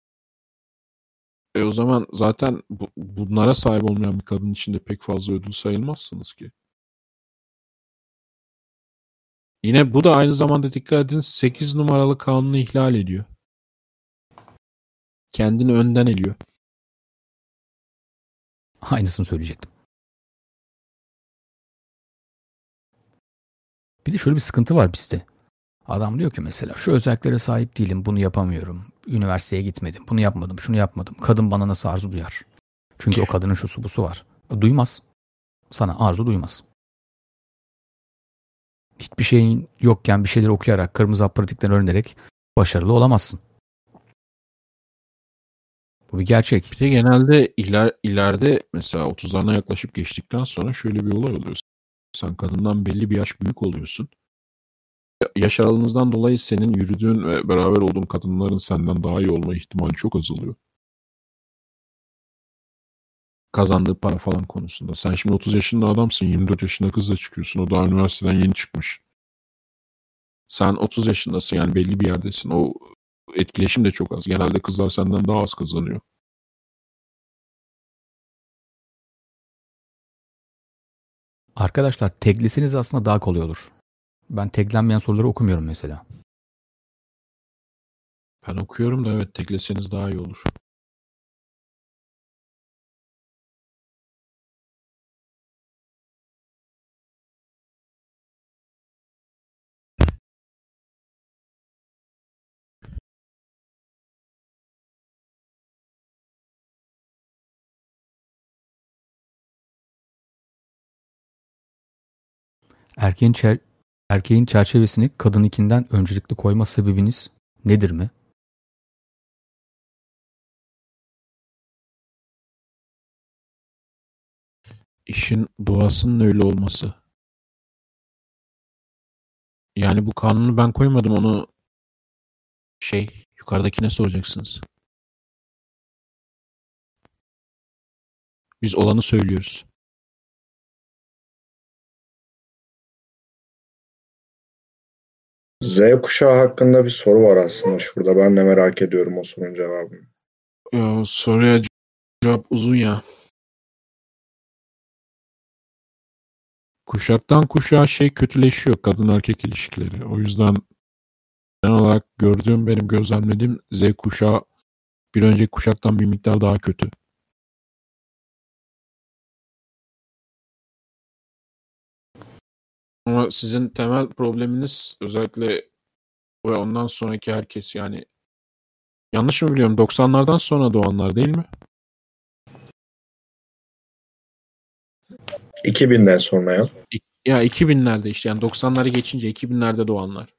E o zaman zaten bu- bunlara sahip olmayan bir kadın için de pek fazla ödül sayılmazsınız ki. Yine bu da aynı zamanda dikkat edin 8 numaralı kanunu ihlal ediyor. Kendini önden eliyor. Aynısını söyleyecektim. Bir de şöyle bir sıkıntı var bizde. Adam diyor ki mesela şu özelliklere sahip değilim, bunu yapamıyorum. Üniversiteye gitmedim, bunu yapmadım, şunu yapmadım. Kadın bana nasıl arzu duyar? Çünkü o kadının şusu busu var. Duymaz. Sana arzu duymaz. Hiçbir şeyin yokken bir şeyler okuyarak, kırmızı hap pratikten öğrenerek başarılı olamazsın. Bu bir gerçek. Bir de genelde iler, ileride mesela 30'larına yaklaşıp geçtikten sonra şöyle bir olay oluyor. Sen kadından belli bir yaş büyük oluyorsun. Yaş aralığınızdan dolayı senin yürüdüğün ve beraber olduğun kadınların senden daha iyi olma ihtimali çok azalıyor. Kazandığı para falan konusunda. Sen şimdi 30 yaşında adamsın, 24 yaşında kızla çıkıyorsun. O daha üniversiteden yeni çıkmış. Sen 30 yaşındasın yani belli bir yerdesin. O etkileşim de çok az. Genelde kızlar senden daha az kazanıyor. Arkadaşlar tekleseniz aslında daha kolay olur. Ben teklenmeyen soruları okumuyorum mesela. Ben okuyorum da evet tekleseniz daha iyi olur. Erkin Erkeğin erkeğin çerçevesini kadınınkinden öncelikli koyma sebebiniz nedir mi? İşin doğasının öyle olması. Yani bu kanunu ben koymadım onu şey yukarıdakine soracaksınız. Biz olanı söylüyoruz. Z kuşağı hakkında bir soru var aslında şurada. Ben de merak ediyorum o sorunun cevabını. Ya, soruya cevap uzun ya. Kuşaktan kuşağa şey kötüleşiyor kadın erkek ilişkileri. O yüzden genel olarak gördüğüm benim gözlemlediğim Z kuşağı bir önceki kuşaktan bir miktar daha kötü. Ama sizin temel probleminiz özellikle ve ondan sonraki herkes yani yanlış mı biliyorum 90'lardan sonra doğanlar değil mi? 2000'den sonra ya. Ya 2000'lerde işte yani 90'ları geçince 2000'lerde doğanlar.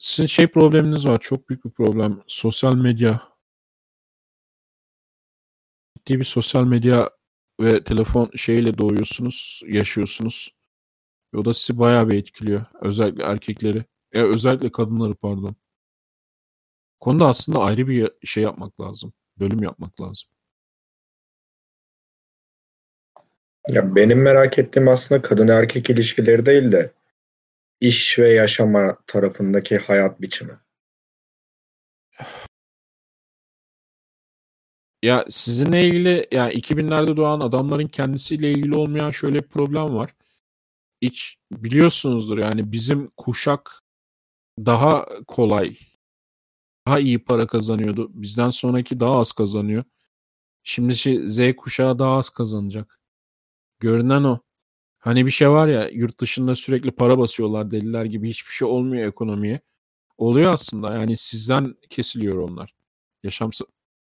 Sizin şey probleminiz var. Çok büyük bir problem. Sosyal medya. Ciddi bir sosyal medya ve telefon şeyle doğuyorsunuz, yaşıyorsunuz. O da sizi bayağı bir etkiliyor. Özellikle erkekleri. Ya özellikle kadınları pardon. Konuda aslında ayrı bir şey yapmak lazım. Bölüm yapmak lazım. Ya benim merak ettiğim aslında kadın erkek ilişkileri değil de iş ve yaşama tarafındaki hayat biçimi. Ya sizinle ilgili ya 2000'lerde doğan adamların kendisiyle ilgili olmayan şöyle bir problem var. Hiç biliyorsunuzdur yani bizim kuşak daha kolay, daha iyi para kazanıyordu. Bizden sonraki daha az kazanıyor. Şimdi şey, Z kuşağı daha az kazanacak. Görünen o. Hani bir şey var ya yurt dışında sürekli para basıyorlar deliler gibi hiçbir şey olmuyor ekonomiye. Oluyor aslında yani sizden kesiliyor onlar. Yaşam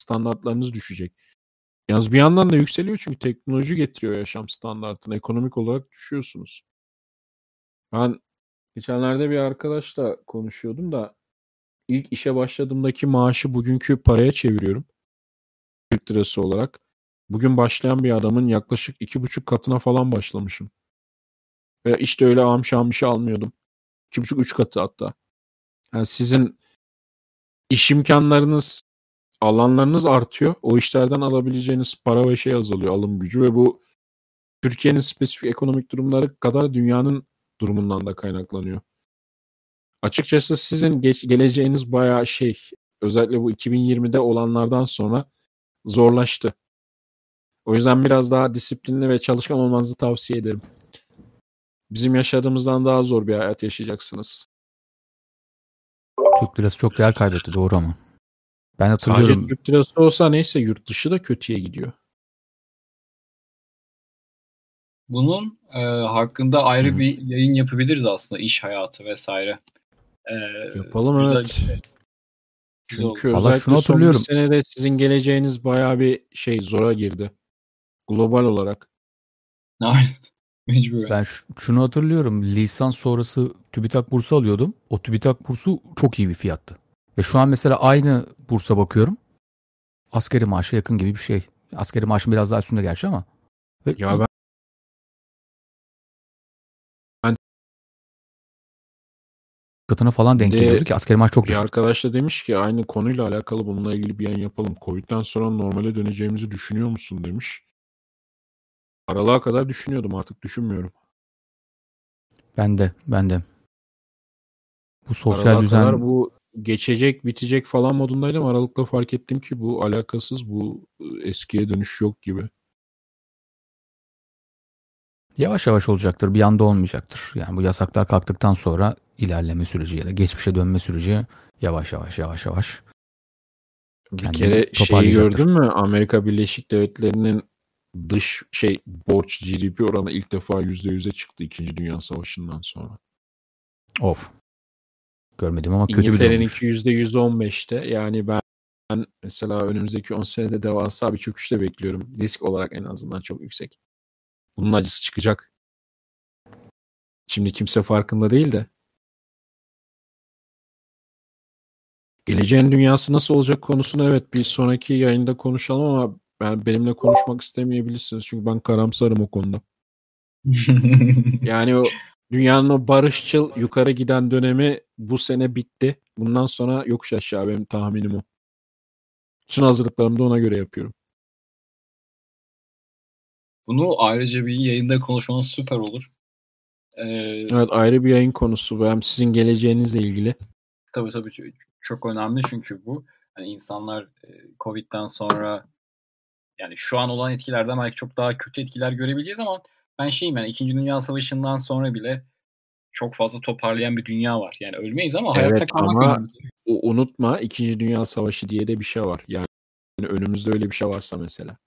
standartlarınız düşecek. Yalnız bir yandan da yükseliyor çünkü teknoloji getiriyor yaşam standartını. Ekonomik olarak düşüyorsunuz. Ben geçenlerde bir arkadaşla konuşuyordum da ilk işe başladığımdaki maaşı bugünkü paraya çeviriyorum. Türk lirası olarak. Bugün başlayan bir adamın yaklaşık iki buçuk katına falan başlamışım. Ve işte öyle amşam bir şey almıyordum. İki buçuk üç katı hatta. Yani sizin iş imkanlarınız alanlarınız artıyor. O işlerden alabileceğiniz para ve şey azalıyor alım gücü ve bu Türkiye'nin spesifik ekonomik durumları kadar dünyanın durumundan da kaynaklanıyor. Açıkçası sizin geç, geleceğiniz bayağı şey özellikle bu 2020'de olanlardan sonra zorlaştı. O yüzden biraz daha disiplinli ve çalışkan olmanızı tavsiye ederim. Bizim yaşadığımızdan daha zor bir hayat yaşayacaksınız. Türk lirası çok değer kaybetti doğru ama. Ben hatırlıyorum. Sadece Türk lirası olsa neyse yurt dışı da kötüye gidiyor. Bunun e, hakkında ayrı Hı. bir yayın yapabiliriz aslında iş hayatı vesaire. E, Yapalım evet. Şey. Çünkü Allah özellikle şunu son bir senede sizin geleceğiniz bayağı bir şey zora girdi. Global olarak. Aynen. Mecburen. Ben şunu hatırlıyorum. Lisans sonrası TÜBİTAK bursu alıyordum. O TÜBİTAK bursu çok iyi bir fiyattı. Ve şu an mesela aynı bursa bakıyorum. Askeri maaşa yakın gibi bir şey. Askeri maaşın biraz daha üstünde gerçi ama. Ve ya ben katına falan denk geliyordu ki askeri maaş çok düşük. Bir arkadaş da demiş ki aynı konuyla alakalı bununla ilgili bir yayın yapalım. Covid'den sonra normale döneceğimizi düşünüyor musun demiş. Aralığa kadar düşünüyordum artık düşünmüyorum. Ben de ben de. Bu sosyal Aralığa düzen bu geçecek bitecek falan modundaydım. Aralıkta fark ettim ki bu alakasız bu eskiye dönüş yok gibi. Yavaş yavaş olacaktır. Bir anda olmayacaktır. Yani bu yasaklar kalktıktan sonra ilerleme süreci ya da geçmişe dönme süreci yavaş yavaş yavaş yavaş. Bir kere şeyi gördün mü? Amerika Birleşik Devletleri'nin dış şey borç GDP oranı ilk defa %100'e çıktı 2. Dünya Savaşı'ndan sonra. Of. Görmedim ama kötü bir İngiltere'ninki %115'te. Yani ben, ben mesela önümüzdeki 10 senede devasa bir çöküşte bekliyorum. Risk olarak en azından çok yüksek. Bunun acısı çıkacak. Şimdi kimse farkında değil de. Geleceğin dünyası nasıl olacak konusunu evet bir sonraki yayında konuşalım ama ben benimle konuşmak istemeyebilirsiniz. Çünkü ben karamsarım o konuda. yani o dünyanın o barışçıl yukarı giden dönemi bu sene bitti. Bundan sonra yokuş aşağı benim tahminim o. Bütün hazırlıklarımı da ona göre yapıyorum. Bunu ayrıca bir yayında konuşmamız süper olur. Ee, evet ayrı bir yayın konusu. Hem sizin geleceğinizle ilgili. Tabii tabii çok önemli çünkü bu. Hani insanlar Covid'den sonra yani şu an olan etkilerden belki çok daha kötü etkiler görebileceğiz ama ben şeyim yani 2. Dünya Savaşı'ndan sonra bile çok fazla toparlayan bir dünya var. Yani ölmeyiz ama evet, hayatta kalmak ama önemli. unutma 2. Dünya Savaşı diye de bir şey var. Yani önümüzde öyle bir şey varsa mesela.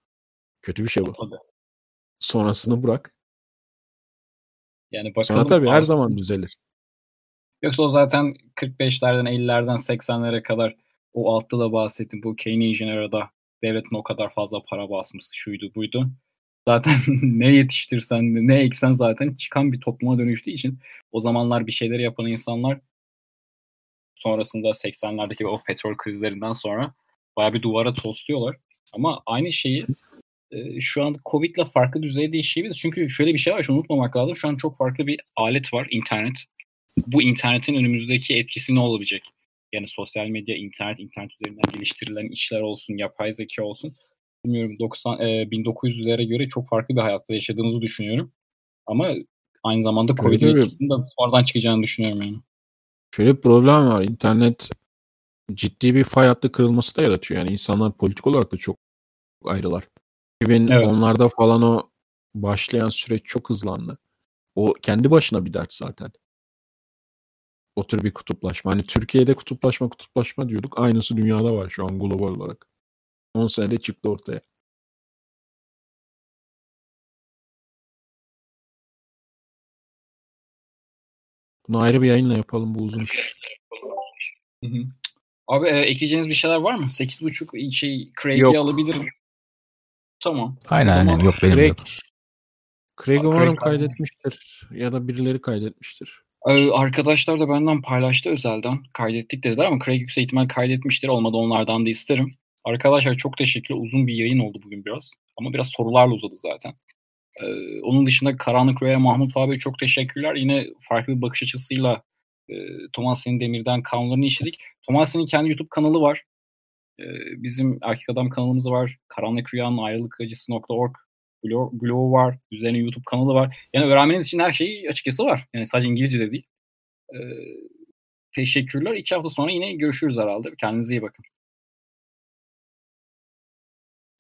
Kötü bir şey bu. Tabii. Sonrasını bırak. Yani bakalım. Sonra tabii her zaman düzelir. Yoksa o zaten 45'lerden 50'lerden 80'lere kadar o altta da bahsettim bu Keynesian arada devletin o kadar fazla para basması şuydu buydu. Zaten ne yetiştirsen ne eksen zaten çıkan bir topluma dönüştüğü için o zamanlar bir şeyleri yapan insanlar sonrasında 80'lerdeki o petrol krizlerinden sonra baya bir duvara tosluyorlar. Ama aynı şeyi e, şu an Covid'le farklı düzeyde işleyebiliriz. Çünkü şöyle bir şey var, şunu unutmamak lazım. Şu an çok farklı bir alet var, internet. Bu internetin önümüzdeki etkisi ne olabilecek? Yani sosyal medya, internet, internet üzerinden geliştirilen işler olsun, yapay zeka olsun. Bilmiyorum 90 e, 1900'lere göre çok farklı bir hayatta yaşadığımızı düşünüyorum. Ama aynı zamanda Covid etkisinin de sonradan çıkacağını düşünüyorum yani. Şöyle bir problem var. İnternet ciddi bir fay hattı kırılması da yaratıyor. Yani insanlar politik olarak da çok ayrılar. 2010'larda evet. falan o başlayan süreç çok hızlandı. O kendi başına bir dert zaten. O tür bir kutuplaşma. Hani Türkiye'de kutuplaşma kutuplaşma diyorduk. Aynısı dünyada var şu an global olarak. 10 senede çıktı ortaya. Bunu ayrı bir yayınla yapalım bu uzun iş. Abi e, ekleyeceğiniz bir şeyler var mı? 8.5 şey Craig'i alabilirim. Tamam. Aynen aynen yok benim Craig, yok. Craig umarım kaydetmiştir ya da birileri kaydetmiştir. Ee, arkadaşlar da benden paylaştı özelden. Kaydettik dediler ama Craig yüksek ihtimal kaydetmiştir. Olmadı onlardan da isterim. Arkadaşlar çok teşekkürler. Uzun bir yayın oldu bugün biraz. Ama biraz sorularla uzadı zaten. Ee, onun dışında Karanlık Rüya Mahmut abi çok teşekkürler. Yine farklı bir bakış açısıyla e, Thomas'ın Demir'den kanallarını işledik. Thomas'ın kendi YouTube kanalı var. E, bizim Erkek Adam kanalımız var. Karanlık Rüyanın ayrılık acısı.org blog, blog var. Üzerine YouTube kanalı var. Yani öğrenmeniz için her şey açıkçası var. Yani sadece İngilizce de değil. E, teşekkürler. İki hafta sonra yine görüşürüz herhalde. Kendinize iyi bakın.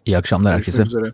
İyi akşamlar herkese. Üzere.